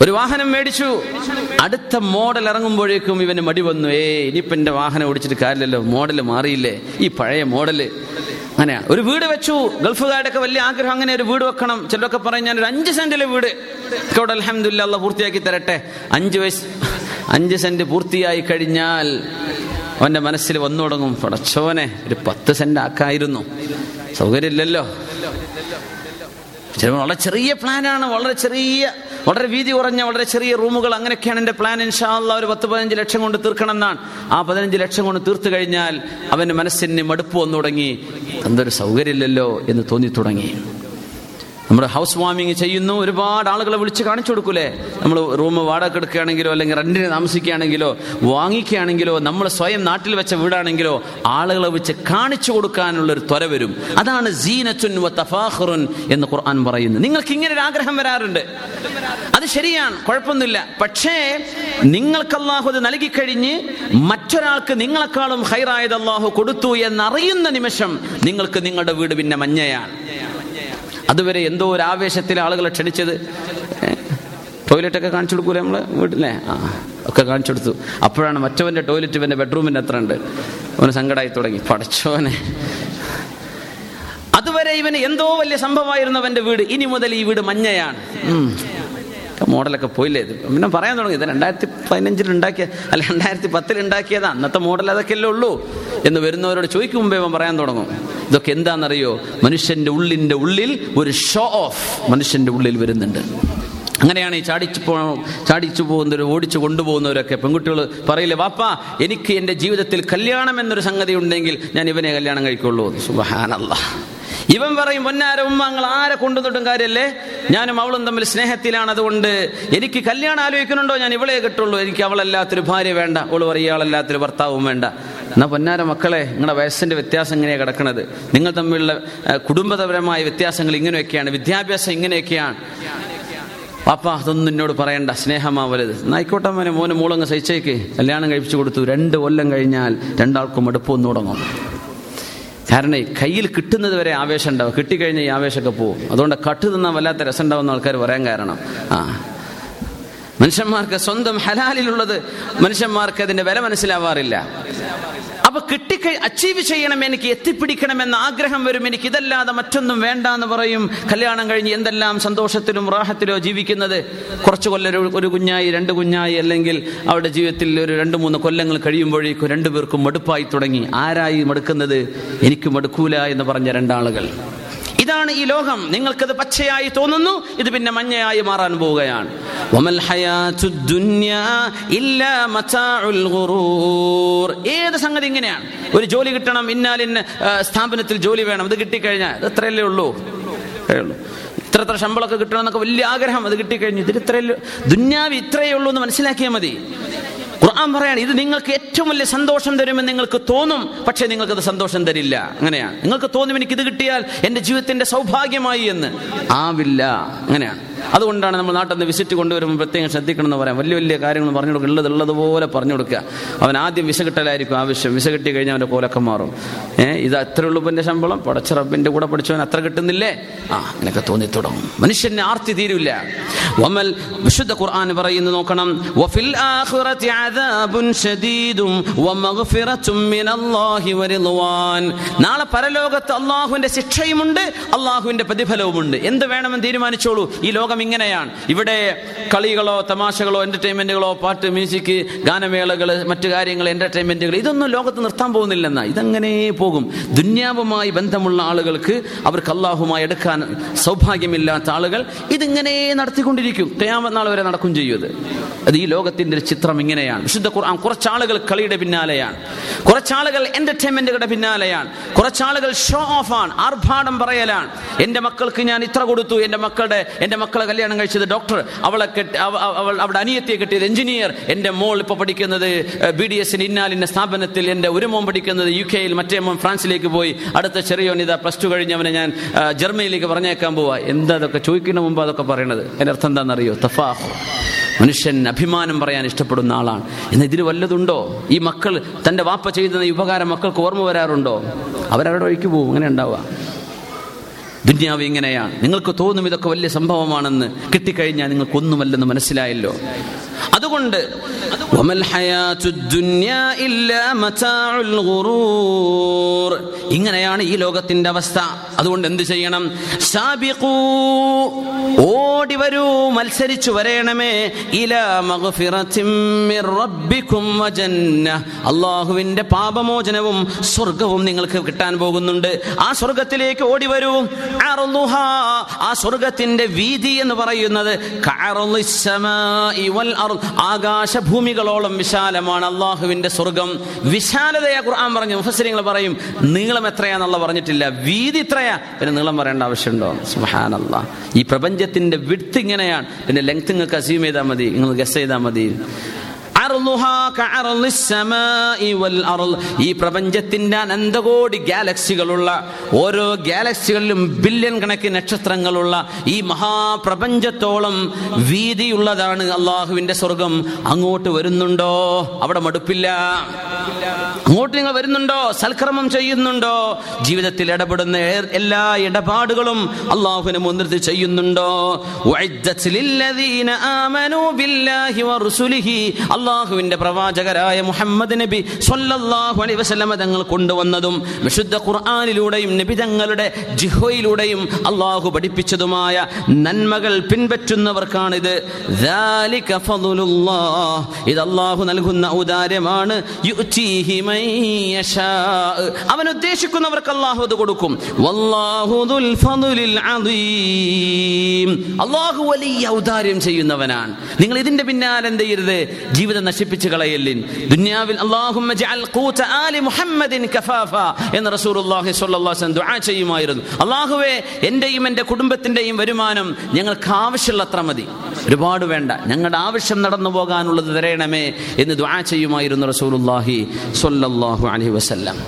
ഒരു വാഹനം മേടിച്ചു. അടുത്ത മോഡൽ ഇറങ്ങുമ്പോഴേക്കും ഇവന് മടി വന്നു. ഏ ഇനിയിപ്പം എന്റെ വാഹനം ഓടിച്ചിട്ട് കാര്യമില്ലല്ലോ. മോഡൽ മാറിയില്ലേ? ഈ പഴയ മോഡൽ അങ്ങനെയാണ് ഒരു വീട് വെച്ചു. ഗൾഫുകാരുടെയൊക്കെ വലിയ ആഗ്രഹം അങ്ങനെ ഒരു വീട് വെക്കണം. ചിലരൊക്കെ പറയും ഞാൻ ഒരു അഞ്ച് സെന്റിലെ വീട്. ഇവിടെ അലഹമില്ല പൂർത്തിയാക്കി തരട്ടെ. അഞ്ച് വയസ്സ് അഞ്ച് സെന്റ് പൂർത്തിയായി കഴിഞ്ഞാൽ അവന്റെ മനസ്സിൽ വന്നു തുടങ്ങും പടച്ചോനെ ഒരു പത്ത് സെന്റ് ആക്കായിരുന്നു. സൗകര്യമില്ലല്ലോ. വളരെ ചെറിയ പ്ലാനാണ് വളരെ ചെറിയ വളരെ വീതി കുറഞ്ഞ വളരെ ചെറിയ റൂമുകൾ അങ്ങനെയൊക്കെയാണ് എന്റെ പ്ലാൻ ഇൻഷാല്ല ഒരു പത്ത് പതിനഞ്ച് ലക്ഷം കൊണ്ട് തീർക്കണം എന്നാണ് ആ പതിനഞ്ച് ലക്ഷം കൊണ്ട് തീർത്തു കഴിഞ്ഞാൽ അവന്റെ മനസ്സിന് മടുപ്പ് വന്നു തുടങ്ങി എന്തൊരു സൗകര്യമില്ലല്ലോ എന്ന് തോന്നി തുടങ്ങി നമ്മൾ ഹൗസ് വാമിങ് ചെയ്യുന്നു. ഒരുപാട് ആളുകളെ വിളിച്ച് കാണിച്ചു കൊടുക്കൂലേ? നമ്മൾ റൂം വാടക എടുക്കുകയാണെങ്കിലോ അല്ലെങ്കിൽ റെന്റിന് താമസിക്കുകയാണെങ്കിലോ വാങ്ങിക്കുകയാണെങ്കിലോ നമ്മൾ സ്വയം നാട്ടിൽ വെച്ച വീടാണെങ്കിലോ ആളുകളെ വെച്ച് കാണിച്ചു കൊടുക്കാനുള്ള ഒരു ത്വര വരും. അതാണ് ജീനച്ചുൻ വ എന്ന് ഖുർആൻ പറയുന്നത് നിങ്ങൾക്ക് ഇങ്ങനെ ഒരു ആഗ്രഹം വരാറുണ്ട്. അത് ശരിയാണ് കുഴപ്പമൊന്നുമില്ല. പക്ഷേ നിങ്ങൾക്ക് അള്ളാഹു അത് നൽകിക്കഴിഞ്ഞ് മറ്റൊരാൾക്ക് നിങ്ങളെക്കാളും ഹൈറായത് അള്ളാഹു കൊടുത്തു എന്നറിയുന്ന നിമിഷം നിങ്ങൾക്ക് നിങ്ങളുടെ വീട് പിന്നെ മഞ്ഞയാണ്. അതുവരെ എന്തോ ഒരു ആവേശത്തിൽ ആളുകളെ ക്ഷണിച്ചത്. ടോയ്ലറ്റൊക്കെ കാണിച്ചു കൊടുക്കൂലേ നമ്മൾ? വീട്ടിലെ? ആ ഒക്കെ കാണിച്ചു കൊടുത്തു. അപ്പോഴാണ് മറ്റവന്റെ ടോയ്ലറ്റ് ഇവന്റെ ബെഡ്റൂമിന്റെ അത്ര ഉണ്ട്. അവന് സങ്കടമായി തുടങ്ങി. പടച്ചോനെ. അതുവരെ ഇവന് എന്തോ വലിയ സംഭവമായിരുന്നു അവന്റെ വീട്. ഇനി മുതൽ ഈ വീട് മഞ്ഞയാണ്. മോഡലൊക്കെ പോയില്ലേ? ഇത് പിന്നെ പറയാൻ തുടങ്ങി. ഇത് രണ്ടായിരത്തി പതിനഞ്ചിൽ ഉണ്ടാക്കിയ അല്ല രണ്ടായിരത്തി പത്തിൽ ഉണ്ടാക്കിയതാ. അന്നത്തെ മോഡൽ അതൊക്കെയല്ലേ ഉള്ളൂ എന്ന് വരുന്നവരോട് ചോദിക്കും മുമ്പേ അവൻ പറയാൻ തുടങ്ങും. ഇതൊക്കെ എന്താണെന്നറിയോ മനുഷ്യന്റെ ഉള്ളിന്റെ ഉള്ളിൽ ഒരു ഷോ ഓഫ് മനുഷ്യന്റെ ഉള്ളിൽ വരുന്നുണ്ട്. അങ്ങനെയാണ് ഈ ചാടിച്ചു പോ ചാടിച്ചു പോകുന്നവർ ഓടിച്ചു കൊണ്ടുപോകുന്നവരൊക്കെ പെൺകുട്ടികൾ പറയില്ലേ വാപ്പ എനിക്ക് എന്റെ ജീവിതത്തിൽ കല്യാണം എന്നൊരു സംഗതി ഉണ്ടെങ്കിൽ ഞാൻ ഇവനെ കല്യാണം കഴിക്കുള്ളൂ. സുബഹാനല്ലാ. ഇവൻ പറയും പൊന്നാര ഉമ്മാങ്ങൾ ആരെ കൊണ്ടുവന്നിട്ടും കാര്യല്ലേ? ഞാനും അവളും തമ്മിൽ സ്നേഹത്തിലാണ് അതുകൊണ്ട് എനിക്ക് കല്യാണം ആലോചിക്കുന്നുണ്ടോ? ഞാൻ ഇവളെ കിട്ടുള്ളൂ. എനിക്ക് അവളല്ലാത്തൊരു ഭാര്യ വേണ്ട. അവൾ പറയും ഇയാളല്ലാത്തൊരു ഭർത്താവും വേണ്ട. എന്നാ പൊന്നാര മക്കളെ നിങ്ങളുടെ വയസ്സിന്റെ വ്യത്യാസം ഇങ്ങനെയാണ് കിടക്കുന്നത് നിങ്ങൾ തമ്മിലുള്ള കുടുംബപരമായ വ്യത്യാസങ്ങൾ ഇങ്ങനെയൊക്കെയാണ്. വിദ്യാഭ്യാസം ഇങ്ങനെയൊക്കെയാണ്. പാപ്പ അതൊന്നും എന്നോട് പറയണ്ട. സ്നേഹമാവരുത്. നായിക്കോട്ടെ മോനെ മോന് മൂളങ്ങ് സഹിച്ചേക്ക്. കല്യാണം കഴിപ്പിച്ചു കൊടുത്തു. രണ്ട് കൊല്ലം കഴിഞ്ഞാൽ രണ്ടാൾക്കും അടുപ്പം ഒന്ന് തുടങ്ങും കാരണം കയ്യിൽ കിട്ടുന്നത് വരെ ആവേശം ഉണ്ടാവും. കിട്ടിക്കഴിഞ്ഞാൽ ഈ ആവേശമൊക്കെ പോവും. അതുകൊണ്ട് കട്ട് തിന്നാൽ വല്ലാത്ത രസം ഉണ്ടാവുന്ന ആൾക്കാർ പറയാൻ കാരണം. ആ മനുഷ്യന്മാർക്ക് സ്വന്തം ഹലാലിലുള്ളത്. മനുഷ്യന്മാർക്ക് അതിന്റെ വില മനസ്സിലാവാറില്ല. അപ്പൊ കിട്ടി അച്ചീവ് ചെയ്യണം എനിക്ക് എത്തിപ്പിടിക്കണം എന്ന ആഗ്രഹം വരും. എനിക്ക് ഇതല്ലാതെ മറ്റൊന്നും വേണ്ട എന്ന് പറയും. കല്യാണം കഴിഞ്ഞ് എന്തെല്ലാം സന്തോഷത്തിലും റാഹത്തിലോ ജീവിക്കുന്നത്? കുറച്ച് കൊല്ലം ഒരു കുഞ്ഞായി രണ്ട് കുഞ്ഞായി അല്ലെങ്കിൽ അവരുടെ ജീവിതത്തിൽ ഒരു രണ്ട് മൂന്ന് കൊല്ലങ്ങൾ കഴിയുമ്പോഴേക്കും രണ്ടുപേർക്കും മടുപ്പായി തുടങ്ങി. ആരായി മടുക്കുന്നത്? എനിക്ക് മടുക്കൂല എന്ന് പറഞ്ഞ രണ്ടാളുകൾ. ഇതാണ് ഈ ലോകം. നിങ്ങൾക്കത് പച്ചയായി തോന്നുന്നു ഇത് പിന്നെ മഞ്ഞയായി മാറാൻ പോവുകയാണ്. ഏത് സംഗതി ഇങ്ങനെയാണ്? ഒരു ജോലി കിട്ടണം ഇന്നാലിന്ന ആ, സ്ഥാപനത്തിൽ ജോലി വേണം ഇത് കിട്ടിക്കഴിഞ്ഞാൽ ഇത് ഇത്രയല്ലേ ഉള്ളൂ? ഉള്ളൂ. ഇത്ര ഇത്ര ശമ്പളമൊക്കെ കിട്ടണം എന്നൊക്കെ വലിയ ആഗ്രഹം അത് കിട്ടിക്കഴിഞ്ഞു ഇതിൽ ഇത്രയല്ലേ ദുന്യാവ് ഇത്രയേ ഉള്ളൂ എന്ന് മനസ്സിലാക്കിയാൽ മതി. ഖുർആൻ പറയാണ് ഇത് നിങ്ങൾക്ക് ഏറ്റവും വലിയ സന്തോഷം തരുമെന്ന് നിങ്ങൾക്ക് തോന്നും പക്ഷേ നിങ്ങൾക്കത് സന്തോഷം തരില്ല. അങ്ങനെയാണ് നിങ്ങൾക്ക് തോന്നും എനിക്ക് ഇത് കിട്ടിയാൽ എന്റെ ജീവിതത്തിന്റെ സൗഭാഗ്യമായി എന്ന്. ആവില്ല. അങ്ങനെയാണ് അതുകൊണ്ടാണ് നമ്മൾ നാട്ടിൽ നിന്ന് വിസിറ്റ് കൊണ്ടുവരുമ്പോൾ പ്രത്യേകം ശ്രദ്ധിക്കണം എന്ന് പറയാം. വലിയ വലിയ കാര്യങ്ങൾ പറഞ്ഞു കൊടുക്കുക. ഉള്ളത് ഉള്ളതുപോലെ പറഞ്ഞു കൊടുക്കുക. അവൻ ആദ്യം വിസ കിട്ടലായിരിക്കും ആവശ്യം. വിസ കിട്ടി കഴിഞ്ഞാൽ അവന്റെ കോലൊക്കെ മാറും. ഏഹ് ഇത് അത്ര ഉള്ളുപ്പന്റെ ശമ്പളം. പടച്ച റബ്ബിന്റെ കൂടെ പഠിച്ചവൻ അത്ര കിട്ടുന്നില്ലേ? ആ അങ്ങനെയൊക്കെ തോന്നി തുടങ്ങും മനുഷ്യന് ആർത്തി തീരില്ല വമൽ വിശുദ്ധ ഖുർആൻ പറയുന്നു നോക്കണം. വഫിൽ ആഖിറതി മിനല്ലാഹി നാളെ പരലോകത്ത് അള്ളാഹുവിന്റെ ശിക്ഷയുമുണ്ട് അള്ളാഹുവിന്റെ പ്രതിഫലവുമുണ്ട്. എന്ത് വേണമെന്ന് തീരുമാനിച്ചോളൂ. ഈ ലോകം ഇങ്ങനെയാണ്. ഇവിടെ കളികളോ തമാശകളോ എന്റർടൈൻമെന്റുകളോ പാട്ട് മ്യൂസിക് ഗാനമേളകൾ മറ്റു കാര്യങ്ങൾ എന്റർടൈൻമെന്റുകൾ ഇതൊന്നും ലോകത്ത് നിർത്താൻ പോകുന്നില്ലെന്ന. ഇതങ്ങനെ പോകും. ദുന്യാവുമായി ബന്ധമുള്ള ആളുകൾക്ക് അവർക്ക് അള്ളാഹുമായി എടുക്കാൻ സൗഭാഗ്യമില്ലാത്ത ആളുകൾ ഇതിങ്ങനെ നടത്തിക്കൊണ്ടിരിക്കും. കയാമത് നാൾ വരെ നടക്കും ചെയ്യും ഇത്. അത് ഈ ലോകത്തിന്റെ ഒരു ചിത്രം ഇങ്ങനെയാണ്. വിശുദ്ധ ഖുർആൻ കുറച്ചാളുകൾ കളിയുടെ പിന്നാലെയാണ്. കുറച്ചാളുകൾ എന്റർടൈൻമെന്റുകളുടെ പിന്നാലെയാണ്. കുറച്ചാളുകൾ ഷോ ഓഫ് ആണ്. ആർഭാടം പറയലാണ്. എന്റെ മക്കൾക്ക് ഞാൻ ഇത്ര കൊടുത്തു. എന്റെ മക്കളുടെ എന്റെ മക്കളെ കല്യാണം കഴിച്ചത് ഡോക്ടർ. അവളെ കെട്ടി അവ- അവ- അവൾ അവിടെ അനിയത്തിയെ കിട്ടിയത് എഞ്ചിനീയർ. എന്റെ മോൾ ഇപ്പോൾ പഠിക്കുന്നത് ബി ഡി എസിന് ഇന്നാലിന്റെ സ്ഥാപനത്തിൽ എന്റെ ഒരു മോൻ പഠിക്കുന്നത് യു കെയിൽ മറ്റേ മോൻ ഫ്രാൻസിലേക്ക് പോയി. അടുത്ത ചെറിയോൻ ഇതാ പ്ലസ് ടു കഴിഞ്ഞവനെ ഞാൻ ജർമ്മനിയിലേക്ക് പറഞ്ഞേക്കാൻ പോവാ. എന്താ അതൊക്കെ ചോദിക്കുന്ന മുമ്പ് അതൊക്കെ പറയണത്? എന്റെ അർത്ഥം എന്താണെന്നറിയോ? തഫാഹ്. മനുഷ്യൻ അഭിമാനം പറയാൻ ഇഷ്ടപ്പെടുന്ന ആളാണ്. എന്നാൽ ഇതിന് വല്ലതുണ്ടോ? ഈ മക്കൾ തന്റെ വാപ്പ ചെയ്യുന്ന ഈ ഉപകാരം മക്കൾക്ക് ഓർമ്മ വരാറുണ്ടോ? അവരവരുടെ വഴിക്ക് പോകും അങ്ങനെ ഉണ്ടാവുക. ദുന്യാവ് ഇങ്ങനെയാണ് നിങ്ങൾക്ക് തോന്നും ഇതൊക്കെ വലിയ സംഭവമാണെന്ന്. കിട്ടിക്കഴിഞ്ഞാൽ നിങ്ങൾക്കൊന്നുമല്ലെന്ന് മനസ്സിലായല്ലോ. അതുകൊണ്ട്. ഇങ്ങനെയാണ് ഈ ലോകത്തിന്റെ അവസ്ഥ. അതുകൊണ്ട് എന്ത് ചെയ്യണം? ഓടി വരൂ മത്സരിച്ചു വരേണമേ. അള്ളാഹുവിന്റെ പാപമോചനവും സ്വർഗവും നിങ്ങൾക്ക് കിട്ടാൻ പോകുന്നുണ്ട്. ആ സ്വർഗത്തിലേക്ക് ഓടി വരൂ. ആ സ്വർഗത്തിന്റെ വീതി എന്ന് പറയുന്നത് ആകാശഭൂമികളോളം വിശാലമാണ് അള്ളാഹുവിന്റെ സ്വർഗം. വിശാലതയെ ഖുർആൻ പറഞ്ഞു മുഫസരിങ്ങൾ പറയും നീളം എത്രയാന്നുള്ള പറഞ്ഞിട്ടില്ല. വീതി ഇത്രയാ. പിന്നെ നീളം പറയേണ്ട ആവശ്യമുണ്ടോ? സുഹാനല്ല ഈ പ്രപഞ്ചത്തിന്റെ വിടുത്ത് ഇങ്ങനെയാണ്. പിന്നെ ലെങ്ത് നിങ്ങൾക്ക് അസ്യൂം ചെയ്താൽ മതി. നിങ്ങൾ ഗസ് ചെയ്താൽ മതി. ഈ പ്രപഞ്ചത്തിന്റെ അനന്തകോടി ഗാലക്സികളുള്ള ഓരോ ഗാലക്സികളിലും ബില്യൺ കണക്കിന് നക്ഷത്രങ്ങളുള്ള ഈ മഹാപ്രപഞ്ചത്തോളം വീതിയുള്ളതാണ് അള്ളാഹുവിന്റെ സ്വർഗം. അങ്ങോട്ട് വരുന്നുണ്ടോ? അവിടെ മടുപ്പില്ല. അങ്ങോട്ട് നിങ്ങൾ വരുന്നുണ്ടോ? സൽക്രമം ചെയ്യുന്നുണ്ടോ? ജീവിതത്തിൽ ഇടപെടുന്ന എല്ലാ ഇടപാടുകളും അള്ളാഹുവിനെ മുൻനിർത്തി ചെയ്യുന്നുണ്ടോ? ഉഅദ്ദത്ത് അള്ളാഹുവിന്റെ പ്രവാചകരായ മുഹമ്മദ് നബി സൊല്ലാഹു അലൈ വസല്ലമ തങ്ങൾ കൊണ്ടുവന്നതും വിശുദ്ധ ഖുർആാനിലൂടെയും നബി തങ്ങളുടെ ജിഹോയിലൂടെയും അള്ളാഹു പഠിപ്പിച്ചതുമായ നന്മകൾ പിൻപറ്റുന്നവർക്കാണിത്. ഇത് അള്ളാഹു നൽകുന്ന ഉദാരമാണ് അവൻ ഉദ്ദേശിക്കുന്നവർക്ക് അള്ളാഹു അത് കൊടുക്കും. അള്ളാഹു വലിയ ഔദാര്യം ചെയ്യുന്നവനാണ്. നിങ്ങൾ ഇതിന്റെ പിന്നാലെ എന്ത് ചെയ്യരുത്? ജീവിത നശിപ്പിച്ച് കളയല്ലിൻ ദുനിയാവിൽ അല്ലാഹുമ്മ ജഅൽ ഖൂത ആലി മുഹമ്മദിൻ കഫാഫ എന്ന് റസൂലുള്ളാഹി സ്വല്ലല്ലാഹു അലൈഹി വസല്ലം ദുആ ചെയ്യുമായിരുന്നു അള്ളാഹുവേ എന്റെയും എൻ്റെ കുടുംബത്തിന്റെയും വരുമാനം ഞങ്ങൾക്ക് ആവശ്യമുള്ളത്ര മതി ഒരുപാട് വേണ്ട ഞങ്ങളുടെ ആവശ്യം നടന്നു പോകാനുള്ളത് തരയണമേ എന്ന് ദുആ ചെയ്യുമായിരുന്നു റസൂലുള്ളാഹി സ്വല്ലല്ലാഹു അലൈഹി വസല്ലം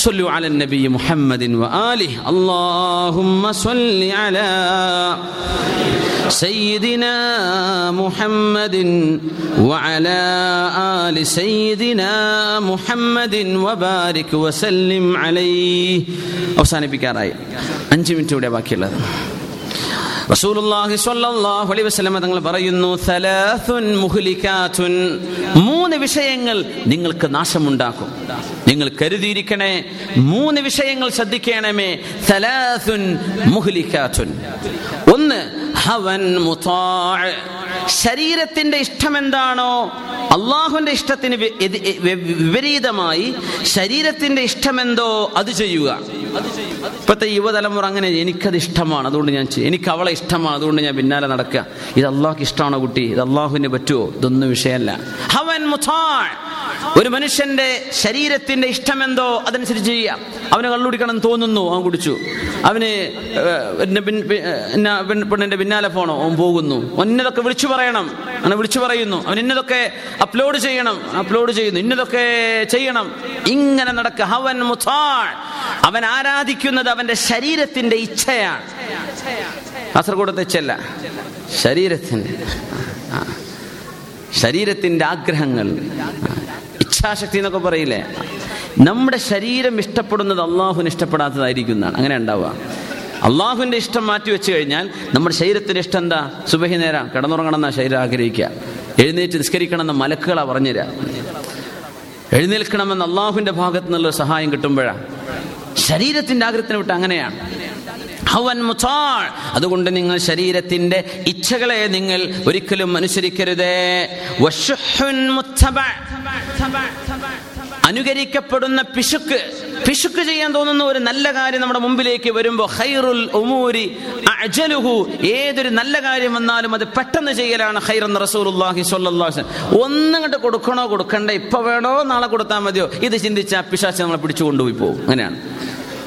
صلوا على النبي محمد وآله اللهم صل على سيدنا محمد وعلى آل سيدنا محمد وبارك وسلم عليه അവസാനിപ്പിക്കാറായി അഞ്ച് മിനിറ്റ് ഇവിടെ ബാക്കിയുള്ളത് റസൂലുള്ളാഹി സ്വല്ലല്ലാഹു അലൈഹി വസല്ലം തങ്ങൾ പറയുന്നു സലാസുൻ മുഹ്ലികാത്തുൻ മൂന്ന് വിഷയങ്ങൾ നിങ്ങൾക്ക് നാശമുണ്ടാക്കും നിങ്ങൾ കരുതിയിരിക്കണേ മൂന്ന് വിഷയങ്ങൾ ശ്രദ്ധിക്കണമേ സലാസുൻ മുഹ്ലികാത്തുൻ ഒന്ന് ഹവൻ ശരീരത്തിന്റെ ഇഷ്ടം എന്താണോ അള്ളാഹുവിന്റെ ഇഷ്ടത്തിന് വിപരീതമായി ശരീരത്തിന്റെ ഇഷ്ടമെന്തോ അത് ചെയ്യുക. ഇപ്പോഴത്തെ യുവതലമുറ അങ്ങനെ എനിക്കത് ഇഷ്ടമാണ് അതുകൊണ്ട് ഞാൻ എനിക്ക് അവളെ ഇഷ്ടമാണ് അതുകൊണ്ട് ഞാൻ പിന്നാലെ നടക്കുക. ഇത് അള്ളാഹ്ക്ക് ഇഷ്ടമാണോ കുട്ടി? ഇത് അള്ളാഹുവിന് പറ്റുമോ? ഇതൊന്നും വിഷയമല്ല. ഹവൻ. ഒരു മനുഷ്യന്റെ ശരീരത്തിന്റെ ഇഷ്ടമെന്തോ അതനുസരിച്ച് ചെയ്യാം അവന് കള്ളുടിക്കണം തോന്നുന്നു അവൻ കുടിച്ചു. അവന് പിന്നെ പെണ്ണിന്റെ പിന്നാലെ പോണോ? ഓൻ പോകുന്നു. ഇന്നതൊക്കെ വിളിച്ചു പറയണം. അങ്ങനെ വിളിച്ചു പറയുന്നു. അവൻ ഇന്നതൊക്കെ അപ്ലോഡ് ചെയ്യണം. അപ്ലോഡ് ചെയ്യുന്നു. ഇന്നതൊക്കെ ചെയ്യണം. ഇങ്ങനെ നടക്കുക അവൻ മുതാഅ. അവൻ ആരാധിക്കുന്നത് അവന്റെ ശരീരത്തിന്റെ ഇച്ഛയാണ്. കാസർഗോഡത്തെ ഇച്ഛയല്ല. ശരീരത്തിന്റെ. ശരീരത്തിന്റെ ആഗ്രഹങ്ങൾ. ഇച്ഛാശക്തി എന്നൊക്കെ പറയില്ലേ? നമ്മുടെ ശരീരം ഇഷ്ടപ്പെടുന്നത് അള്ളാഹുവിന് ഇഷ്ടപ്പെടാത്തതായിരിക്കുന്നതാണ്. അങ്ങനെ ഉണ്ടാവുക. അള്ളാഹുവിന്റെ ഇഷ്ടം മാറ്റി വെച്ച് കഴിഞ്ഞാൽ നമ്മുടെ ശരീരത്തിന്റെ ഇഷ്ടം എന്താ? സുബഹി നേരം. കിടന്നുറങ്ങണം എന്നാ ശരീരം ആഗ്രഹിക്കുക. എഴുന്നേറ്റ് നിസ്കരിക്കണം എന്ന മലക്കുകളാ പറഞ്ഞുതരാ എഴുന്നേൽക്കണമെന്ന് അള്ളാഹുവിന്റെ ഭാഗത്തു നിന്നുള്ള സഹായം കിട്ടുമ്പോഴാണ് ശരീരത്തിന്റെ ആഗ്രഹത്തിന് വിട്ട് അങ്ങനെയാണ്. ഹവൻ. അതുകൊണ്ട് നിങ്ങൾ ശരീരത്തിന്റെ ഇച്ഛകളെ നിങ്ങൾ ഒരിക്കലും അനുസരിക്കരുതേ. അനുകരിക്കപ്പെടുന്ന പിശുക്ക്. പിശുക്ക് ചെയ്യാൻ തോന്നുന്ന ഒരു നല്ല കാര്യം നമ്മുടെ മുമ്പിലേക്ക് വരുമ്പോൾ ഹൈറുൽ ഉമൂരി അജലുഹു ഏതൊരു നല്ല കാര്യം വന്നാലും അത് പെട്ടെന്ന് ചെയ്യലാണ് ഹൈറൻ സ്വല്ലല്ലാഹു അലൈഹി വസല്ലം. ഒന്നും കണ്ട് കൊടുക്കണോ കൊടുക്കണ്ടേ ഇപ്പൊ വേണോ നാളെ കൊടുത്താൽ മതിയോ? ഇത് ചിന്തിച്ച പിശാച്ച് നമ്മളെ പിടിച്ചു കൊണ്ടുപോയി പോകും. അങ്ങനെയാണ്.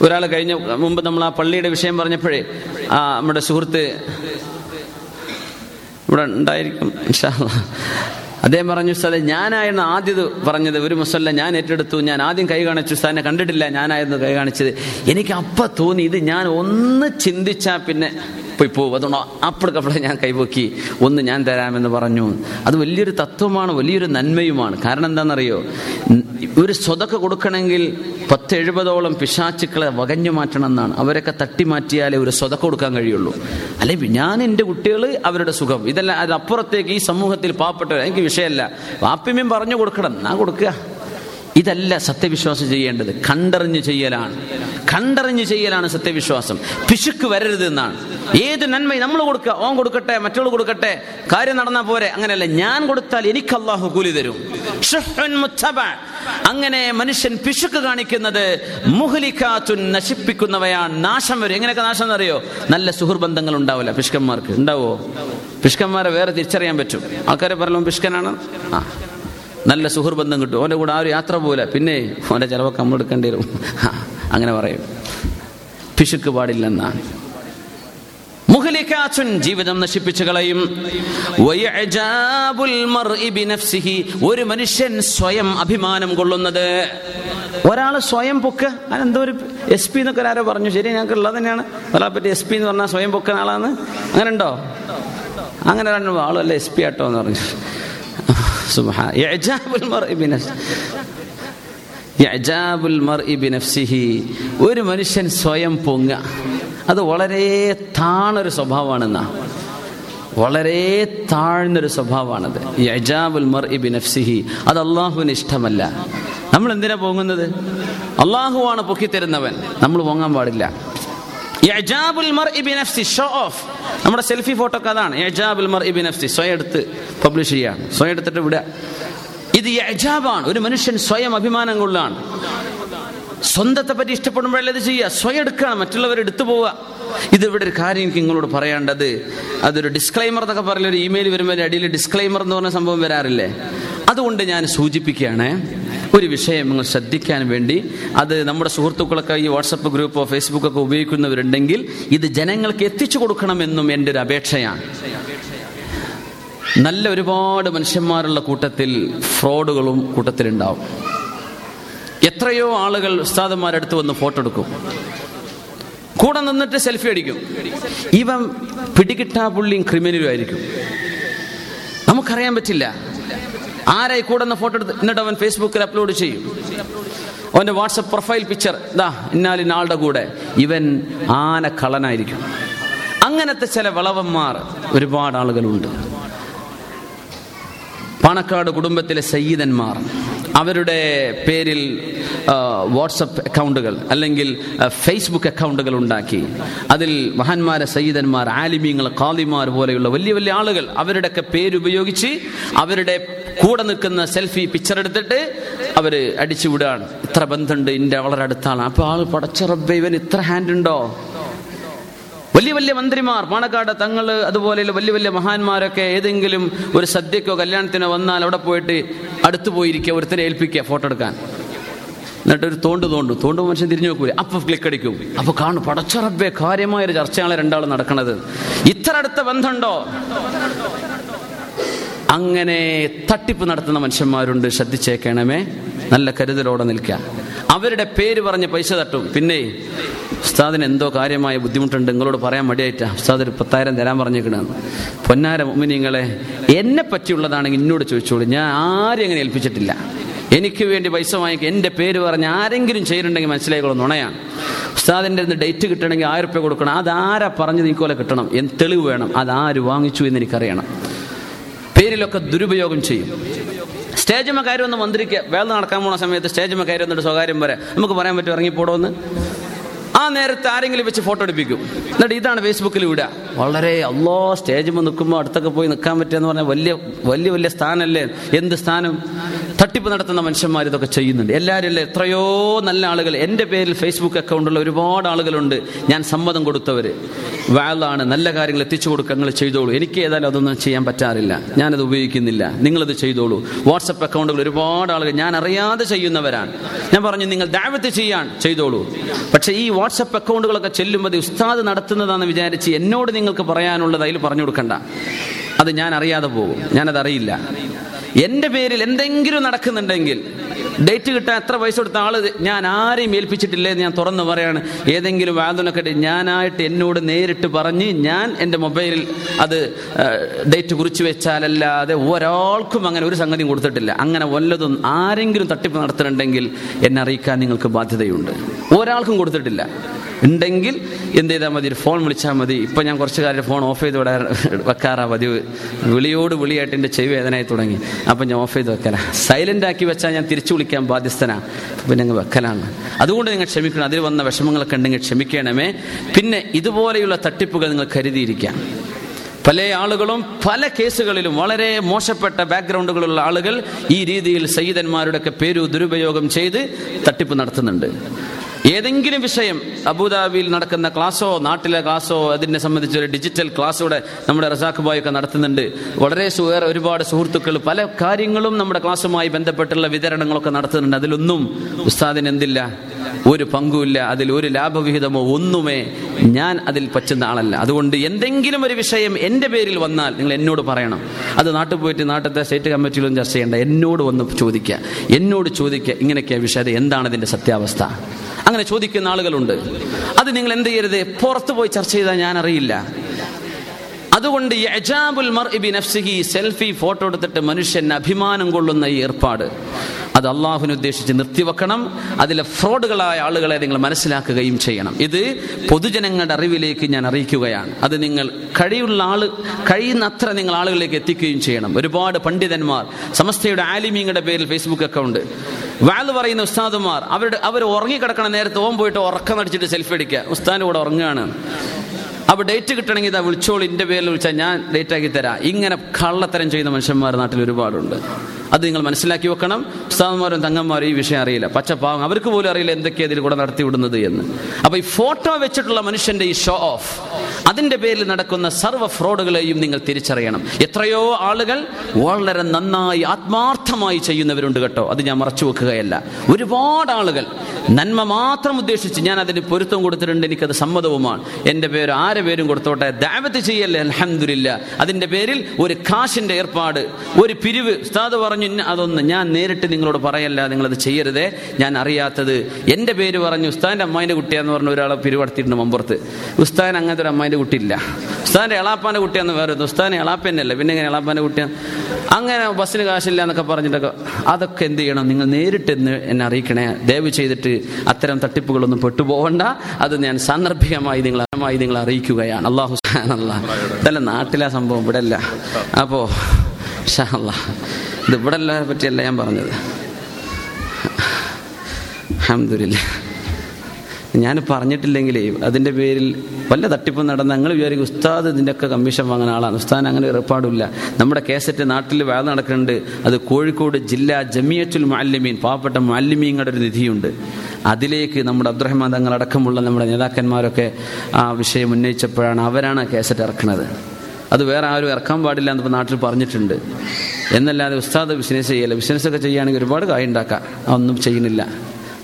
ഒരാൾ കഴിഞ്ഞ മുമ്പ് നമ്മൾ ആ പള്ളിയുടെ വിഷയം പറഞ്ഞപ്പോഴേ ആ നമ്മുടെ സുഹൃത്ത് ഇവിടെ ഉണ്ടായിരിക്കും. അദ്ദേഹം പറഞ്ഞു ഉസ്താദെ ഞാനായിരുന്നു ആദ്യത് പറഞ്ഞത്. ഒരു മുസല്ല ഞാൻ ഏറ്റെടുത്തു. ഞാൻ ആദ്യം കൈ കാണിച്ചു. ഉസ്താദിനെ കണ്ടിട്ടില്ല. ഞാനായിരുന്നു കൈ കാണിച്ചത്. എനിക്ക് അപ്പം തോന്നി ഇത് ഞാൻ ഒന്ന് ചിന്തിച്ചാൽ പിന്നെ പോയി പോകും അതുകൊണ്ട് അപ്പോഴേക്കപ്പോഴേ ഞാൻ കൈപൊക്കി. ഒന്ന് ഞാൻ തരാമെന്ന് പറഞ്ഞു. അത് വലിയൊരു തത്വമാണ് വലിയൊരു നന്മയുമാണ്. കാരണം എന്താണെന്നറിയോ? ഒരു സ്വതൊക്കെ കൊടുക്കണമെങ്കിൽ പത്ത് എഴുപതോളം പിശാച്ചുക്കളെ വകഞ്ഞു മാറ്റണം എന്നാണ്. അവരൊക്കെ തട്ടി മാറ്റിയാലേ ഒരു സ്വതക്ക കൊടുക്കാൻ കഴിയുള്ളൂ. അല്ലെ ഞാൻ എന്റെ കുട്ടികൾ അവരുടെ സുഖം. ഇതല്ല അതിനപ്പുറത്തേക്ക് ഈ സമൂഹത്തിൽ പാവപ്പെട്ടവർ എനിക്ക് വിഷയമല്ല. വാപ്പിമ്യം പറഞ്ഞു കൊടുക്കണം. എന്നാ കൊടുക്കുക. ഇതല്ല സത്യവിശ്വാസം ചെയ്യേണ്ടത്. കണ്ടറിഞ്ഞ് ചെയ്യലാണ്. കണ്ടറിഞ്ഞ് ചെയ്യലാണ് സത്യവിശ്വാസം. പിശുക്ക് വരരുത് എന്നാണ്. ഏത് നന്മ നമ്മൾ കൊടുക്കുക. ഓൻ കൊടുക്കട്ടെ മറ്റുള്ള കൊടുക്കട്ടെ കാര്യം നടന്നാൽ പോരെ. അങ്ങനെയല്ല ഞാൻ കൊടുത്താൽ എനിക്ക് അള്ളാഹു കൂലി തരും. അങ്ങനെ മനുഷ്യൻ പിശുക്ക് കാണിക്കുന്നത് മുഹലിക്കാത്തുൻ നശിപ്പിക്കുന്നവയാണ് നാശം വരും. എങ്ങനെയൊക്കെ നാശം എന്നറിയോ? നല്ല സുഹൃബന്ധങ്ങൾ ഉണ്ടാവില്ല പിഷ്കന്മാർക്ക് ഉണ്ടാവോ? പിഷ്കന്മാരെ വേറെ തിരിച്ചറിയാൻ പറ്റും. ആൾക്കാരെ പറഞ്ഞു പിഷ്കനാണ് ആ. നല്ല സുഹൃബന്ധം കിട്ടും. ഓന്റെ കൂടെ ആ ഒരു യാത്ര പോലെ പിന്നെ ഓന്റെ ചിലവൊക്കെ നമ്മൾ എടുക്കേണ്ടി വരും. അങ്ങനെ പറയും. പിശുക്ക് പാടില്ലെന്നാണ്. മുഹലിക്കാച്ചുൻ ജീവിതം നശിപ്പിച്ചു കളയും. ഒരു മനുഷ്യൻ സ്വയം അഭിമാനം കൊള്ളുന്നത്. ഒരാൾ സ്വയം പൊക്ക്. അതെന്തോ ഒരു എസ് പി എന്നൊക്കെ ആരോ പറഞ്ഞു. ശരി ഞങ്ങൾക്ക് ഉള്ളത് തന്നെയാണ്. ഒരാളെ പറ്റി എസ് പി എന്ന് പറഞ്ഞാൽ സ്വയം പൊക്കുന്ന ആളാണ്. അങ്ങനെ ഉണ്ടോ അങ്ങനെ രണ്ട് ആളല്ല എസ് പി ആട്ടോ എന്ന് പറഞ്ഞു. സുബ്ഹാ- إعجاب المرء بنفسه മർഇ ബിനഫ്സിഹി. ഒരു മനുഷ്യൻ സ്വയം പൊങ്ങ അത് വളരെ താണൊരു സ്വഭാവമാണെന്നാ. വളരെ താഴ്ന്നൊരു സ്വഭാവമാണത്. യജാബുൽ ബിനഫ്സിഹി അത് അള്ളാഹുവിന് ഇഷ്ടമല്ല. നമ്മൾ എന്തിനാ പൊങ്ങുന്നത്? അള്ളാഹുവാണ് പൊക്കിത്തരുന്നവൻ. നമ്മൾ പൊങ്ങാൻ പാടില്ല. യജാബുൽ ഷോ ഓഫ് നമ്മുടെ സെൽഫി ഫോട്ടോ ഒക്കെ അതാണ്. യജാബുൽ ഇബിൻ എഫ്സി സ്വയം എടുത്ത് പബ്ലിഷ് ചെയ്യാണ് സ്വയം എടുത്തിട്ട് വിടുക. ഇത് യജാബാണ് ഒരു മനുഷ്യൻ സ്വയം അഭിമാനം കൊള്ളാണ് സ്വന്തത്തെ പറ്റി ഇഷ്ടപ്പെടുമ്പോഴല്ലേ ഇത് ചെയ്യുക? സ്വയം എടുക്കുകയാണ്. മറ്റുള്ളവർ എടുത്തു പോവുക. ഇതിവിടെ ഒരു കാര്യം എനിക്ക് നിങ്ങളോട് പറയാണ്ടത് അതൊരു ഡിസ്ക്ലൈമർ എന്നൊക്കെ പറഞ്ഞ ഒരു ഇമെയിൽ വരുമ്പോൾ അടിയിൽ ഡിസ്ക്ലൈമർ എന്ന് പറഞ്ഞ സംഭവം വരാറില്ലേ? അതുകൊണ്ട് ഞാൻ സൂചിപ്പിക്കുകയാണ്. ഒരു വിഷയം നിങ്ങൾ ശ്രദ്ധിക്കാൻ വേണ്ടി അത് നമ്മുടെ സുഹൃത്തുക്കളൊക്കെ ഈ വാട്സപ്പ് ഗ്രൂപ്പോ ഫേസ്ബുക്കൊക്കെ ഉപയോഗിക്കുന്നവരുണ്ടെങ്കിൽ ഇത് ജനങ്ങൾക്ക് എത്തിച്ചു കൊടുക്കണമെന്നും എന്റെ ഒരു അപേക്ഷയാണ്. നല്ല ഒരുപാട് മനുഷ്യന്മാരുള്ള കൂട്ടത്തിൽ ഫ്രോഡുകളും കൂട്ടത്തിലുണ്ടാവും. എത്രയോ ആളുകൾ ഉസ്താദന്മാരടുത്ത് വന്ന് ഫോട്ടോ എടുക്കും. കൂടെ നിന്നിട്ട് സെൽഫി അടിക്കും. ഇവ പിടികിട്ടാ പുള്ളിയും ക്രിമിനലും ആയിരിക്കും. നമുക്കറിയാൻ പറ്റില്ല. ആരായി കൂടെ ഫോട്ടോ എടുത്ത് എന്നിട്ട് അവൻ ഫേസ്ബുക്കിൽ അപ്ലോഡ് ചെയ്യും. അവന്റെ വാട്സപ്പ് പ്രൊഫൈൽ പിക്ചർ ഇതാ ഇന്നാലി ആളുടെ കൂടെ. ഇവൻ ആന കളനായിരിക്കും അങ്ങനത്തെ ചില വളവന്മാർ ഒരുപാട് ആളുകളുണ്ട്. പാണക്കാട് കുടുംബത്തിലെ സയ്യിദന്മാർ. അവരുടെ പേരിൽ വാട്സപ്പ് അക്കൗണ്ടുകൾ അല്ലെങ്കിൽ ഫേസ്ബുക്ക് അക്കൗണ്ടുകൾ ഉണ്ടാക്കി. അതിൽ മഹാന്മാരെ സയ്യിദന്മാർ ആലിമീങ്ങൾ കാലിമാർ പോലെയുള്ള വലിയ വലിയ ആളുകൾ അവരുടെയൊക്കെ പേരുപയോഗിച്ച് അവരുടെ കൂടെ നിൽക്കുന്ന സെൽഫി പിക്ചർ എടുത്തിട്ട് അവർ അടിച്ചു വിടുകയാണ്. ഇത്ര ബന്ധമുണ്ട് ഇന്റെ വളരെ അടുത്താണ്. അപ്പൊ ആൾ പടച്ചറബ് ഇവൻ ഇത്ര ഹാൻഡ് ഉണ്ടോ? വലിയ വലിയ മന്ത്രിമാർ പാണക്കാട് തങ്ങൾ അതുപോലെ വലിയ വലിയ മഹാന്മാരൊക്കെ ഏതെങ്കിലും ഒരു സദ്യക്കോ കല്യാണത്തിനോ വന്നാൽ അവിടെ പോയിട്ട് അടുത്തു പോയിരിക്കുക ഒരുത്തിനെ ഏൽപ്പിക്കുക ഫോട്ടോ എടുക്കാൻ. എന്നിട്ട് ഒരു തോണ്ട് തോണ്ടു. തോണ്ട് മനുഷ്യൻ തിരിഞ്ഞു നോക്കൂല? അപ്പൊ ക്ലിക്ക് അടിക്കും. അപ്പൊ കാണും. പടച്ചറബേ കാര്യമായ ഒരു ചർച്ചയാണ് രണ്ടാളും നടക്കുന്നത് ഇത്ര അടുത്ത ബന്ധമുണ്ടോ? അങ്ങനെ തട്ടിപ്പ് നടത്തുന്ന മനുഷ്യന്മാരുണ്ട്. ശ്രദ്ധിച്ചേക്കണമേ. നല്ല കരുതലോടെ നിൽക്കുക. അവരുടെ പേര് പറഞ്ഞ് പൈസ തട്ടും. പിന്നെ ഉസ്താദിന് എന്തോ കാര്യമായ ബുദ്ധിമുട്ടുണ്ട്. നിങ്ങളോട് പറയാൻ മടിയായിട്ടാ. ഉസ്താദ് ഒരു പത്തായിരം തരാൻ പറഞ്ഞേക്കണെന്ന് പൊന്നാര മുമ്മിനിങ്ങളെ എന്നെ പറ്റിയുള്ളതാണെങ്കിൽ എന്നോട് ചോദിച്ചോളൂ. ഞാൻ ആരും അങ്ങനെ ഏൽപ്പിച്ചിട്ടില്ല. എനിക്ക് വേണ്ടി പൈസ വാങ്ങിക്കുക എന്റെ പേര് പറഞ്ഞ് ആരെങ്കിലും ചെയ്യുന്നുണ്ടെങ്കിൽ മനസ്സിലായിക്കോളും. നുണയാണ്. ഉസ്താദിന്റെ ഡേറ്റ് കിട്ടണമെങ്കിൽ ആയിരം രൂപ കൊടുക്കണം. അതാരാ പറഞ്ഞ് നീക്കോലെ കിട്ടണം? എന്ത് തെളിവ് വേണം? അതാര് വാങ്ങിച്ചു എന്ന് എനിക്കറിയണം. പേരിലൊക്കെ ദുരുപയോഗം ചെയ്യും. സ്റ്റേജിമ കയറി ഒന്ന് മന്ത്രിക്ക് വേല നടക്കാൻ പോണ സമയത്ത് സ്റ്റേജിമ കയറി വന്നിട്ട് സ്വകാര്യം വരെ നമുക്ക് പറയാൻ പറ്റും ഇറങ്ങിപ്പോടോന്ന് ആ നേരത്തെ ആരെങ്കിലും വെച്ച് ഫോട്ടോ എടുപ്പിക്കും. എന്നിട്ട് ഇതാണ് ഫേസ്ബുക്കിൽ വിടുക വളരെ അല്ലോ സ്റ്റേജിൽ നിൽക്കുമ്പോൾ അടുത്തൊക്കെ പോയി നിൽക്കാൻ പറ്റുക പറഞ്ഞാൽ വലിയ വലിയ വലിയ സ്ഥാനമല്ലേ എന്ത് സ്ഥാനം? തട്ടിപ്പ് നടത്തുന്ന മനുഷ്യന്മാർ ഇതൊക്കെ ചെയ്യുന്നുണ്ട്. എല്ലാവരും അല്ലേ? എത്രയോ നല്ല ആളുകൾ. എന്റെ പേരിൽ ഫേസ്ബുക്ക് അക്കൗണ്ടുള്ള ഒരുപാട് ആളുകളുണ്ട്. ഞാൻ സമ്മതം കൊടുത്തവർ വാലാണ് നല്ല കാര്യങ്ങൾ എത്തിച്ചു കൊടുക്കുക നിങ്ങൾ ചെയ്തോളൂ. എനിക്ക് ഏതായാലും അതൊന്നും ചെയ്യാൻ പറ്റാറില്ല. ഞാനത് ഉപയോഗിക്കുന്നില്ല. നിങ്ങളത് ചെയ്തോളൂ. വാട്സപ്പ് അക്കൗണ്ടുകൾ ഒരുപാട് ആളുകൾ. ഞാൻ അറിയാതെ ചെയ്യുന്നവരാണ്. ഞാൻ പറഞ്ഞു നിങ്ങൾ ദാവത്ത് ചെയ്യാൻ ചെയ്തോളൂ. പക്ഷേ ഈ അക്കൗണ്ടുകളൊക്കെ ചെല്ലുമ്പോൾ അത് ഉസ്താദ് നടത്തുന്നതാണെന്ന് വിചാരിച്ച് എന്നോട് നിങ്ങൾക്ക് പറയാനുള്ളത് അതിൽ പറഞ്ഞു കൊടുക്കണ്ട. അത് ഞാൻ അറിയാതെ പോകും. ഞാനത് അറിയില്ല എന്റെ പേരിൽ എന്തെങ്കിലും നടക്കുന്നുണ്ടെങ്കിൽ ഡേറ്റ് കിട്ടാൻ എത്ര പൈസ കൊടുത്ത ആൾ ഞാൻ ആരെയും ഏൽപ്പിച്ചിട്ടില്ലേ ഞാൻ തുറന്നു പറയാണ്. ഏതെങ്കിലും വാദനൊക്കെ ഞാനായിട്ട് എന്നോട് നേരിട്ട് പറഞ്ഞ് ഞാൻ എന്റെ മൊബൈലിൽ അത് ഡേറ്റ് കുറിച്ച് വെച്ചാലല്ലാതെ ഒരാൾക്കും അങ്ങനെ ഒരു സംഗതിയും കൊടുത്തിട്ടില്ല. അങ്ങനെ വല്ലതും ആരെങ്കിലും തട്ടിപ്പ് നടത്തുന്നുണ്ടെങ്കിൽ എന്നെ അറിയിക്കാൻ നിങ്ങൾക്ക് ബാധ്യതയുണ്ട്. ഒരാൾക്കും കൊടുത്തിട്ടില്ല. ഉണ്ടെങ്കിൽ എന്ത് ചെയ്താൽ മതി ഒരു ഫോൺ വിളിച്ചാൽ മതി. ഇപ്പം ഞാൻ കുറച്ച് കാര്യം ഫോൺ ഓഫ് ചെയ്ത് വിടാ വെക്കാറാ പതിവ്. വിളിയോട് വിളിയായിട്ട് എന്റെ ചെവി വേദനയായി തുടങ്ങി. അപ്പം ഞാൻ ഓഫ് ചെയ്ത് വെക്കലാ. സൈലന്റ് ആക്കി വെച്ചാൽ ഞാൻ തിരിച്ചു വിളിക്കാൻ ബാധ്യസ്ഥനാ. അപ്പം ഞങ്ങൾ വെക്കലാണ്. അതുകൊണ്ട് നിങ്ങൾ ക്ഷമിക്കണം. അതിൽ വന്ന വിഷമങ്ങളൊക്കെ ഉണ്ടെങ്കിൽ ക്ഷമിക്കണമേ. പിന്നെ ഇതുപോലെയുള്ള തട്ടിപ്പുകൾ നിങ്ങൾ കരുതിയിരിക്കാം പല ആളുകളും പല കേസുകളിലും വളരെ മോശപ്പെട്ട ബാക്ക്ഗ്രൗണ്ടുകളുള്ള ആളുകൾ ഈ രീതിയിൽ സയ്യിദന്മാരുടെ ഒക്കെ പേരു ദുരുപയോഗം ചെയ്ത് തട്ടിപ്പ് നടത്തുന്നുണ്ട്. ഏതെങ്കിലും വിഷയം അബുദാബിയിൽ നടക്കുന്ന ക്ലാസ്സോ നാട്ടിലെ ക്ലാസ്സോ അതിനെ സംബന്ധിച്ച് ഒരു ഡിജിറ്റൽ ക്ലാസ് ഇവിടെ നമ്മുടെ റസാഖ് ബോയ് ഒക്കെ നടത്തുന്നുണ്ട്. വളരെ വേറെ ഒരുപാട് സുഹൃത്തുക്കൾ പല കാര്യങ്ങളും നമ്മുടെ ക്ലാസ്സുമായി ബന്ധപ്പെട്ടുള്ള വിതരണങ്ങളൊക്കെ നടത്തുന്നുണ്ട്. അതിലൊന്നും ഉസ്താദിന് എന്തില്ല? ഒരു പങ്കുമില്ല അതിൽ ഒരു ലാഭവിഹിതമോ ഒന്നുമേ ഞാൻ അതിൽ പറ്റുന്ന ആളല്ല. അതുകൊണ്ട് എന്തെങ്കിലും ഒരു വിഷയം എന്റെ പേരിൽ വന്നാൽ നിങ്ങൾ എന്നോട് പറയണം. അത് നാട്ടിൽ പോയിട്ട് നാട്ടിലത്തെ സ്റ്റേറ്റ് കമ്മിറ്റിയിലും ചർച്ച ചെയ്യേണ്ട. എന്നോട് വന്ന് ചോദിക്കുക എന്നോട് ചോദിക്കുക ഇങ്ങനെയൊക്കെയാ വിഷയം. എന്താണ് ഇതിന്റെ സത്യാവസ്ഥ? അങ്ങനെ ചോദിക്കുന്ന ആളുകളുണ്ട്. അത് നിങ്ങൾ എന്ത് ചെയ്യരുത്? പുറത്തു പോയി ചർച്ച ചെയ്താൽ ഞാൻ അറിയില്ല അതുകൊണ്ട് മർഇ നഫ്സിഹി സെൽഫി ഫോട്ടോ എടുത്തിട്ട് മനുഷ്യൻ അഭിമാനം കൊള്ളുന്ന ഈ ഏർപ്പാട്. അത് അള്ളാഹുവിനെ ഉദ്ദേശിച്ച് നിർത്തിവെക്കണം. അതിലെ ഫ്രോഡുകളായ ആളുകളെ നിങ്ങൾ മനസ്സിലാക്കുകയും ചെയ്യണം. ഇത് പൊതുജനങ്ങളുടെ അറിവിലേക്ക് ഞാൻ അറിയിക്കുകയാണ്. അത് നിങ്ങൾ കഴിയുള്ള ആൾ കഴിയുന്നത്ര നിങ്ങൾ ആളുകളിലേക്ക് എത്തിക്കുകയും ചെയ്യണം. ഒരുപാട് പണ്ഡിതന്മാർ സമസ്തയുടെ ആലിമീങ്ങളുടെ പേരിൽ ഫേസ്ബുക്ക് അക്കൗണ്ട് വാൽ പറയുന്ന ഉസ്താദുമാർ അവരുടെ അവർ ഉറങ്ങിക്കിടക്കണ നേരത്തെ ഓൻ പോയിട്ട് ഉറക്കം നടിച്ചിട്ട് സെൽഫി അടിക്കുക ഉസ്താദിന്റെ കൂടെ ഉറങ്ങുകയാണ്. അപ്പൊ ഡേറ്റ് കിട്ടണമെങ്കിൽ ഇതാ വിളിച്ചോളൂ എന്റെ പേരിൽ വിളിച്ചാൽ ഞാൻ ഡേറ്റ് ആക്കി തരാം. ഇങ്ങനെ കള്ളത്തരം ചെയ്യുന്ന മനുഷ്യന്മാർ നാട്ടിൽ ഒരുപാടുണ്ട്. അത് നിങ്ങൾ മനസ്സിലാക്കി വെക്കണം. ഉസ്താദന്മാരും തങ്ങന്മാരും ഈ വിഷയം അറിയില്ല. പച്ചപ്പാവം. അവർക്ക് പോലും അറിയില്ല എന്തൊക്കെയാണ് ഇതിൽ കൂടെ നടത്തി വിടുന്നത് എന്ന്. അപ്പൊ ഈ ഫോട്ടോ വെച്ചിട്ടുള്ള മനുഷ്യന്റെ ഈ ഷോ ഓഫ് അതിന്റെ പേരിൽ നടക്കുന്ന സർവ ഫ്രോഡുകളെയും നിങ്ങൾ തിരിച്ചറിയണം. എത്രയോ ആളുകൾ വളരെ നന്നായി ആത്മാർത്ഥമായി ചെയ്യുന്നവരുണ്ട് കേട്ടോ. അത് ഞാൻ മറച്ചു വെക്കുകയല്ല. ഒരുപാട് ആളുകൾ. നന്മ മാത്രം ഉദ്ദേശിച്ച് ഞാൻ അതിന് പൊരുത്തം കൊടുത്തിട്ടുണ്ട്. എനിക്കത് സമ്മതവുമാണ്. എന്റെ പേര് ആരെ പേരും കൊടുത്തോട്ടെ ദാവത്ത് ചെയ്യല്ലേ അലഹമില്ല അതിന്റെ പേരിൽ ഒരു കാശിന്റെ ഏർപ്പാട് ഒരു പിരിവ്. ഉസ്താദ് പറഞ്ഞു അതൊന്ന് ഞാൻ നേരിട്ട് നിങ്ങളോട് പറയല്ല നിങ്ങളത് ചെയ്യരുതേ. ഞാൻ അറിയാത്തത്. എന്റെ പേര് പറഞ്ഞു ഉസ്താദിന്റെ അമ്മായിന്റെ കുട്ടിയാന്ന് പറഞ്ഞ ഒരാളെ പിരിവടത്തിയിട്ടുണ്ട് മമ്പുറത്ത്. ഉസ്താൻ അങ്ങനത്തെ ഒരു അമ്മായിന്റെ കുട്ടിയില്ല. ഉസ്താദിന്റെ എളാപ്പാന്റെ കുട്ടിയാന്ന് വേറെ ഉസ്താദിന് എളാപ്പന്നല്ല പിന്നെ ഇങ്ങനെ എളാപ്പാന്റെ കുട്ടിയാണ് അങ്ങനെ ബസ്സിന് കാശില്ല എന്നൊക്കെ പറഞ്ഞിട്ടൊക്കെ അതൊക്കെ എന്ത് ചെയ്യണം? നിങ്ങൾ നേരിട്ട് എന്ന് അറിയിക്കണേ. ദയവ് ചെയ്തിട്ട് അത്തരം തട്ടിപ്പുകളൊന്നും പെട്ടുപോകണ്ട അത് ഞാൻ സാന്ദർഭികമായി നിങ്ങൾ മായി അറിയിക്കുകയാണ് അള്ളാഹു അല്ല നാട്ടിലെ സംഭവം ഇവിടെ അല്ല അപ്പോൾ ഷാ ഇത് ഇവിടെ പറ്റിയല്ല ഞാൻ പറഞ്ഞത്. അഹമ്മദില്ല ഞാൻ പറഞ്ഞിട്ടില്ലെങ്കിലേ അതിന്റെ പേരിൽ വല്ല തട്ടിപ്പും നടന്ന ഞങ്ങൾ വിചാരിക്കും ഉസ്താദ് ഇതിന്റെയൊക്കെ കമ്മീഷൻ വാങ്ങുന്ന ആളാണ്. ഉസ്താദ് അങ്ങനെ ഏർപ്പാടില്ല. നമ്മുടെ കേസറ്റ് നാട്ടിൽ വേദ നടക്കുന്നുണ്ട്. അത് കോഴിക്കോട് ജില്ലാ ജമിയത്തുൽ മാലിമീൻ പാവപ്പെട്ട മാലിമീങ്ങളുടെ ഒരു നിധിയുണ്ട്. അതിലേക്ക് നമ്മുടെ അബ്ദുറഹ്മാൻ തങ്ങൾ തങ്ങളടക്കമുള്ള നമ്മുടെ നേതാക്കന്മാരൊക്കെ ആ വിഷയം ഉന്നയിച്ചപ്പോഴാണ് അവരാണ് കേസറ്റ് ഇറക്കുന്നത്. അത് വേറെ ആരും ഇറക്കാൻ പാടില്ല എന്ന് നാട്ടിൽ പറഞ്ഞിട്ടുണ്ട്. എന്നല്ലാതെ ഉസ്താദ് ബിസിനസ് ചെയ്യല്ല. ബിസിനസ്സൊക്കെ ചെയ്യുകയാണെങ്കിൽ ഒരുപാട് കായ് ഉണ്ടാക്കാം. അതൊന്നും ചെയ്യുന്നില്ല.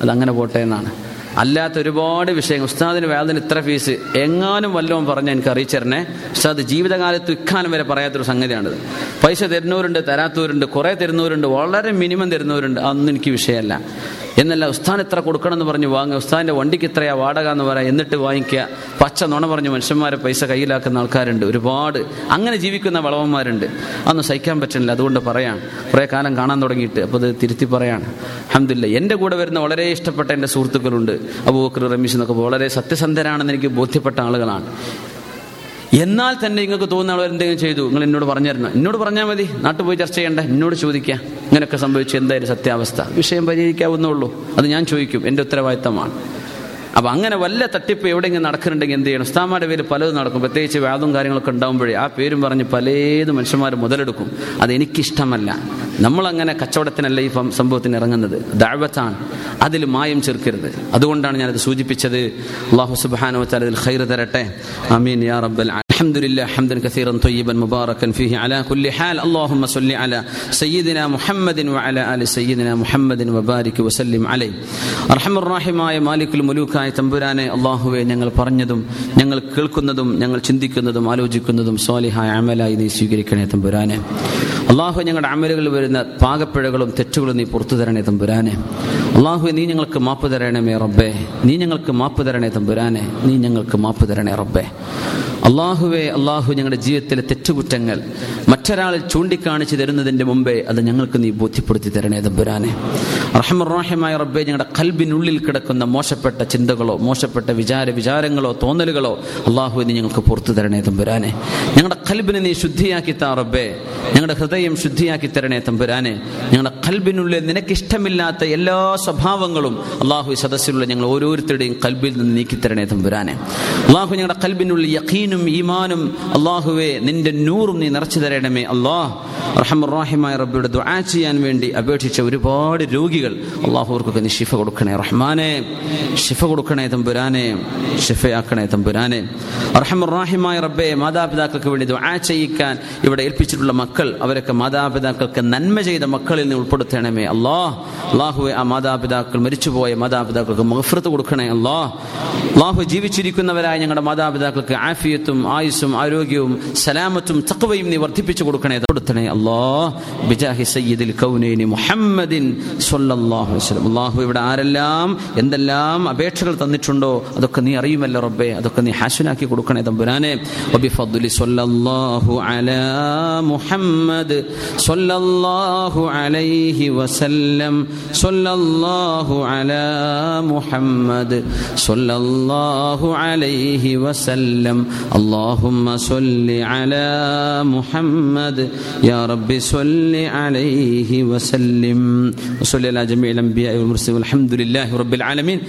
അതങ്ങനെ പോട്ടെ എന്നാണ്. അല്ലാത്ത ഒരുപാട് വിഷയങ്ങൾ. ഉസ്താദിന് വേദന ഇത്ര ഫീസ് എങ്ങാനും വല്ലതും പറഞ്ഞ് എനിക്ക് അറിയിച്ചേരണേ. ഉസ്താദ് ജീവിതകാലത്ത് ഇക്കാലം വരെ പറയാത്തൊരു സംഗതിയാണിത്. പൈസ തരുന്നവരുണ്ട് തരാത്തവരുണ്ട് കുറേ തരുന്നവരുണ്ട് വളരെ മിനിമം തരുന്നവരുണ്ട്. അതൊന്നും എനിക്ക് വിഷയമല്ല. എന്നല്ല ഉസ്താൻ എത്ര കൊടുക്കണം എന്ന് പറഞ്ഞ് വാങ്ങുക ഉസ്താദിന്റെ വണ്ടിക്ക് ഇത്രയാ വാടക എന്ന് പറയാം. എന്നിട്ട് വാങ്ങിക്കുക. പച്ച നുണ പറഞ്ഞ് മനുഷ്യന്മാരെ പൈസ കയ്യിലാക്കുന്ന ആൾക്കാരുണ്ട്. ഒരുപാട് അങ്ങനെ ജീവിക്കുന്ന വളവന്മാരുണ്ട്. അതൊന്നും സഹിക്കാൻ പറ്റുന്നില്ല. അതുകൊണ്ട് പറയാം കുറേ കാലം കാണാൻ തുടങ്ങിയിട്ട്. അപ്പോൾ അത് തിരുത്തി പറയാണ്. അഹമ്മദില്ല എന്റെ കൂടെ വരുന്ന വളരെ ഇഷ്ടപ്പെട്ട എന്റെ സുഹൃത്തുക്കളുണ്ട്. അബൂബക്കർ റമീസ് എന്നൊക്കെ വളരെ സത്യസന്ധരാണെന്ന് എനിക്ക് ബോധ്യപ്പെട്ട ആളുകളാണ്. എന്നാൽ തന്നെ നിങ്ങൾക്ക് തോന്നുന്ന എന്തെങ്കിലും ചെയ്തു. നിങ്ങൾ എന്നോട് പറഞ്ഞിരുന്നു എന്നോട് പറഞ്ഞാൽ മതി. നാട്ടിൽ പോയി ചർച്ച ചെയ്യണ്ട? എന്നോട് ചോദിക്കുക ഇങ്ങനെയൊക്കെ സംഭവിച്ചു. എന്തായാലും സത്യാവസ്ഥ. വിഷയം പരിഹരിക്കാവുന്നുള്ളൂ അത് ഞാൻ ചോദിക്കും. എന്റെ ഉത്തരവാദിത്തമാണ്. അപ്പൊ അങ്ങനെ വല്ല തട്ടിപ്പ് എവിടെയെങ്കിലും നടക്കുന്നുണ്ടെങ്കിൽ എന്ത് ചെയ്യണം? ഉസ്താമാരുടെ പേര് പലതും നടക്കും. പ്രത്യേകിച്ച് വ്യാതും കാര്യങ്ങളൊക്കെ ഉണ്ടാകുമ്പോഴേ ആ പേരും പറഞ്ഞ് പലേത് മനുഷ്യന്മാർ മുതലെടുക്കും. അത് എനിക്കിഷ്ടമല്ല. നമ്മളങ്ങനെ കച്ചവടത്തിനല്ല ഈ സംഭവത്തിന് ഇറങ്ങുന്നത്. ദാഴ്വത്താണ് അതിൽ മായം ചേർക്കരുത് അതുകൊണ്ടാണ് ഞാനത് സൂചിപ്പിച്ചത്. അള്ളാഹു സുബാനോ അതിൽ ഖൈർ തരട്ടെ. അമീൻ യാ റബ്ബൽ الحمد لله حمدا كثيرا طيبا مباركا فيه على كل حال اللهم صل على سيدنا محمد وعلى ال سيدنا محمد وبارك وسلم عليه അർഹം റാഹിമായ മാലിക്കുൽ മുലൂക്കായ തമ്പുരാനെ അള്ളാഹുവെ ഞങ്ങൾ പറഞ്ഞതും ഞങ്ങൾ കേൾക്കുന്നതും ഞങ്ങൾ ചിന്തിക്കുന്നതും ആലോചിക്കുന്നതും സ്വാലിഹായ അമലായി നീ സ്വീകരിക്കണേ തമ്പുരാനെ അള്ളാഹു ഞങ്ങളുടെ അമലുകളിൽ വരുന്ന പാകപ്പിഴകളും തെറ്റുകളും നീ പുറത്തു തരണേ തമ്പുരാനെ അള്ളാഹു നീ ഞങ്ങൾക്ക് മാപ്പ് തരണമേ റബ്ബേ നീ ഞങ്ങൾക്ക് മാപ്പ് തരണേ തമ്പുരാനെ നീ ഞങ്ങൾക്ക് മാപ്പ് തരണേ റബ്ബേ അള്ളാഹുവെ അള്ളാഹു ഞങ്ങളുടെ ജീവിതത്തിലെ തെറ്റുകുറ്റങ്ങൾ മറ്റൊരാളിൽ ചൂണ്ടിക്കാണിച്ചു തരുന്നതിന്റെ മുമ്പേ അത് ഞങ്ങൾക്ക് നീ ബോധ്യപ്പെടുത്തി തരണേ തമ്പുരാനെ റഹമുറാഹിമായ റബ്ബെ ഞങ്ങളുടെ കൽബിനുള്ളിൽ കിടക്കുന്ന മോശപ്പെട്ട ചിന്തകളോ മോശപ്പെട്ട വിചാര വിചാരങ്ങളോ തോന്നലുകളോ അള്ളാഹു നീ ഞങ്ങൾക്ക് പുറത്തു തരണേ തമ്പുരാനെ ഞങ്ങളുടെ കൽബിനെ നീ ശുദ്ധിയാക്കി താ റബ്ബെ. ഞങ്ങളുടെ ഹൃദയം ശുദ്ധിയാക്കി തരണേ തമ്പുരാനെ ഞങ്ങളുടെ കൽബിനുള്ളിൽ നിനക്കിഷ്ടമില്ലാത്ത എല്ലാ സ്വഭാവങ്ങളും അള്ളാഹു സദസ്സിലുള്ള ഞങ്ങൾ ഓരോരുത്തരുടെയും കൽബിൽ നിന്ന് നീക്കി തരണേ തമ്പുരാനെ അള്ളാഹു ഞങ്ങളുടെ കൽബിനുള്ളിൽ യഖീനും ഈമാനും അള്ളാഹുവെ നിന്റെ നൂറും നീ നിറച്ചു തരണമേ അള്ളാഹ് റഹമുറാഹിമായ റബ്ബിയുടെ ദുആ ചെയ്യാൻ വേണ്ടി അപേക്ഷിച്ച ഒരുപാട് രോഗികൾ അള്ളാഹുവർക്കൊക്കെ നീ ഷിഫ കൊടുക്കണേ റഹ്മാനെ. ഷിഫ കൊടുക്കണേ തമ്പുരാനെ. ഷിഫയാക്കണേ തമ്പുരാനെ. റഹമുറാഹിമായ റബ്ബെ മാതാപിതാക്കൾക്ക് വേണ്ടി ദുആ ചെയ്യിക്കാൻ ഇവിടെ ഏൽപ്പിച്ചിട്ടുള്ള മക്കൾ അവരൊക്കെ മാതാപിതാക്കൾക്ക് നന്മ ചെയ്ത മക്കളിൽ നിന്ന് ഉൾപ്പെടുത്തണമേ അള്ളാഹ് അള്ളാഹുവെ ആ മാതാപിതാക്കൾ മരിച്ചുപോയ മാതാപിതാക്കൾക്ക് മഹഫ്രത്ത് കൊടുക്കണേ അള്ളാഹ് അള്ളാഹു ജീവിച്ചിരിക്കുന്നവരായ ഞങ്ങളുടെ മാതാപിതാക്കൾക്ക് ആഫിയത്തും ആയുസ്സും ആരോഗ്യവും സലാമത്തും തക്വയും നീ വർദ്ധിപ്പിച്ചു കൊടുക്കണേ. കൊടുത്തണേ ബിജാഹി സയ്യിദിൽ കൗനൈനി മുഹമ്മദിൻ സ്വല്ലല്ലാഹു അലൈഹി വസല്ലം. അള്ളാഹു ഇവിടെ ആരെല്ലാം എന്തെല്ലാം അപേക്ഷകൾ തന്നിട്ടുണ്ടോ അതൊക്കെ നീ അറിയുമല്ല റബ്ബേ അതൊക്കെ നീ ഹാഷനാക്കി കൊടുക്കണേ തമ്പുരാനെ. മുഹമ്മദ് സ്വല്ലല്ലാഹു അലൈഹി വസല്ലം. സ്വല്ലല്ലാഹു അലാ മുഹമ്മദ് സ്വല്ലല്ലാഹു അലൈഹി വസല്ലം. اللهم صل على محمد. يا رب صل عليه وسلم. وصل على جميع الأنبياء والمرسلين. والحمد لله رب العالمين.